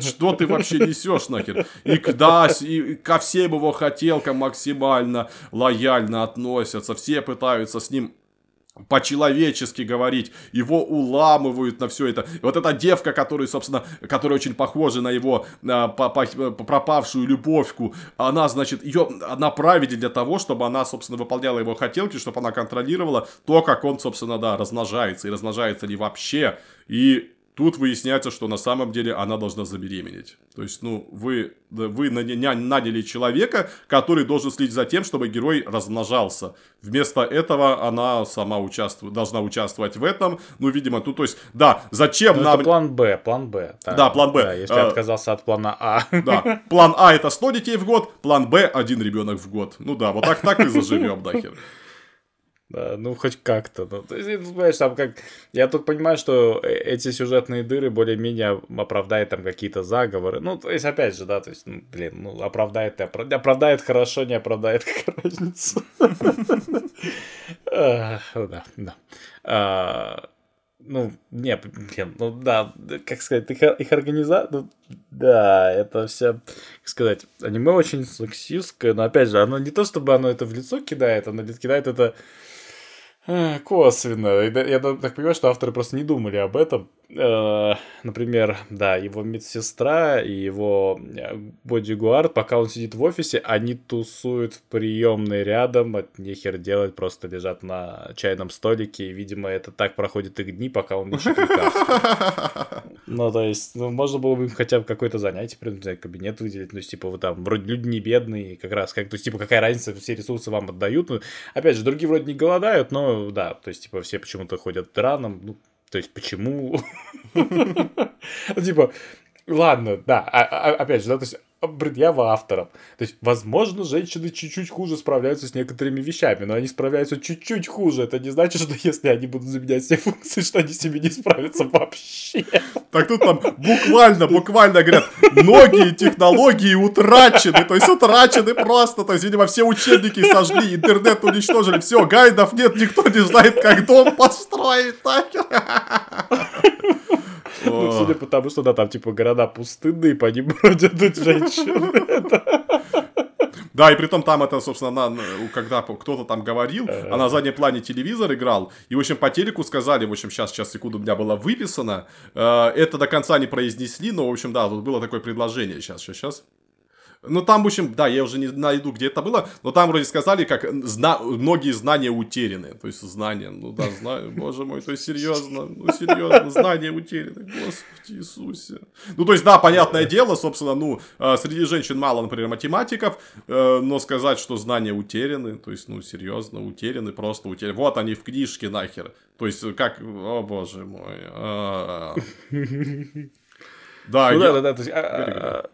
Что ты вообще несешь нахер? И, да, и ко всем его хотелкам максимально лояльно относятся, все пытаются с ним по-человечески говорить, его уламывают на все это. вот эта девка, которая, собственно, которая очень похожа на его а, по, по, пропавшую любовьку, она, значит, ее направили для того, чтобы она, собственно, выполняла его хотелки, чтобы она контролировала то, как он, собственно, да, размножается, и размножается ли вообще. И Тут выясняется, что на самом деле она должна забеременеть. То есть, ну, вы, вы наняли человека, который должен следить за тем, чтобы герой размножался. Вместо этого она сама участвует, должна участвовать в этом. Ну, видимо, тут, то есть, да, зачем ну, нам... Это план Б, план Б. Да, да план Б. Да, если а, отказался от плана А. Да, план А это 100 детей в год, план Б один ребенок в год. Ну да, вот так, так и заживем, нахер. Да, ну хоть как-то. Ну, то есть, ну, понимаешь, там как... Я тут понимаю, что э, эти сюжетные дыры более-менее оправдают там какие-то заговоры. Ну, то есть, опять же, да, то есть, ну, блин, ну, оправдает и оправдает. Хорошо, не оправдает, какая разница. Да, да. А, ну, не, блин, ну да, как сказать, их, их организация, ну, да, это вся, как сказать, аниме очень сексистское, но опять же, оно не то, чтобы оно это в лицо кидает, оно кидает это Косвенно. Я так понимаю, что авторы просто не думали об этом. Э, например, да, его медсестра и его э, бодигуард, пока он сидит в офисе, они тусуют в приемной рядом, от нехер делать, просто лежат на чайном столике, и, видимо, это так проходит их дни, пока он ищет лекарства. Ну, то есть, ну, можно было бы им хотя бы какое-то занятие, например, кабинет выделить, ну, типа, вы там, вроде люди не бедные, как раз, как, то есть, типа, какая разница, все ресурсы вам отдают, ну, опять же, другие вроде не голодают, но, да, то есть, типа, все почему-то ходят раном, ну, то есть, почему? Типа, ладно, да, а, а, опять же, да, то есть предъява авторам. То есть, возможно, женщины чуть-чуть хуже справляются с некоторыми вещами, но они справляются чуть-чуть хуже. Это не значит, что если они будут заменять все функции, что они себе не справятся вообще. Так тут там буквально, буквально говорят, многие технологии утрачены, то есть утрачены просто, то есть, видимо, все учебники сожгли, интернет уничтожили, все, гайдов нет, никто не знает, как дом построить. Так. Ну, судя по тому, что, да, там, типа, города пустынные, по ним бродят женщины. Да, и при том там это, собственно, на, когда кто-то там говорил, а на заднем плане телевизор играл, и, в общем, по телеку сказали, в общем, сейчас, сейчас, секунду, у меня было выписано, э, это до конца не произнесли, но, в общем, да, тут было такое предложение, сейчас, сейчас, сейчас. Ну, там, в общем, да, я уже не найду, где это было, но там вроде сказали, как зна многие знания утеряны. То есть, знания, ну да, знаю, боже мой, то есть, серьезно, ну, серьезно, знания утеряны, господи Иисусе. Ну, то есть, да, понятное дело, собственно, ну, э, среди женщин мало, например, математиков, э, но сказать, что знания утеряны, то есть, ну, серьезно, утеряны, просто утеряны. Вот они в книжке нахер. То есть, как, о боже мой. А. Да, ну, да, да, да, то есть, а, а,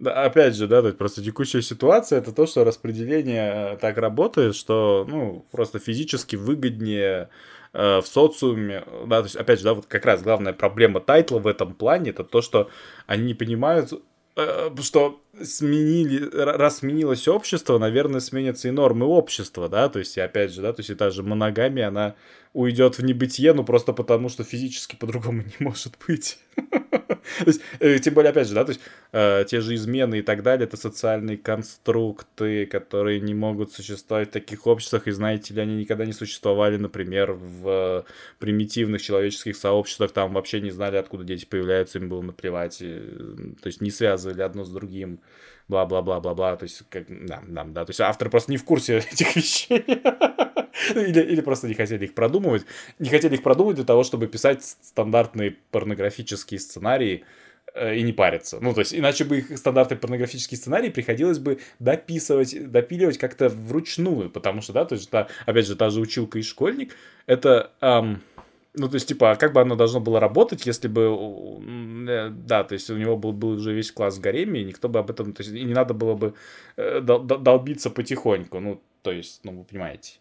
да, опять же, да, то есть просто текущая ситуация это то, что распределение э, так работает, что, ну, просто физически выгоднее э, в социуме, да, то есть, опять же, да, вот как раз главная проблема тайтла в этом плане, это то, что они не понимают, э, что сменили, раз сменилось общество, наверное, сменятся и нормы общества, да, то есть, и опять же, да, то есть, и та же моногамия, она уйдет в небытие, ну, просто потому, что физически по-другому не может быть. То есть, э, тем более, опять же, да, то есть, э, те же измены и так далее, это социальные конструкты, которые не могут существовать в таких обществах, и знаете ли, они никогда не существовали, например, в примитивных человеческих сообществах, там вообще не знали, откуда дети появляются, им было наплевать, то есть, не связывали одно с другим бла-бла-бла-бла-бла, то есть, как, да, да, да, то есть авторы просто не в курсе этих вещей. Или, или просто не хотели их продумывать. Не хотели их продумывать для того, чтобы писать стандартные порнографические сценарии э, и не париться. Ну, то есть, иначе бы их стандартные порнографические сценарии приходилось бы дописывать, допиливать как-то вручную, потому что, да, то есть, та, опять же, та же училка и школьник, это... Эм, ну, то есть, типа, а как бы оно должно было работать, если бы, э, да, то есть у него был, был уже весь класс в гареме, и никто бы об этом, то есть, и не надо было бы э, долбиться потихоньку, ну, то есть, ну, вы понимаете.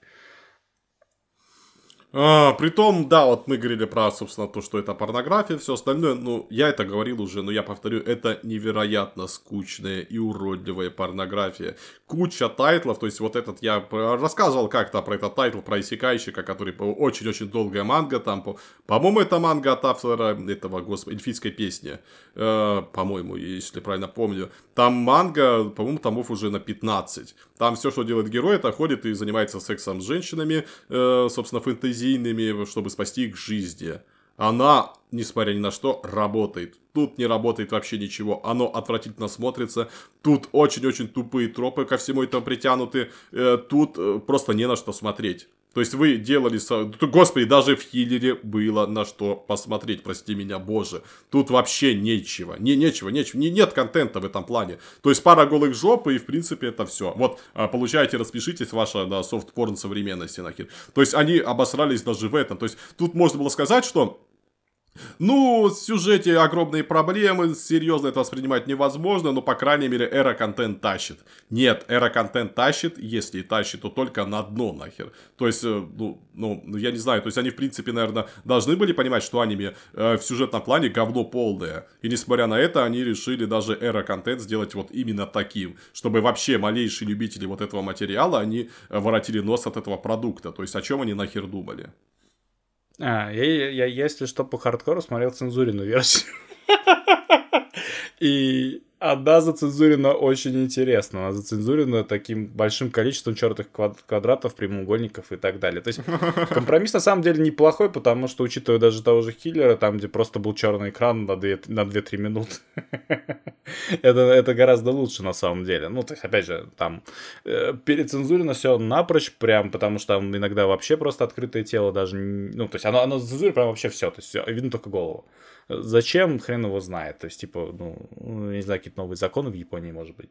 А, притом, да, вот мы говорили про, собственно, то, что это порнография, все остальное, ну, я это говорил уже, но я повторю, это невероятно скучная и уродливая порнография. Куча тайтлов, то есть вот этот, я рассказывал как-то про этот тайтл, про Исекайщика, который очень-очень долгая манга, там, по, по-моему, это манга от автора этого, господи, эльфийской песни, э, по-моему, если правильно помню. Там манга, по-моему, томов уже на 15. Там все, что делает герой, это ходит и занимается сексом с женщинами, э, собственно, фэнтезийными, чтобы спасти их жизни. Она, несмотря ни на что, работает. Тут не работает вообще ничего. Оно отвратительно смотрится. Тут очень-очень тупые тропы ко всему этому притянуты. Э, тут э, просто не на что смотреть. То есть вы делали... Господи, даже в Хиллере было на что посмотреть, прости меня, боже. Тут вообще нечего. Не, нечего, нечего. Не, нет контента в этом плане. То есть пара голых жоп, и в принципе это все. Вот, а, получаете, распишитесь, ваша да, софт-порн современности нахер. То есть они обосрались даже в этом. То есть тут можно было сказать, что Ну, в сюжете огромные проблемы, серьезно это воспринимать невозможно, но, по крайней мере, эра-контент тащит. Нет, эра-контент тащит, если и тащит, то только на дно нахер. То есть, э, ну, ну, я не знаю, то есть они, в принципе, наверное, должны были понимать, что аниме э, в сюжетном плане говно полное. И, несмотря на это, они решили даже эра-контент сделать вот именно таким, чтобы вообще малейшие любители вот этого материала, они э, воротили нос от этого продукта. То есть, о чем они нахер думали? А, я, я, если что, по хардкору смотрел цензуренную версию. И она зацензурена очень интересно. Она зацензурена таким большим количеством чертых квадратов, прямоугольников и так далее. То есть компромисс на самом деле неплохой, потому что, учитывая даже того же Хиллера, там, где просто был черный экран на 2-3 на минуты, это, это гораздо лучше на самом деле. Ну, то есть, опять же, там э, перецензурено все напрочь, прям, потому что там иногда вообще просто открытое тело даже, ну, то есть оно, оно зацензурено прям вообще все, то есть видно только голову. Зачем, хрен его знает. То есть, типа, ну, не знаю, какие-то новые законы в Японии, может быть.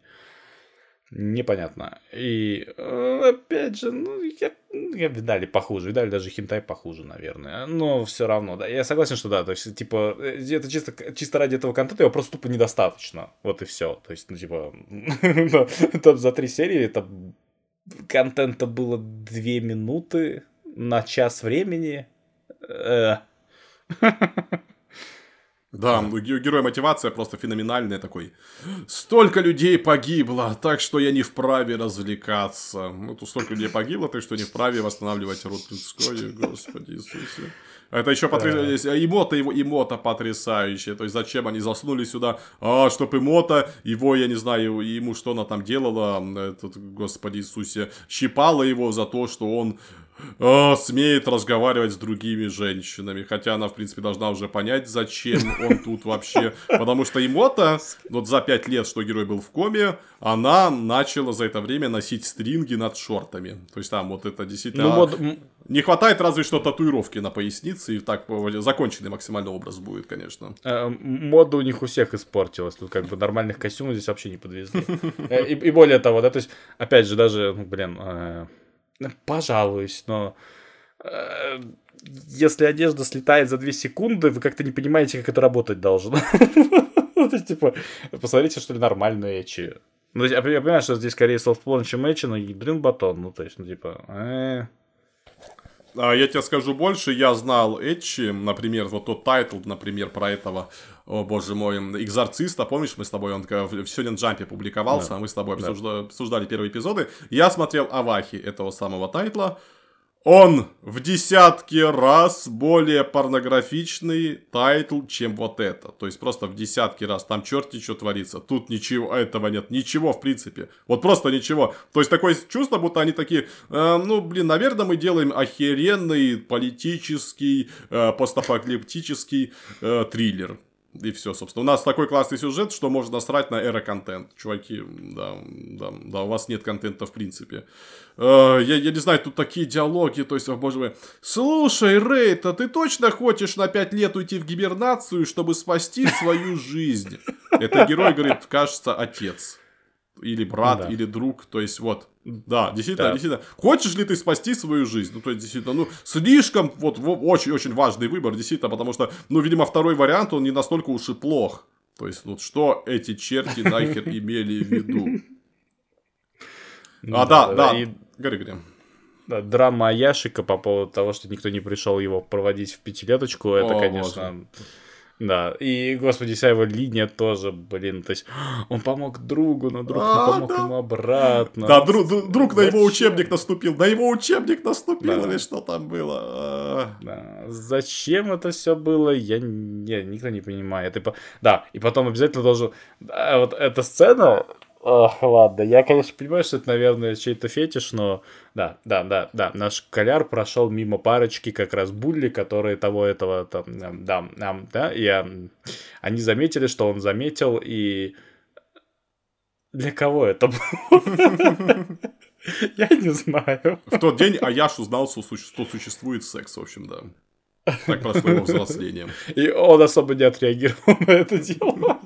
Непонятно. И э, опять же, ну, я, я видали похуже, видали даже хинтай похуже, наверное. Но все равно, да. Я согласен, что да. То есть, типа, э, это чисто, чисто ради этого контента его просто тупо недостаточно. Вот и все. То есть, ну, типа, там за три серии это контента было две минуты на час времени. Э. Да, у героя мотивация просто феноменальная такой. Столько людей погибло, так что я не вправе развлекаться. Ну, тут столько людей погибло, так что не вправе восстанавливать род людской, господи Иисусе. Это еще потрясающе. Да. Имота его, имота потрясающая. То есть, зачем они заснули сюда? А, чтоб имота, его, я не знаю, ему что она там делала, этот, господи Иисусе, щипала его за то, что он о, смеет разговаривать с другими женщинами. Хотя она, в принципе, должна уже понять, зачем он тут вообще. Потому что Имота, вот за пять лет, что герой был в коме, она начала за это время носить стринги над шортами. То есть там вот это действительно... Ну, мод... Не хватает разве что татуировки на пояснице, и так законченный максимальный образ будет, конечно. Э, мода у них у всех испортилась. Тут как бы нормальных костюмов здесь вообще не подвезли. Э, и, и более того, да, то есть, опять же, даже, ну, блин, э, Пожалуюсь, но э, если одежда слетает за 2 секунды, вы как-то не понимаете, как это работать должно. Ну, то есть, типа, посмотрите, что ли, нормальные эчи. Ну, я, понимаю, что здесь скорее софтпорн, чем эчи, но блин, батон. Ну, то есть, ну, типа, э. А я тебе скажу больше, я знал Эчи, например, вот тот тайтл, например, про этого, о боже мой, экзорциста, помнишь, мы с тобой, он в Сёнэн Джампе публиковался, да. а мы с тобой обсуждали, да. обсуждали первые эпизоды, я смотрел овахи этого самого тайтла, он в десятки раз более порнографичный тайтл, чем вот это. То есть просто в десятки раз. Там черти что творится. Тут ничего этого нет. Ничего, в принципе. Вот просто ничего. То есть такое чувство, будто они такие, э, ну, блин, наверное, мы делаем охеренный политический, э, постапокалиптический э, триллер. И все, собственно. У нас такой классный сюжет, что можно насрать на эро-контент. Чуваки, да, да, да, у вас нет контента в принципе. Э, я, я не знаю, тут такие диалоги, то есть, о боже мой. Слушай, Рейд, а ты точно хочешь на 5 лет уйти в гибернацию, чтобы спасти свою жизнь? Это герой говорит, кажется, отец или брат, да. или друг. То есть, вот, да, действительно, да. действительно. Хочешь ли ты спасти свою жизнь? Ну, то есть, действительно, ну, слишком, вот, очень-очень важный выбор, действительно, потому что, ну, видимо, второй вариант, он не настолько уж и плох. То есть, вот, что эти черти нахер имели в виду? А, да, да, Гори, гори. Драма Яшика по поводу того, что никто не пришел его проводить в пятилеточку, это, конечно. Да, и, господи, вся его линия тоже, блин, то есть он помог другу, но друг а, не помог да. ему обратно. Да, друг, друг на его учебник наступил, на его учебник наступил да. или что там было. А. Да. Зачем это все было, я, я никто не понимает. И, да, и потом обязательно должен... Вот эта сцена, Ох, ладно, я, конечно, понимаю, что это, наверное, чей-то фетиш, но да, да, да, да, наш коляр прошел мимо парочки как раз булли, которые того этого там, да, да, да, и а, они заметили, что он заметил, и для кого это было? Я не знаю. В тот день Аяш узнал, что существует секс, в общем, да. Так прошло его взросление. И он особо не отреагировал на это дело.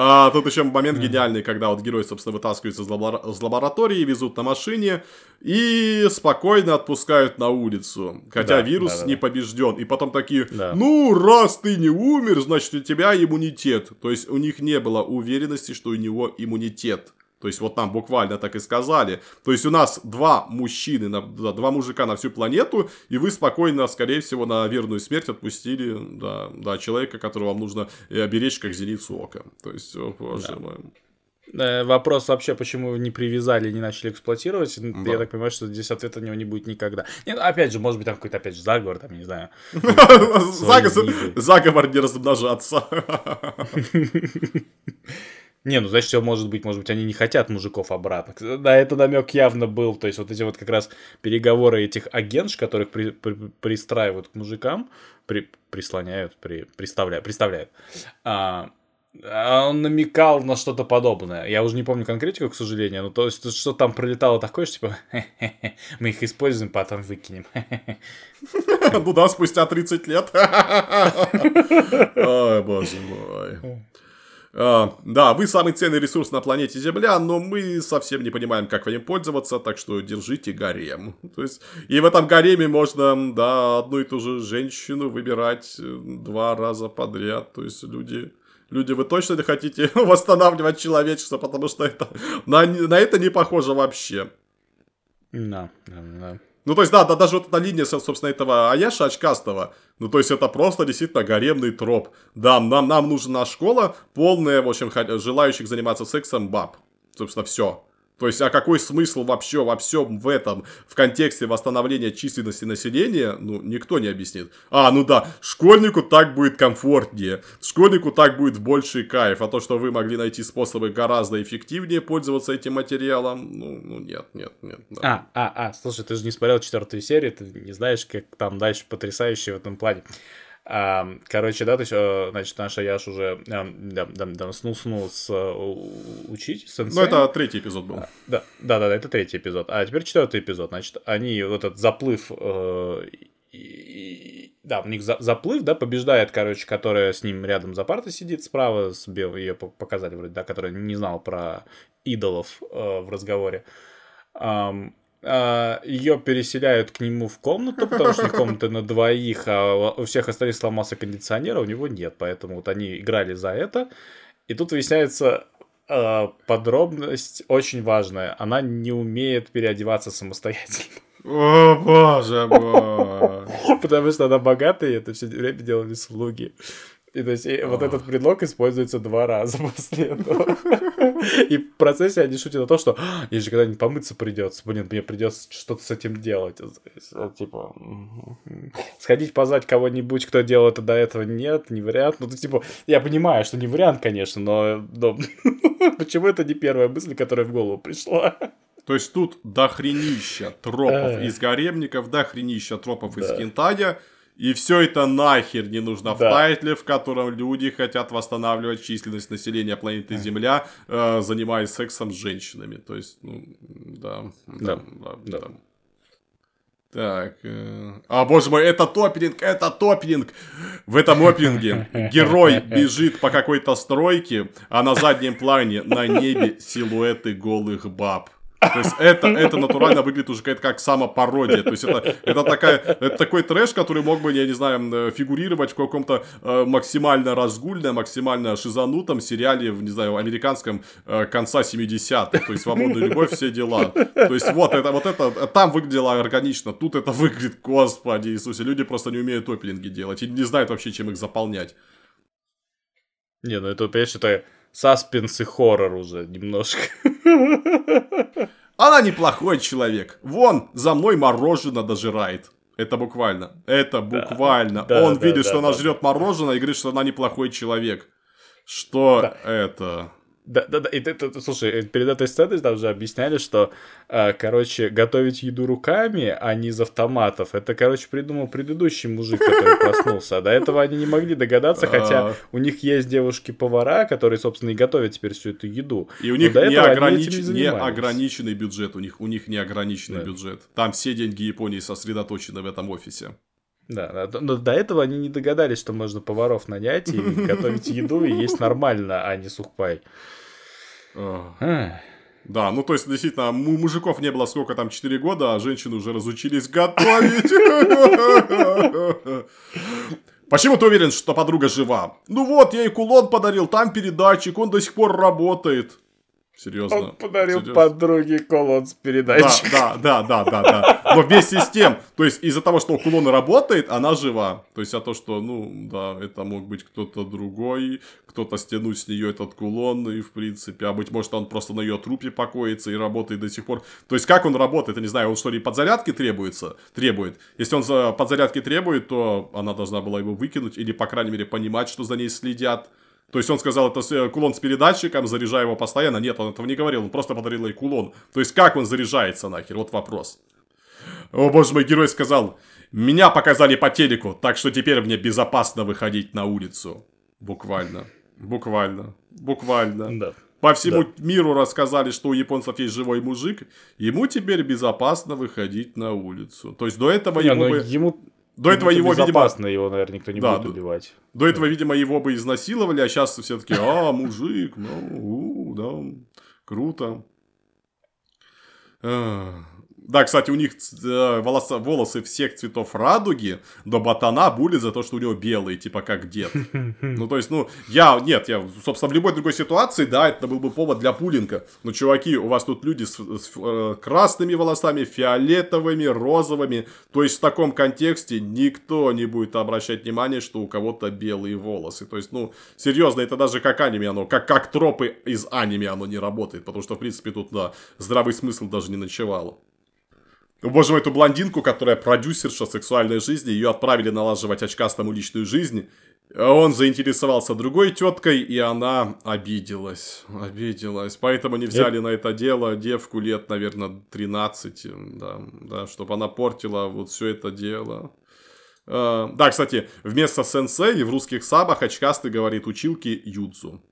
А, тут еще момент гениальный, когда вот герой, собственно, вытаскивается из, лабора- из лаборатории, везут на машине и спокойно отпускают на улицу. Хотя Да, вирус да, да, не побежден. И потом такие, Да. ну, раз ты не умер, значит, у тебя иммунитет. То есть у них не было уверенности, что у него иммунитет. То есть вот нам буквально так и сказали. То есть у нас два мужчины, на, да, два мужика на всю планету, и вы спокойно, скорее всего, на верную смерть отпустили да, да, человека, которого вам нужно э, беречь как зеницу ока. То есть, о, боже мой. Э, Вопрос вообще, почему не привязали, не начали эксплуатировать, Да. я так понимаю, что здесь ответа на него не будет никогда. Нет, опять же, может быть, там какой-то, опять же, заговор, там, не знаю. Заговор не размножаться. Не, ну, значит, всё может быть, может быть, они не хотят мужиков обратно. Да, это намек явно был. То есть, вот эти вот как раз переговоры этих агентш, которых при- при- пристраивают к мужикам, при- прислоняют, при, приставляют, приставляют. А, а он намекал на что-то подобное. Я уже не помню конкретику, к сожалению, но то есть, что там пролетало такое, что типа, «Хе-хе-хе, мы их используем, потом выкинем. Ну да, спустя 30 лет. Ой, боже мой. А, да, вы самый ценный ресурс на планете Земля, но мы совсем не понимаем, как им пользоваться, так что держите гарем. То есть, и в этом гареме можно, да, одну и ту же женщину выбирать э, два раза подряд. То есть, люди... Люди, вы точно не хотите восстанавливать человечество, потому что это на, на это не похоже вообще. Да, да, да. Ну, то есть, да, да, даже вот эта линия, со- собственно, этого Аяша очкастого, ну, то есть, это просто действительно гаремный троп. Да, нам, нам нужна школа, полная, в общем, желающих заниматься сексом баб. Собственно, все. То есть, а какой смысл вообще во всем в этом, в контексте восстановления численности населения, ну, никто не объяснит. А, ну да, школьнику так будет комфортнее, школьнику так будет больший кайф, а то, что вы могли найти способы гораздо эффективнее пользоваться этим материалом, ну, ну нет, нет, нет. да. А, а, а, слушай, ты же не смотрел четвертую серию, ты не знаешь, как там дальше потрясающе в этом плане. Короче, да, то есть, э, значит, наша Яш уже эм, да, да, да, снул-снул с э, учить, Ну, сенсеем. это третий эпизод был. Да, да, да, это третий эпизод. А теперь четвертый эпизод. Значит, они вот этот заплыв, э, и- да, у них за- заплыв, да, побеждает, короче, которая с ним рядом за партой сидит справа, с бел... ее по- показали вроде, да, которая не знала про идолов э, в разговоре. А, ее переселяют к нему в комнату, потому что комната на двоих, а у всех остальных сломался кондиционер, а у него нет. Поэтому вот они играли за это. И тут выясняется э, подробность очень важная. Она не умеет переодеваться самостоятельно. О, боже мой. Потому что она богатая, и это все время делали слуги. И то есть и вот этот предлог используется два раза после этого. И в процессе они шутят о том, что «А, ей же когда-нибудь помыться придется. Блин, мне придется что-то с этим делать. А, Типа, сходить позвать кого-нибудь, кто делал это до этого, нет, не вариант. Ну, типа, я понимаю, что не вариант, конечно, но, но почему это не первая мысль, которая в голову пришла? То есть тут дохренища тропов Эх. из гаремников, дохренища тропов из Да. хентая, и все это нахер не нужно в Да. тайтле, в котором люди хотят восстанавливать численность населения планеты Земля, э, занимаясь сексом с женщинами. То есть, ну, да. Да. Да. да, Да. да. Так. э, А, боже мой, это топинг, это топинг. В этом опинге герой бежит по какой-то стройке, а на заднем плане на небе силуэты голых баб. То есть это, это натурально выглядит уже как, как самопародия. То есть это, это, такая, это такой трэш, который мог бы, я не знаю, э, фигурировать в каком-то э, максимально разгульном, максимально шизанутом сериале, в, не знаю, американском э, конца 70-х. То есть свободная любовь, все дела. То есть вот это, вот это, там выглядело органично, тут это выглядит, господи Иисусе, люди просто не умеют опенинги делать и не знают вообще, чем их заполнять. Не, ну это, понимаешь, это саспенс и хоррор уже немножко. Она неплохой человек. Вон, за мной мороженое дожирает. Это буквально. Это буквально. да, Он да, видит, да, что она да. жрет мороженое и говорит, что она неплохой человек. Что Да. это? Да, да, да. И ты, ты- ты- слушай, э, перед этой сценой там же объясняли, что, э, короче, готовить еду руками, а не из автоматов, это, короче, придумал предыдущий мужик, который проснулся. А до этого они не могли догадаться, хотя А. у них есть девушки-повара, которые, собственно, и готовят теперь всю эту еду. И у них не, огранич- ограниченный бюджет. У них, у них не ограниченный Да. бюджет. Там все деньги Японии сосредоточены в этом офисе. Да, но до этого они не догадались, что можно поваров нанять и готовить еду и есть нормально, а не сухпай. Да, ну то есть, действительно, мужиков не было сколько там, 4 года, а женщины уже разучились готовить. Почему ты уверен, что подруга жива? Ну вот, я ей кулон подарил, там передатчик, он до сих пор работает. Серьезно. Он подарил серьезно. подруге кулон с передачей. Да, да, да, да, да, да. Но вместе с тем, то есть из-за того, что кулон работает, она жива. То есть, а то, что, ну, да, это мог быть кто-то другой, кто-то стянуть с нее этот кулон, и в принципе, а быть может, он просто на ее трупе покоится и работает до сих пор. То есть, как он работает, я не знаю, он что ли подзарядки требуется, требует. Если он подзарядки требует, то она должна была его выкинуть, или, по крайней мере, понимать, что за ней следят. То есть он сказал, это кулон с передатчиком, заряжаю его постоянно. Нет, он этого не говорил, он просто подарил ей кулон. То есть как он заряжается нахер? Вот вопрос. О боже мой, герой сказал, меня показали по телеку, так что теперь мне безопасно выходить на улицу. Буквально. Буквально. Буквально. Да. По всему да. миру рассказали, что у японцев есть живой мужик. Ему теперь безопасно выходить на улицу. То есть до этого не, ему... Бы... ему до этого его, видимо... его, наверное, никто не да, будет убивать. До этого, видимо, его бы изнасиловали, а сейчас все таки а, мужик, ну, у, да, круто. Да, кстати, у них э, волосы, волосы всех цветов радуги, но ботана булит за то, что у него белые, типа как дед. Ну, то есть, ну, я, нет, я, собственно, в любой другой ситуации, да, это был бы повод для пулинга. Но, чуваки, у вас тут люди с, с э, красными волосами, фиолетовыми, розовыми. То есть, в таком контексте никто не будет обращать внимание, что у кого-то белые волосы. То есть, ну, серьезно, это даже как аниме оно, как, как тропы из аниме оно не работает. Потому что, в принципе, тут, да, здравый смысл даже не ночевал. Боже мой, эту блондинку, которая продюсерша сексуальной жизни, ее отправили налаживать очкастому личную жизнь. Он заинтересовался другой теткой, и она обиделась. Обиделась. Поэтому не взяли на это дело девку лет, наверное, 13, да, да, чтобы она портила вот все это дело. Uh, да, кстати, вместо сенсей в русских сабах очкастый говорит училки юдзу.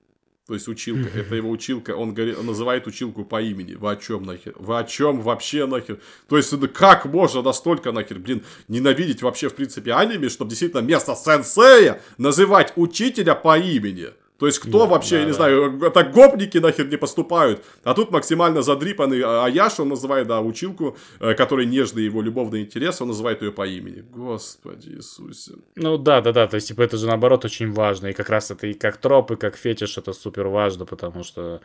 То есть училка, это его училка, он, говорит, он называет училку по имени. Вы о чем нахер? Вы о чем вообще нахер? То есть, как можно настолько нахер, блин, ненавидеть вообще в принципе аниме, чтобы действительно вместо сенсея называть учителя по имени? То есть, кто да, вообще, да, я не да. знаю, так гопники нахер не поступают. А тут максимально задрипанный Аяш, он называет, да, училку, э, который нежный его любовный интерес, он называет ее по имени. Господи Иисусе. Ну да, да, да, то есть, типа, это же наоборот очень важно. И как раз это и как троп, и как фетиш, это супер важно, потому что,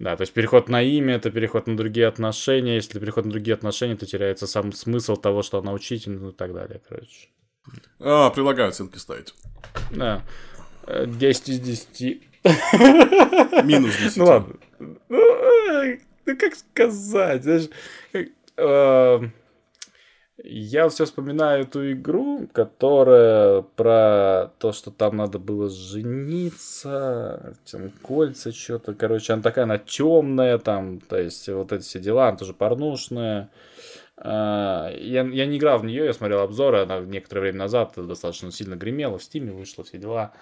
да, то есть, переход на имя, это переход на другие отношения. Если переход на другие отношения, то теряется сам смысл того, что она учитель, ну и так далее, короче. А, прилагаю оценки ставить. Да. 10 из 10. Минус 10. Ну ладно. Ну, ну как сказать, знаешь, как, э, я все вспоминаю эту игру, которая про то, что там надо было жениться, там кольца, что-то, короче, она такая, она темная, там, то есть вот эти все дела, она тоже порнушная. Uh, я, я не играл в нее, я смотрел обзоры, она некоторое время назад достаточно сильно гремела, в стиме вышла, все дела. Uh, а,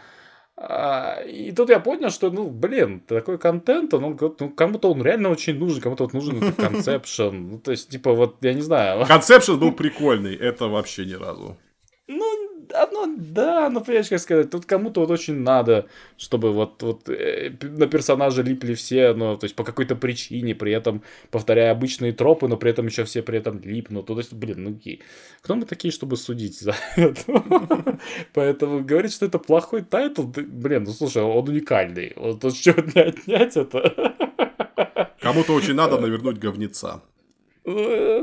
и тут я понял, что, ну, блин, такой контент, он, ну, кому-то он реально очень нужен, кому-то вот нужен концепшн. Ну, то есть, типа, вот, я не знаю. Conception был прикольный, это вообще ни разу. Ну, оно, да, ну, понимаешь, как сказать, тут кому-то вот очень надо, чтобы вот, вот э, на персонажа липли все, но, то есть, по какой-то причине, при этом повторяя обычные тропы, но при этом еще все при этом липнут. То есть, блин, ну, кто мы такие, чтобы судить за это? Поэтому говорить, что это плохой тайтл, блин, ну, слушай, он уникальный. Вот чего не отнять это? Кому-то очень надо навернуть говнеца. Э,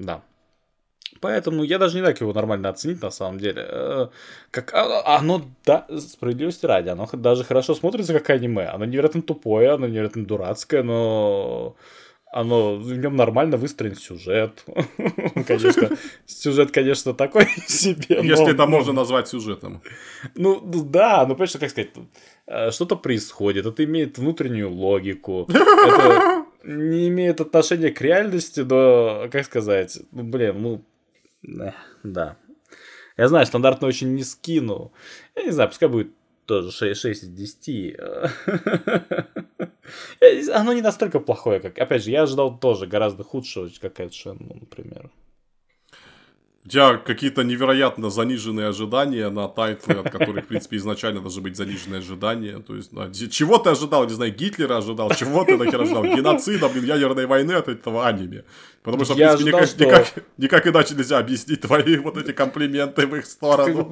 да. Поэтому я даже не как его нормально оценить на самом деле. Э, как, а, оно, да, справедливости ради, оно даже хорошо смотрится как аниме. Оно невероятно тупое, оно невероятно дурацкое, но оно, в нем нормально выстроен сюжет. Конечно, сюжет, конечно, такой себе. Если это можно назвать сюжетом. Ну, да, ну, понимаешь, как сказать, э, что-то происходит, это имеет внутреннюю логику. Это не имеет отношения к реальности, но, как сказать, ну, блин, ну, да. Я знаю, стандартно очень не скину. Я не знаю, пускай будет тоже 6, 6 из 10. Оно не настолько плохое, как... Опять же, я ожидал тоже гораздо худшего, как Эд Шен, например. У тебя какие-то невероятно заниженные ожидания на тайтлы, от которых, в принципе, изначально должны быть заниженные ожидания. То есть, да, чего ты ожидал? Не знаю, Гитлера ожидал, чего ты нахер ожидал? Геноцида, блин, ядерной войны от этого аниме. Потому что, в принципе, никак, что... никак, никак иначе нельзя объяснить твои вот эти комплименты в их сторону.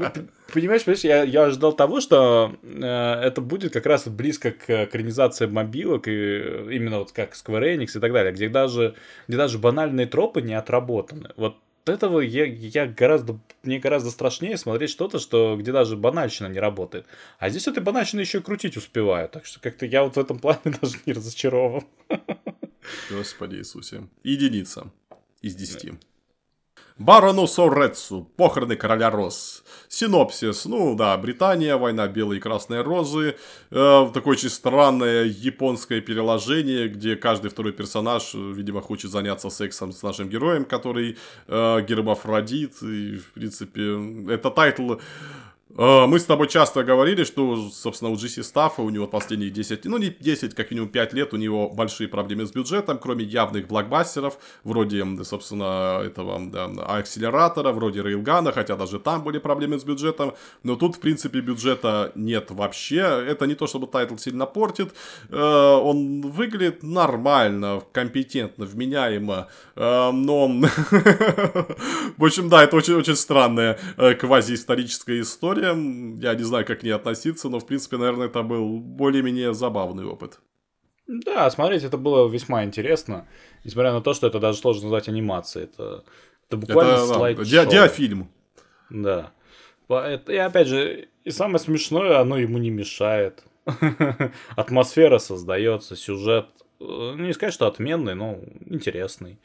Понимаешь, понимаешь я, я ожидал того, что э, это будет как раз близко к экранизации мобилок, и именно вот как Square Enix и так далее, где даже, где даже банальные тропы не отработаны. Вот этого я, я гораздо, мне гораздо страшнее смотреть что-то, что, где даже банальщина не работает. А здесь этой банальщины еще и крутить успеваю. Так что как-то я вот в этом плане даже не разочарован. Господи Иисусе. Единица из десяти. Барону Сорецу. Похороны короля роз. Синопсис. Ну да, Британия, война белой и красной розы. Э, такое очень странное японское переложение, где каждый второй персонаж, видимо, хочет заняться сексом с нашим героем, который э, гермафродит. И, в принципе, это тайтл мы с тобой часто говорили, что, собственно, у J.C. Staff а, у него последние 10, ну не 10, как минимум 5 лет, у него большие проблемы с бюджетом, кроме явных блокбастеров, вроде, собственно, этого да, акселератора, вроде Рейлгана, хотя даже там были проблемы с бюджетом, но тут, в принципе, бюджета нет вообще. Это не то, чтобы тайтл сильно портит, э, он выглядит нормально, компетентно, вменяемо, э, но, в общем, да, это очень-очень странная э, квазиисторическая история, история. Я не знаю, как к ней относиться, но, в принципе, наверное, это был более-менее забавный опыт. Да, смотреть это было весьма интересно. Несмотря на то, что это даже сложно назвать анимацией. Это, это буквально это, слайд да, диафильм. Да. И опять же, и самое смешное, оно ему не мешает. Атмосфера создается, сюжет. Э, не сказать, что отменный, но интересный.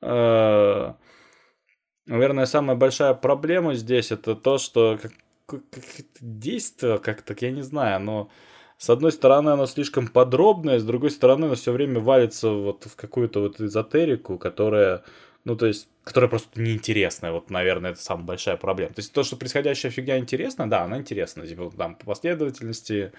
Э, наверное, самая большая проблема здесь это то, что действие как-то, я не знаю, но с одной стороны оно слишком подробное, с другой стороны оно все время валится вот в какую-то вот эзотерику, которая, ну то есть, которая просто неинтересная, вот, наверное, это самая большая проблема. То есть то, что происходящая фигня интересна, да, она интересна, типа там по последовательности,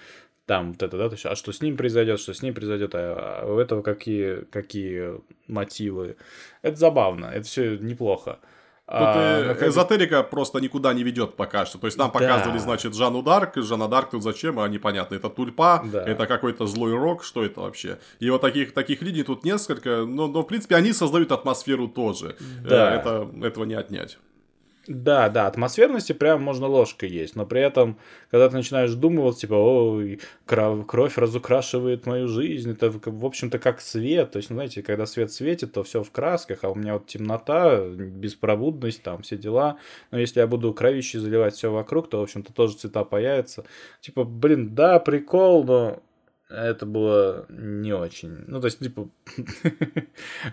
там вот это, да, то есть, а что с ним произойдет, что с ним произойдет, а, а у этого какие, какие мотивы. Это забавно, это все неплохо. Тут а, э, эзотерика просто никуда не ведет пока что. То есть нам да. показывали, значит, Жанну Дарк. Жанна Дарк тут зачем, а непонятно. Это тульпа, да. это какой-то злой рок, что это вообще? И вот таких, таких линий тут несколько, но, но в принципе они создают атмосферу тоже. Э, да. Это, этого не отнять. Да, да, атмосферности прям можно ложкой есть, но при этом, когда ты начинаешь думать, типа, ой, кровь, кровь разукрашивает мою жизнь, это, в общем-то, как свет, то есть, ну, знаете, когда свет светит, то все в красках, а у меня вот темнота, беспробудность, там, все дела, но если я буду кровищей заливать все вокруг, то, в общем-то, тоже цвета появятся. Типа, блин, да, прикол, но это было не очень. Ну, то есть, типа,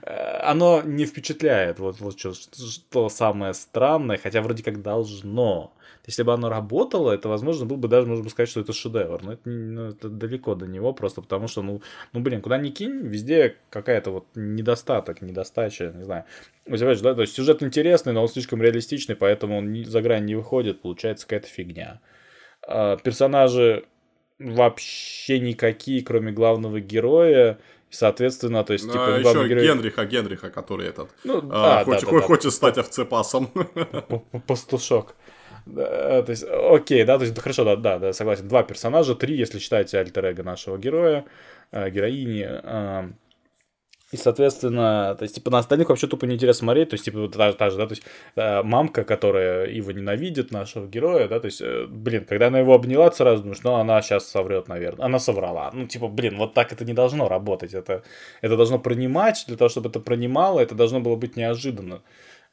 оно не впечатляет. Вот, вот что, что самое странное, хотя вроде как должно. Если бы оно работало, это, возможно, был бы даже, можно сказать, что это шедевр. Но это, ну, это далеко до него, просто потому что, ну, ну, блин, куда ни кинь, везде какая-то вот недостаток, недостача, не знаю. Же, да, то есть сюжет интересный, но он слишком реалистичный, поэтому он за грань не выходит, получается какая-то фигня. А, персонажи вообще никакие, кроме главного героя. Соответственно, то есть, типа, а, еще герой... Генриха, Генриха, который этот ну, а, а, хочет, да, да, хочет да. стать овцепасом. Пастушок. Да, то есть, окей, да, то есть, хорошо, да, да, да, согласен. Два персонажа, три, если считаете альтер нашего героя, э, героини. Э, и, соответственно, то есть, типа, на остальных вообще тупо неинтересно смотреть. То есть, типа, та, та же, да, то есть, э, мамка, которая его ненавидит, нашего героя, да, то есть, э, блин, когда она его обняла, сразу думаешь, ну, она сейчас соврет, наверное. Она соврала. Ну, типа, блин, вот так это не должно работать. Это, это должно принимать, для того, чтобы это принимало, это должно было быть неожиданно.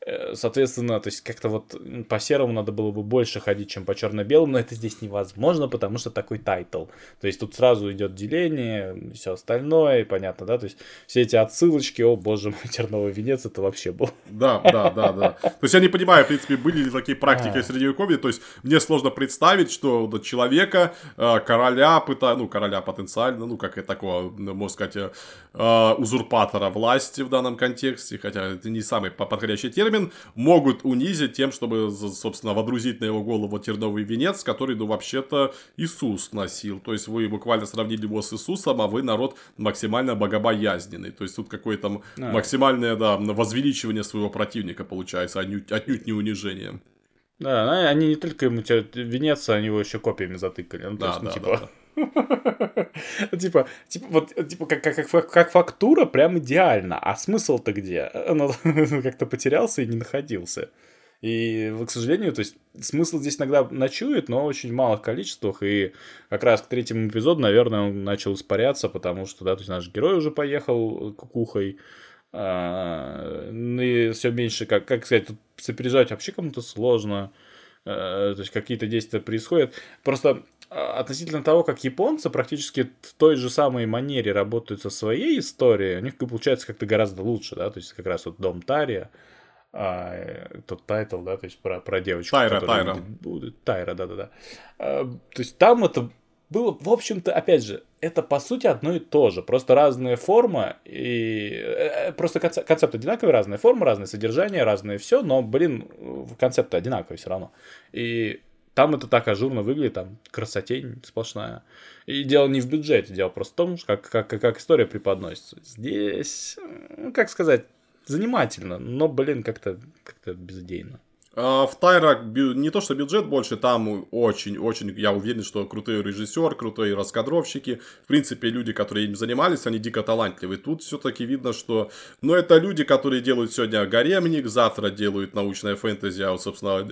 Э, соответственно, то есть как-то вот по серому надо было бы больше ходить, чем по черно-белому, но это здесь невозможно, потому что такой тайтл. То есть тут сразу идет деление, все остальное, понятно, да? То есть все эти отсылочки, о боже мой, терновый венец, это вообще был. Да, да, да, да. То есть я не понимаю, в принципе, были ли такие практики а. в Средневековье, то есть мне сложно представить, что человека, э, короля, пыта... ну, короля потенциально, ну, как и такого, можно сказать, э, узурпатора власти в данном контексте, хотя это не самый подходящий термин, термин, могут унизить тем, чтобы, собственно, водрузить на его голову терновый венец, который, ну, вообще-то Иисус носил. То есть вы буквально сравнили его с Иисусом, а вы народ максимально богобоязненный. То есть тут какое-то а. максимальное, да, возвеличивание своего противника получается, отнюдь, отнюдь не унижение. Да, они не только ему венец, они его еще копиями затыкали. Ну, да, есть, ну, да, типа... да. Типа, типа, вот, типа, как, как, как фактура прям идеально, а смысл-то где? Он как-то потерялся и не находился. И, к сожалению, то есть смысл здесь иногда ночует, но в очень малых количествах. И как раз к третьему эпизоду, наверное, он начал испаряться, потому что, да, то есть наш герой уже поехал кукухой. А, ну и все меньше, как, как сказать, тут сопереживать вообще кому-то сложно. А, то есть какие-то действия происходят. Просто относительно того, как японцы практически в той же самой манере работают со своей историей, у них получается как-то гораздо лучше, да, то есть как раз вот Дом Тайра, а, тот тайтл, да, то есть про, про девочку. Тайра, Тайра. Будет, Тайра, да-да-да. А, то есть там это было, в общем-то, опять же, это по сути одно и то же, просто разная форма и э, э, просто концепт, концепт одинаковый, разная форма, разное содержание, разное все, но, блин, концепты одинаковые все равно. И там это так ажурно выглядит, там красотень сплошная. И дело не в бюджете, дело просто в том, как, как, как история преподносится. Здесь, как сказать, занимательно, но, блин, как-то как безыдейно. А, в Тайра не то что бюджет больше, там очень-очень, я уверен, что крутой режиссер, крутые раскадровщики, в принципе, люди, которые им занимались, они дико талантливые. Тут все-таки видно, что, ну, это люди, которые делают сегодня гаремник, завтра делают научное фэнтези о, собственно,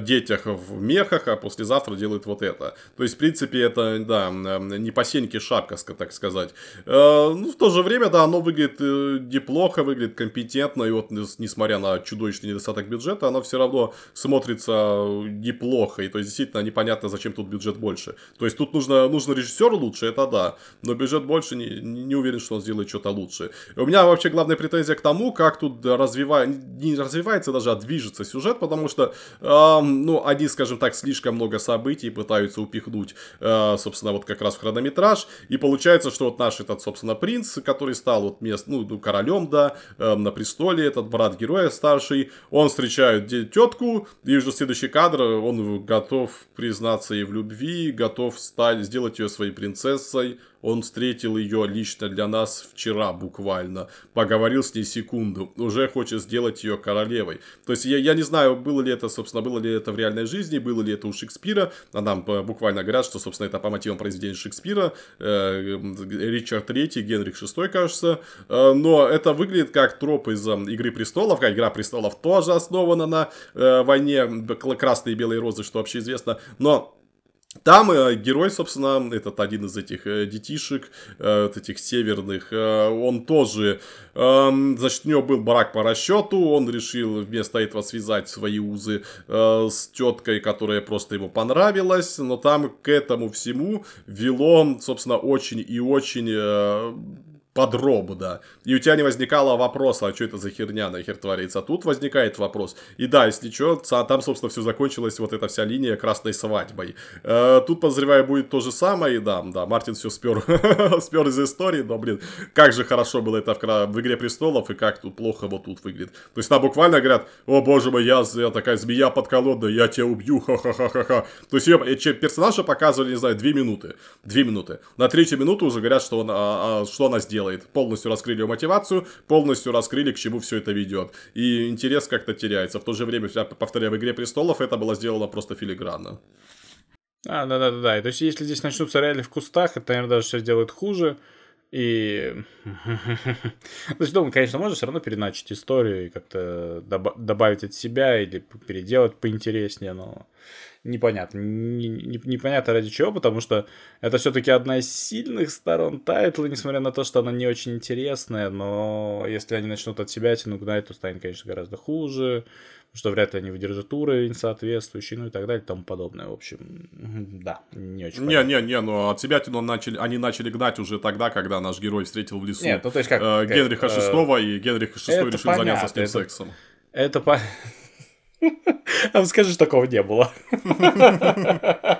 детях в мехах, а послезавтра делают вот это. То есть, в принципе, это, да, не по сеньке шапка, так сказать. Э, ну, в то же время, да, оно выглядит э, неплохо, выглядит компетентно, и вот, несмотря на чудовищный недостаток бюджета, оно все равно равно смотрится неплохо. И то есть действительно непонятно, зачем тут бюджет больше. То есть тут нужно, нужно режиссер лучше, это да. Но бюджет больше, не, не уверен, что он сделает что-то лучше. И у меня вообще главная претензия к тому, как тут развивается, не развивается даже, а движется сюжет, потому что, э, ну, они, скажем так, слишком много событий пытаются упихнуть, э, собственно, вот как раз в хронометраж. И получается, что вот наш этот, собственно, принц, который стал вот мест, ну, ну королем, да, э, на престоле, этот брат героя старший, он встречает тетку, и уже следующий кадр, он готов признаться ей в любви, готов стать, сделать ее своей принцессой, он встретил ее лично для нас вчера буквально. Поговорил с ней секунду. Уже хочет сделать ее королевой. То есть я, я не знаю, было ли это, собственно, было ли это в реальной жизни, было ли это у Шекспира. А нам буквально говорят, что, собственно, это по мотивам произведения Шекспира. Э, Ричард III, Генрих VI, кажется. Э, но это выглядит как троп из э, Игры престолов. Как Игра престолов тоже основана на э, войне красные и белые розы, что вообще известно. Но там э, герой, собственно, этот один из этих э, детишек, э, этих северных, э, он тоже, э, значит, у него был барак по расчету, он решил вместо этого связать свои узы э, с теткой, которая просто ему понравилась, но там к этому всему вело, собственно, очень и очень э, подробно. И у тебя не возникало вопроса, а что это за херня нахер творится. А тут возникает вопрос. И да, если что, там, собственно, все закончилось, вот эта вся линия красной свадьбой. Э, тут, подозреваю, будет то же самое. И да, да, Мартин все спер, спер из истории, но, блин, как же хорошо было это в, в «Игре престолов», и как тут плохо вот тут выглядит. То есть, там буквально говорят, о боже мой, я, я такая змея подколодная, я тебя убью, ха-ха-ха-ха-ха. То есть, ее, персонажа показывали, не знаю, две минуты. Две минуты. На третью минуту уже говорят, что, он, а, а, что она сделала делает. Полностью раскрыли ее мотивацию, полностью раскрыли, к чему все это ведет. И интерес как-то теряется. В то же время, повторяю, в «Игре престолов» это было сделано просто филигранно. А, да-да-да. То есть, если здесь начнутся реально в кустах, это, наверное, даже все сделает хуже. И... То есть, думаю, конечно, можно все равно переначить историю и как-то добавить от себя или переделать поинтереснее, но непонятно. Непонятно ради чего, потому что это все-таки одна из сильных сторон тайтла, несмотря на то, что она не очень интересная, но если они начнут от себя тянуть на то станет, конечно, гораздо хуже, что вряд ли они выдержат уровень соответствующий, ну и так далее, и тому подобное. В общем, да, не очень Не, не, не, ну от себя тяну начали, они начали гнать уже тогда, когда наш герой встретил в лесу Нет, ну, то есть как, э, Генриха VI, э, и Генрих VI решил понятно, заняться с ним это, сексом. Это по... А скажи, такого не было.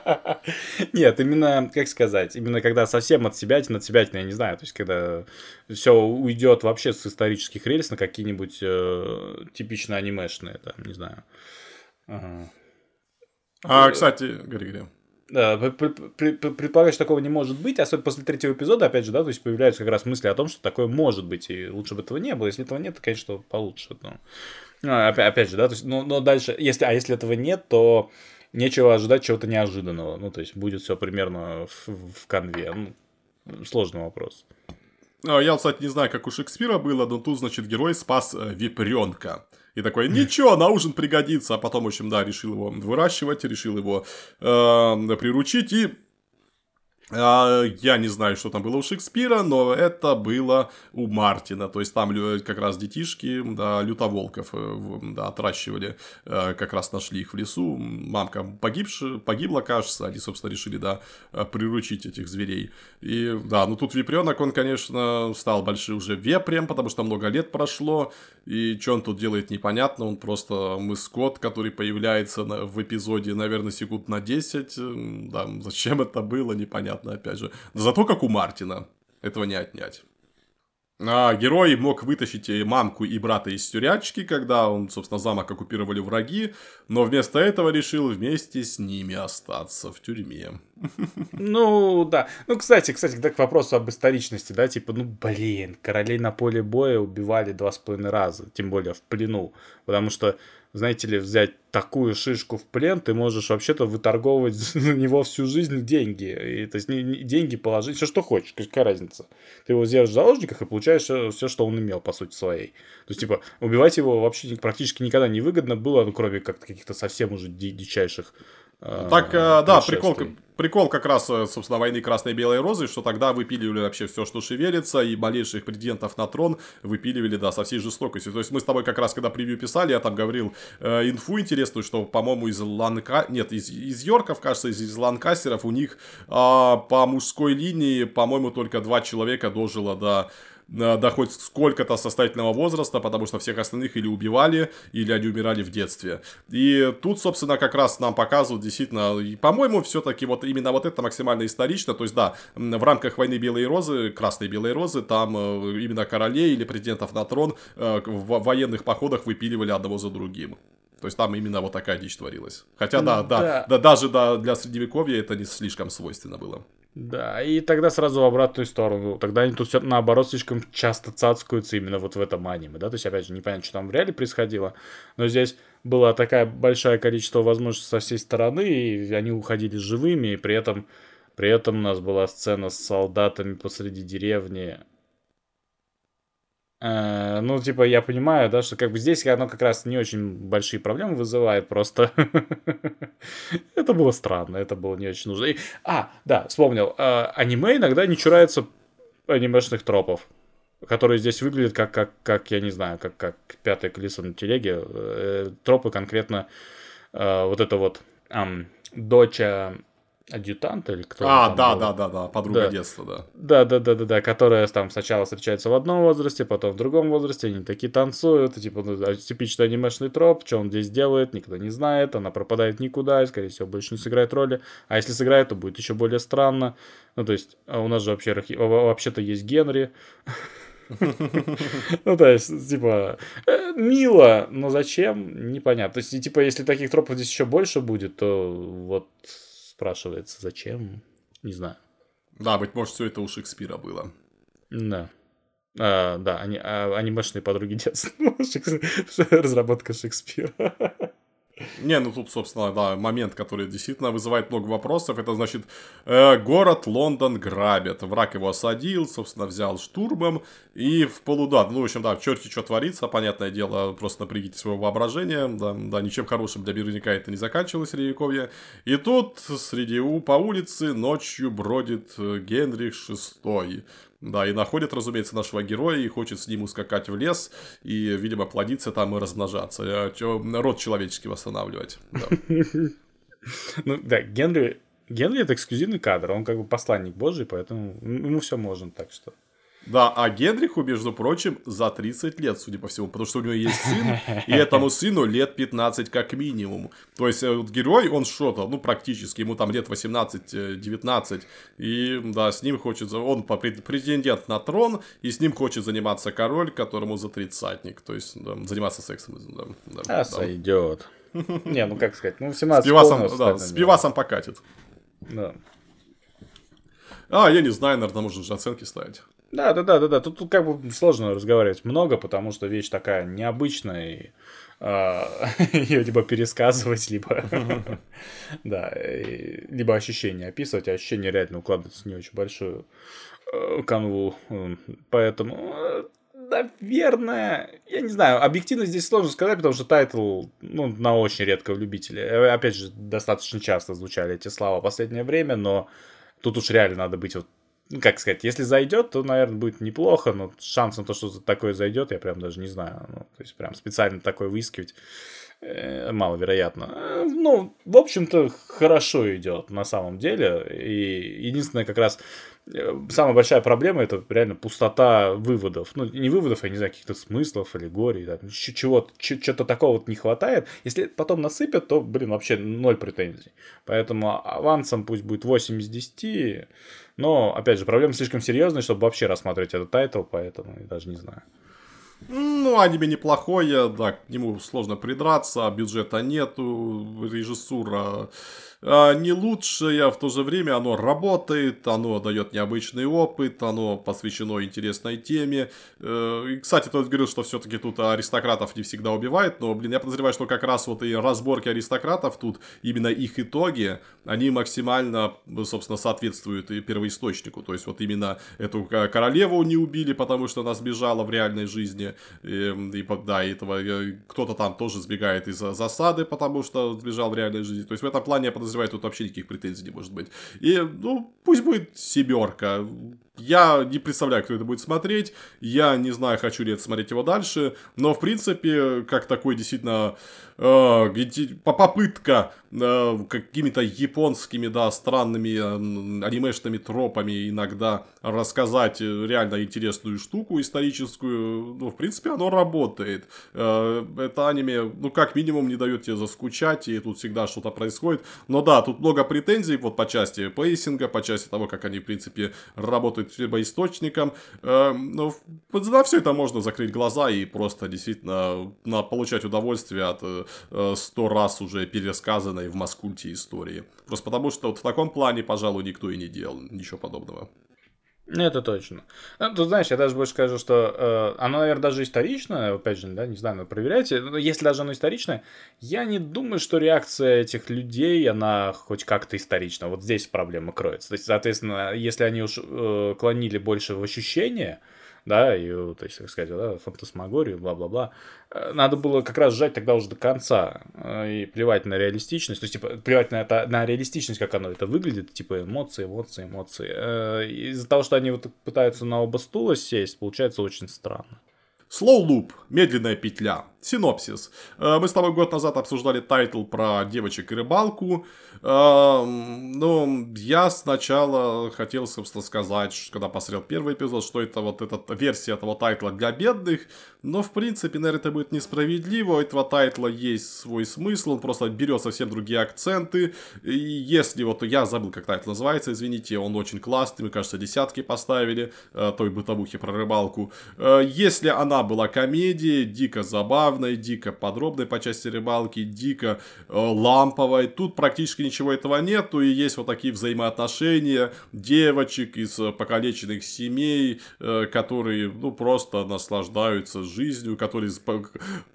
Нет, именно, как сказать, именно когда совсем от себя, от себя, я не знаю, то есть когда все уйдет вообще с исторических рельс на какие-нибудь э, типично анимешные, там, не знаю. Ага. А, кстати, говори, говори. Да, предполагаю, что такого не может быть, особенно после третьего эпизода, опять же, да, то есть появляются как раз мысли о том, что такое может быть, и лучше бы этого не было. Если этого нет, то, конечно, получше. Но... Ну, опять, опять же, да, то есть, но, но дальше, если, а если этого нет, то нечего ожидать чего-то неожиданного. Ну, то есть, будет все примерно в, в конве. Ну, сложный вопрос. А, я, кстати, не знаю, как у Шекспира было, но тут, значит, герой спас э, випренка. И такой, ничего, на ужин пригодится. А потом, в общем, да, решил его выращивать, решил его э, приручить. И я не знаю, что там было у Шекспира, но это было у Мартина. То есть там как раз детишки, да, лютоволков э, да, отращивали, э, как раз нашли их в лесу. Мамка погибшая, погибла, кажется, они, собственно, решили, да, э, приручить этих зверей. И да, ну тут вепренок, он, конечно, стал большим уже вепрем, потому что много лет прошло, и что он тут делает, непонятно. Он просто мыскот, который появляется в эпизоде, наверное, секунд на 10. Да, зачем это было, непонятно понятно, опять же. Зато как у Мартина. Этого не отнять. А герой мог вытащить и мамку, и брата из тюрячки, когда он, собственно, замок оккупировали враги, но вместо этого решил вместе с ними остаться в тюрьме. Ну, да. Ну, кстати, кстати, так к вопросу об историчности, да, типа, ну, блин, королей на поле боя убивали два с половиной раза, тем более в плену, потому что знаете ли, взять такую шишку в плен, ты можешь вообще-то выторговывать на него всю жизнь деньги. И, то есть не, не, деньги положить, все, что хочешь, какая разница. Ты его взяешь в заложниках и получаешь все, что он имел, по сути, своей. То есть, типа, убивать его вообще практически никогда не выгодно было, ну, кроме как каких-то совсем уже дичайших так, э, да, прикол, прикол как раз, э, собственно, войны Красной и Белой Розы, что тогда выпиливали вообще все, что шевелится, и малейших претендентов на трон выпиливали, да, со всей жестокостью. То есть мы с тобой как раз, когда превью писали, я там говорил э, инфу интересную, что, по-моему, из Ланка... Нет, из, из Йорков, кажется, из, из Ланкастеров у них э, по мужской линии, по-моему, только два человека дожило до до хоть сколько-то состоятельного возраста, потому что всех остальных или убивали, или они умирали в детстве. И тут, собственно, как раз нам показывают действительно, и, по-моему, все-таки вот именно вот это максимально исторично, то есть, да, в рамках войны Белой Розы, Красной Белой Розы, там э, именно королей или президентов на трон э, в военных походах выпиливали одного за другим. То есть там именно вот такая дичь творилась. Хотя, да, да, да, да даже да, для средневековья это не слишком свойственно было. Да, и тогда сразу в обратную сторону. Тогда они тут наоборот слишком часто цацкаются именно вот в этом аниме, да, то есть, опять же, непонятно, что там в реале происходило, но здесь было такое большое количество возможностей со всей стороны, и они уходили живыми, и при этом, при этом у нас была сцена с солдатами посреди деревни, ну, типа, я понимаю, да, что как бы здесь оно как раз не очень большие проблемы вызывает, просто это было странно, это было не очень нужно. И... А, да, вспомнил, э, аниме иногда не чурается анимешных тропов, которые здесь выглядят как, как, как я не знаю, как, как пятое колесо на телеге. Э, тропы конкретно вот это вот доча адъютант или кто А, да, был. да, да, да, подруга да. детства, да. Да, да, да, да, да, которая там сначала встречается в одном возрасте, потом в другом возрасте, они такие танцуют, и, типа, ну, типичный анимешный троп, что он здесь делает, никто не знает, она пропадает никуда, и, скорее всего, больше не сыграет роли, а если сыграет, то будет еще более странно. Ну, то есть, а у нас же вообще, вообще-то есть Генри, ну, то есть, типа, э, мило, но зачем, непонятно. То есть, типа, если таких тропов здесь еще больше будет, то вот спрашивается, зачем, не знаю. Да, быть может, все это у Шекспира было. Да. А, да, они, а, анимешные подруги детства. Разработка Шекспира. Не, ну тут, собственно, да, момент, который действительно вызывает много вопросов. Это значит, э, город Лондон грабят. Враг его осадил, собственно, взял штурмом. И в полуда, ну, в общем, да, в черте что творится, понятное дело, просто напрягите свое воображение. Да, да, ничем хорошим для мирника это не заканчивалось, Средневековье. И тут среди по улице ночью бродит э, Генрих VI. Да, и находит, разумеется, нашего героя и хочет с ним ускакать в лес и, видимо, плодиться там и размножаться. Э, род человеческий восстанавливать. Ну да, Генри Генри это эксклюзивный кадр, он как бы посланник божий, поэтому ему все можно, так что. Да, а Генриху, между прочим, за 30 лет, судя по всему, потому что у него есть сын, и этому сыну лет 15 как минимум. То есть, э, вот герой, он что-то, ну, практически, ему там лет 18-19, и, да, с ним хочет, он претендент на трон, и с ним хочет заниматься король, которому за тридцатник, то есть, да, заниматься сексом. Да, да, а, да. сойдет. Не, ну, как сказать, ну, 17 С пивасом, да, с пивасом покатит. Да. А, я не знаю, наверное, можно же оценки ставить. Да, да, да, да, да. Тут, тут как бы сложно разговаривать много, потому что вещь такая необычная, и а, ее либо пересказывать, либо да, либо ощущения описывать, а ощущения реально укладываются в не очень большую э, канву. Поэтому, э, наверное, я не знаю, объективно здесь сложно сказать, потому что тайтл, ну, на очень редкого любителя. Э, опять же, достаточно часто звучали эти слова в последнее время, но тут уж реально надо быть вот ну, как сказать, если зайдет, то, наверное, будет неплохо, но шанс на то, что такое зайдет, я прям даже не знаю. Ну, то есть, прям специально такое выискивать э, маловероятно. Э, ну, в общем-то, хорошо идет на самом деле. И единственное, как раз э, самая большая проблема это реально пустота выводов. Ну, не выводов, я не знаю, каких-то смыслов, аллегорий, да, чего-то, чего-то такого вот не хватает. Если потом насыпят, то, блин, вообще ноль претензий. Поэтому авансом пусть будет 8 из 10 но, опять же, проблема слишком серьезная, чтобы вообще рассматривать этот тайтл, поэтому я даже не знаю. Ну, аниме неплохое, да, к нему сложно придраться, бюджета нету, режиссура не лучшее, в то же время оно работает, оно дает необычный опыт, оно посвящено интересной теме. Э, и, кстати, тот говорил, что все-таки тут аристократов не всегда убивает, но, блин, я подозреваю, что как раз вот и разборки аристократов тут, именно их итоги, они максимально, собственно, соответствуют первоисточнику. То есть, вот именно эту королеву не убили, потому что она сбежала в реальной жизни. И, и да, и этого э, кто-то там тоже сбегает из засады, потому что сбежал в реальной жизни. То есть, в этом плане я подозреваю, подозреваю, тут вообще никаких претензий не может быть. И, ну, пусть будет семерка. Я не представляю, кто это будет смотреть. Я не знаю, хочу ли это смотреть его дальше. Но, в принципе, как такой действительно э, попытка э, какими-то японскими, да, странными э, анимешными тропами иногда рассказать реально интересную штуку историческую, ну, в принципе, оно работает. Э, это аниме, ну, как минимум, не дает тебе заскучать, и тут всегда что-то происходит. Но да, тут много претензий вот по части пейсинга, по части того, как они, в принципе, работают источникам. Э, ну, на все это можно закрыть глаза и просто действительно на, получать удовольствие от э, сто раз уже пересказанной в Маскульте истории. Просто потому, что вот в таком плане, пожалуй, никто и не делал ничего подобного. Это точно. Ну, знаешь, я даже больше скажу, что э, оно, наверное, даже историчное, опять же, да, не знаю, надо проверять. Но если даже оно историчное, я не думаю, что реакция этих людей, она хоть как-то исторична. Вот здесь проблема кроется. То есть, соответственно, если они уж э, клонили больше в ощущение, да, и, то есть, как сказать, да, фантасмагорию, бла-бла-бла. Э, надо было как раз сжать тогда уже до конца э, и плевать на реалистичность, то есть, типа, плевать на, это, на реалистичность, как оно это выглядит, типа, эмоции, эмоции, эмоции. Э, из-за того, что они вот пытаются на оба стула сесть, получается очень странно. Slow Loop, медленная петля. Синопсис. Мы с тобой год назад обсуждали тайтл про девочек и рыбалку. Ну, я сначала хотел, собственно, сказать, когда посмотрел первый эпизод, что это вот эта версия этого тайтла для бедных, но, в принципе, наверное, это будет несправедливо, у этого тайтла есть свой смысл, он просто берет совсем другие акценты, и если вот, я забыл, как тайтл называется, извините, он очень классный, мы, кажется, десятки поставили, э, той бытовухи про рыбалку. Э, если она была комедией, дико забавной, дико подробной по части рыбалки, дико э, ламповой, тут практически ничего этого нету, и есть вот такие взаимоотношения девочек из покалеченных семей, э, которые, ну, просто наслаждаются жизнью, которые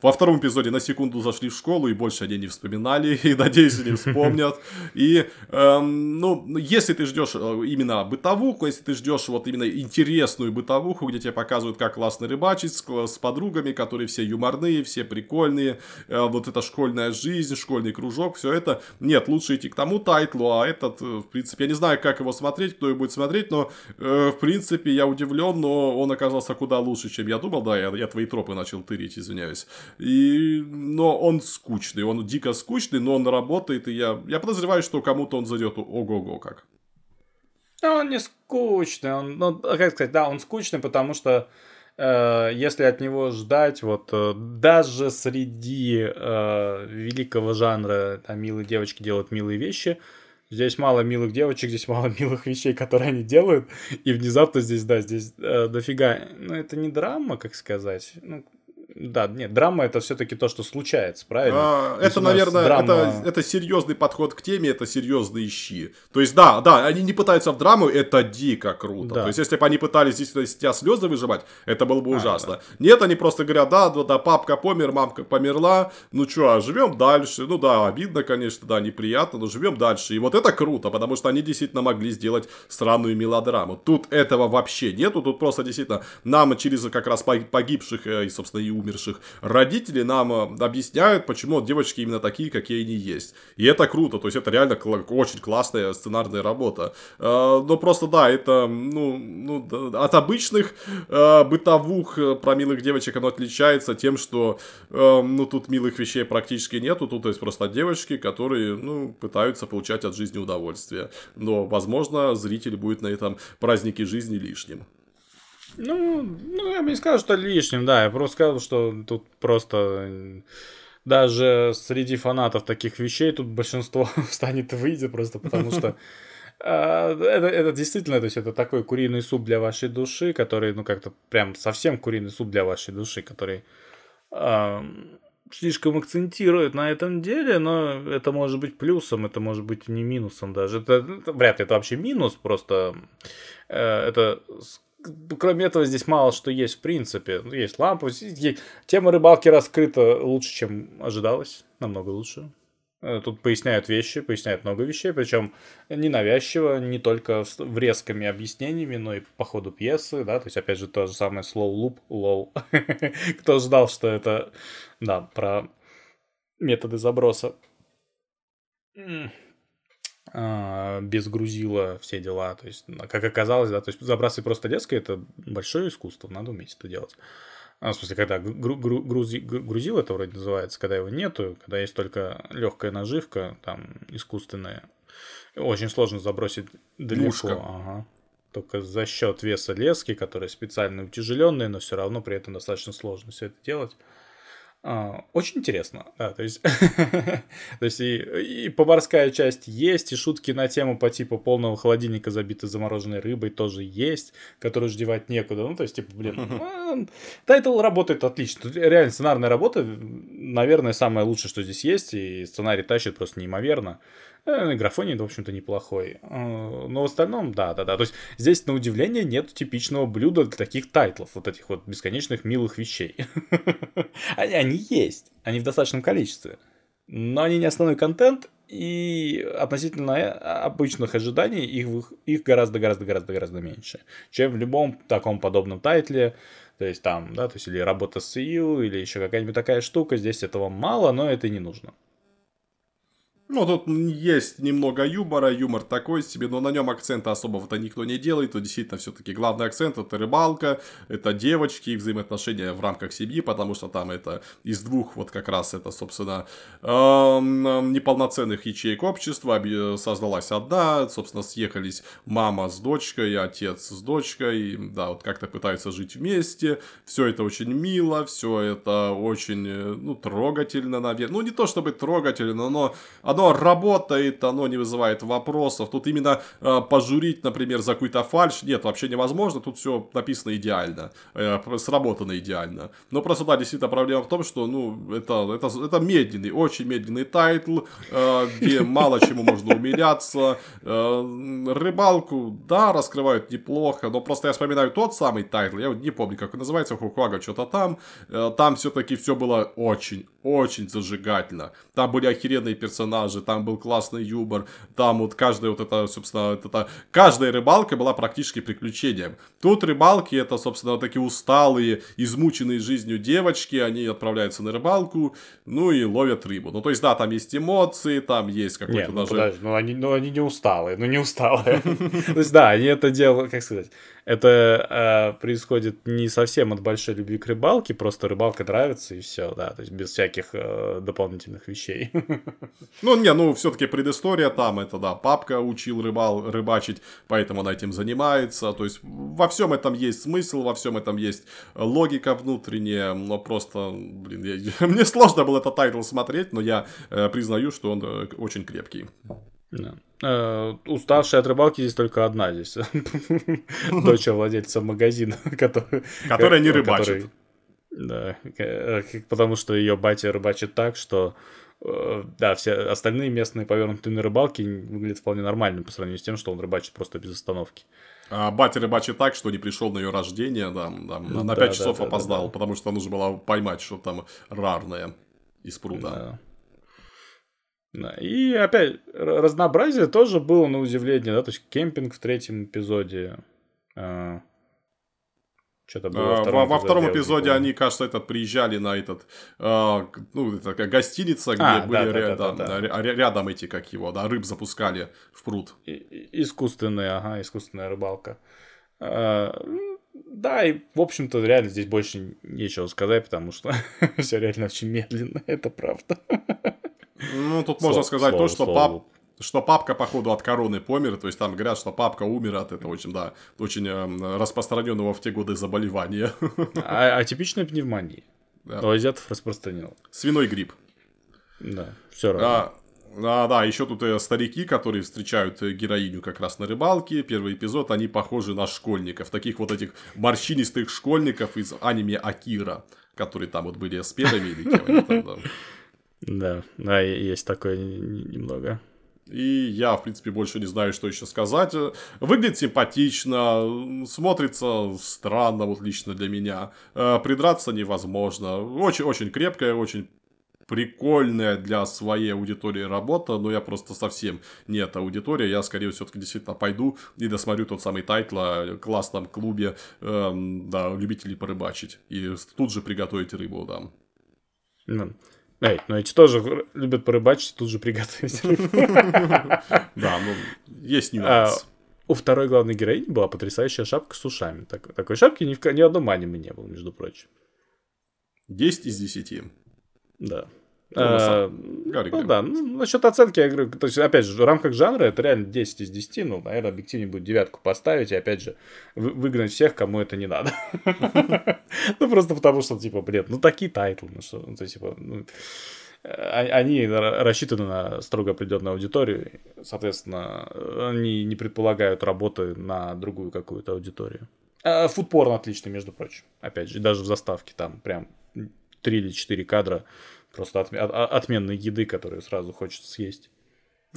во втором эпизоде на секунду зашли в школу, и больше они не вспоминали, и, надеюсь, не вспомнят. И, эм, ну, если ты ждешь э, именно бытовуху, если ты ждешь вот именно интересную бытовуху, где тебе показывают, как классно рыбачить с подругами, которые все юморные, все прикольные, э, вот эта школьная жизнь, школьный кружок, все это, нет, лучше идти к тому тайтлу, а этот, э, в принципе, я не знаю, как его смотреть, кто его будет смотреть, но, э, в принципе, я удивлен, но он оказался куда лучше, чем я думал, да, я, я твои тропы начал тырить, извиняюсь. И, но он скучный, он дико скучный, но он работает, и я, я подозреваю, что кому-то он зайдет ого-го как. Он не скучный, он, ну, как сказать, да, он скучный, потому что если от него ждать, вот э, даже среди э, великого жанра там милые девочки делают милые вещи, здесь мало милых девочек, здесь мало милых вещей, которые они делают, и внезапно здесь, да, здесь э, дофига, ну это не драма, как сказать, ну да, нет, драма это все-таки то, что случается, правильно? А, это, наверное, драма... это, это серьезный подход к теме, это серьезные щи. То есть, да, да, они не пытаются в драму, это дико круто. Да. То есть, если бы они пытались действительно из тебя слезы выживать, это было бы а, ужасно. Да. Нет, они просто говорят, да, да, да, папка помер, мамка померла, ну что, а живем дальше. Ну да, обидно, конечно, да, неприятно, но живем дальше. И вот это круто, потому что они действительно могли сделать странную мелодраму. Тут этого вообще нету, тут просто действительно нам через как раз погибших э, и, собственно, и умерших родителей нам э, объясняют, почему девочки именно такие, какие они есть. И это круто, то есть это реально очень классная сценарная работа. Э, но просто да, это ну, ну, от обычных э, бытовух про милых девочек оно отличается тем, что ну тут милых вещей практически нету, тут есть просто девочки, которые ну, пытаются получать от жизни удовольствие. Но, возможно, зритель будет на этом празднике жизни лишним. Ну, ну, я бы не сказал, что лишним, да. Я просто сказал, что тут просто даже среди фанатов таких вещей тут большинство встанет и выйдет просто потому что а, это, это действительно, то есть это такой куриный суп для вашей души, который, ну, как-то прям совсем куриный суп для вашей души, который э, слишком акцентирует на этом деле, но это может быть плюсом, это может быть не минусом даже. Это, это вряд ли это вообще минус, просто э, это кроме этого, здесь мало что есть в принципе. Ну, есть лампы. Тема рыбалки раскрыта лучше, чем ожидалось. Намного лучше. Э, тут поясняют вещи, поясняют много вещей, причем ненавязчиво, не только врезками объяснениями, но и по ходу пьесы, да, то есть, опять же, то же самое slow loop, лол. Кто ждал, что это, да, про методы заброса. А, без грузила все дела. То есть, как оказалось, да, то есть забрасывать просто леской это большое искусство, надо уметь это делать. А, в смысле, когда гру- гру- грузи- грузил это вроде называется, когда его нету, когда есть только легкая наживка, там искусственная, очень сложно забросить далеко. Ага. Только за счет веса лески, которая специально утяжеленная, но все равно при этом достаточно сложно все это делать. А, очень интересно, да, то есть, то есть и, и поварская часть есть, и шутки на тему по типу полного холодильника, забитой замороженной рыбой, тоже есть, которую уже девать некуда, ну, то есть, типа, блин, ну, тайтл работает отлично, тут реально сценарная работа, наверное, самое лучшее, что здесь есть, и сценарий тащит просто неимоверно, графоний, в общем-то, неплохой. Э, но в остальном, да, да, да. То есть здесь, на удивление, нет типичного блюда для таких тайтлов, вот этих вот бесконечных милых вещей. они, есть, они в достаточном количестве. Но они не основной контент, и относительно э, обычных ожиданий их, их гораздо-гораздо-гораздо-гораздо меньше, чем в любом таком подобном тайтле. То есть там, да, то есть или работа с EU, или еще какая-нибудь такая штука. Здесь этого мало, но это не нужно. Ну, тут есть немного юмора, юмор такой себе, но на нем акцента особого-то никто не делает. То действительно все-таки главный акцент это рыбалка, это девочки и взаимоотношения в рамках семьи, потому что там это из двух вот как раз это, собственно, эм, неполноценных ячеек общества создалась одна, собственно, съехались мама с дочкой, отец с дочкой, да, вот как-то пытаются жить вместе. Все это очень мило, все это очень, э, ну, трогательно, наверное. Ну, не то чтобы трогательно, но оно оно работает, оно не вызывает вопросов. Тут именно э, пожурить, например, за какую-то фальш, нет, вообще невозможно. Тут все написано идеально, э, сработано идеально. Но просто, да, действительно, проблема в том, что, ну, это, это, это медленный, очень медленный тайтл, э, где мало чему можно умиляться. Э, рыбалку, да, раскрывают неплохо, но просто я вспоминаю тот самый тайтл, я не помню, как он называется, Хокаго, что-то там. Э, там все-таки все было очень, очень зажигательно. Там были охеренные персонажи, персонажи, там был классный юмор, там вот каждая вот это, собственно, это, каждая рыбалка была практически приключением. Тут рыбалки это, собственно, вот такие усталые, измученные жизнью девочки, они отправляются на рыбалку, ну и ловят рыбу. Ну, то есть, да, там есть эмоции, там есть какой-то Нет, ну, даже... Подожди, ну, они, ну, они не усталые, ну, не усталые. То есть, да, они это делают, как сказать, это э, происходит не совсем от большой любви к рыбалке, просто рыбалка нравится и все, да, то есть без всяких э, дополнительных вещей. Ну, не, ну, все-таки предыстория там, это, да, папка учил рыбал, рыбачить, поэтому она этим занимается, то есть во всем этом есть смысл, во всем этом есть логика внутренняя, но просто, блин, я, мне сложно было этот тайтл смотреть, но я э, признаю, что он э, очень крепкий. Да. Э, уставшая от рыбалки здесь только одна здесь. Дочь владельца магазина. Которая не рыбачит. Да, э, потому что ее батя рыбачит так, что э, да, все остальные местные повернутые на рыбалке выглядят вполне нормально по сравнению с тем, что он рыбачит просто без остановки. А батя рыбачит так, что не пришел на ее рождение, да, да на, на 5 да, часов да, опоздал, да, да. потому что нужно было поймать что-то там рарное из пруда. Да. Да. И опять, разнообразие тоже было на удивление, да, то есть кемпинг в третьем эпизоде. А, что-то было во втором, во, во втором эпизоде они, кажется, этот приезжали на этот, э, ну, такая гостиница, где а, были да, ря- да, да, да. рядом эти, как его, да, рыб запускали в пруд. И, искусственная, ага, искусственная рыбалка. А, да, и, в общем-то, реально здесь больше нечего сказать, потому что все реально очень медленно, это правда. Ну, тут можно сказать то, что пап, что папка, походу, от короны помер. То есть там говорят, что папка умер от этого очень, да, очень э, распространенного в те годы заболевания. А, а типичная пневмония. Да. У азиатов распространено. Свиной грипп. Да, все равно. А, а, да, еще тут э, старики, которые встречают э, героиню как раз на рыбалке. Первый эпизод, они похожи на школьников. Таких вот этих морщинистых школьников из аниме Акира, которые там вот были с педами или кем да. Да, есть такое немного. И я, в принципе, больше не знаю, что еще сказать. Выглядит симпатично, смотрится странно, вот лично для меня. Э, придраться невозможно. Очень-очень крепкая, очень прикольная для своей аудитории работа, но я просто совсем не эта аудитория. Я, скорее, все-таки действительно пойду и досмотрю тот самый тайтл о классном клубе э, да, любителей порыбачить. И тут же приготовить рыбу, да. Ну, Эй, но эти тоже любят порыбачить, тут же приготовить. Да, ну, есть нюанс. А, у второй главной героини была потрясающая шапка с ушами. такой шапки ни в ни одном аниме не было, между прочим. 10 из 10. Да. Ну, а, ну да, ну, насчет оценки, я говорю, то есть, опять же, в рамках жанра это реально 10 из 10, ну, наверное, объективнее будет девятку поставить, и опять же, выгнать всех, кому это не надо. Ну, просто потому что, типа, блин, ну, такие тайтлы, ну, что, ну, типа, а, они рассчитаны на строго определенную аудиторию, соответственно, они не предполагают работы на другую какую-то аудиторию. А, foodporn отличный, между прочим. Опять же, даже в заставке там прям 3 или 4 кадра Просто от, от, отменной еды, которую сразу хочется съесть.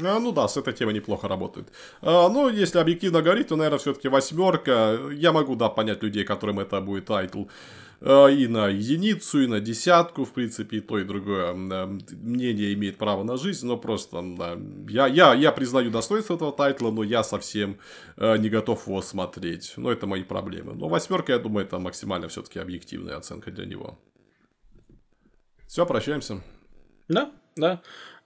А, ну да, с этой темой неплохо работает. А, ну, если объективно говорить, то, наверное, все-таки восьмерка. Я могу, да, понять людей, которым это будет тайтл а, и на единицу, и на десятку, в принципе, и то, и другое мнение имеет право на жизнь, но просто, да, я, я, я признаю достоинство этого тайтла, но я совсем а, не готов его смотреть. Но это мои проблемы. Но восьмерка, я думаю, это максимально все-таки объективная оценка для него. Все, прощаемся. Да, да.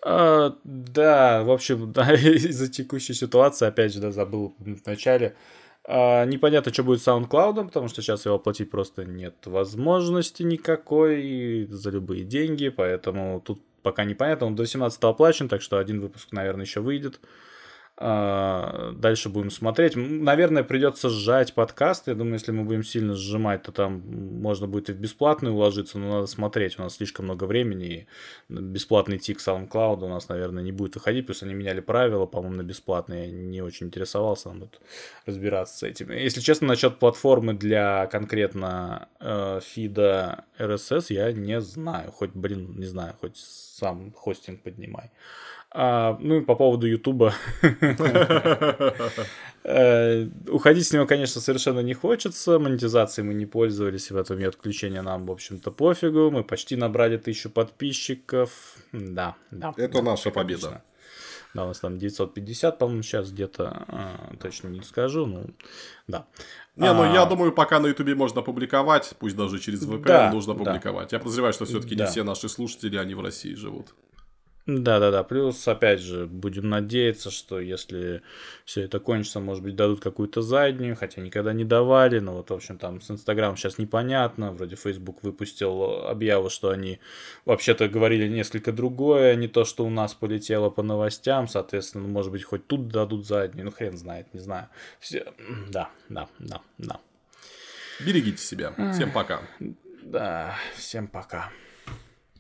А, да, в общем, да, из-за текущей ситуации, опять же, да, забыл в начале. А, непонятно, что будет с SoundCloud, потому что сейчас его оплатить просто нет возможности никакой за любые деньги, поэтому тут пока непонятно. Он до 17 оплачен, так что один выпуск, наверное, еще выйдет. А, дальше будем смотреть. Наверное, придется сжать подкаст. Я думаю, если мы будем сильно сжимать, то там можно будет и в бесплатный уложиться, но надо смотреть. У нас слишком много времени. И бесплатный тик SoundCloud у нас, наверное, не будет выходить. Плюс они меняли правила, по-моему, на бесплатные. Я не очень интересовался, нам тут разбираться с этим. Если честно, насчет платформы для конкретно э, фида RSS я не знаю. Хоть, блин, не знаю, хоть сам хостинг поднимай. А, ну и по поводу Ютуба. Э, уходить с него, конечно, совершенно не хочется. Монетизацией мы не пользовались, в этом и отключение нам, в общем-то, пофигу. Мы почти набрали тысячу подписчиков. Да, да. Это наша победа. Да, у нас там 950, по-моему, сейчас где-то, а, точно не скажу, ну, да. Не, ну я а. думаю, пока на Ютубе можно публиковать, пусть даже через VPN да, нужно публиковать. Да. Я подозреваю, что все-таки да. не все наши слушатели, они в России живут. Да-да-да, плюс, опять же, будем надеяться, что если все это кончится, может быть, дадут какую-то заднюю, хотя никогда не давали, но вот, в общем, там с Инстаграм сейчас непонятно, вроде Facebook выпустил объяву, что они вообще-то говорили несколько другое, не то, что у нас полетело по новостям, соответственно, может быть, хоть тут дадут заднюю, ну, хрен знает, не знаю. Все... Да, да, да, да. Берегите себя. Всем пока. Да, всем пока.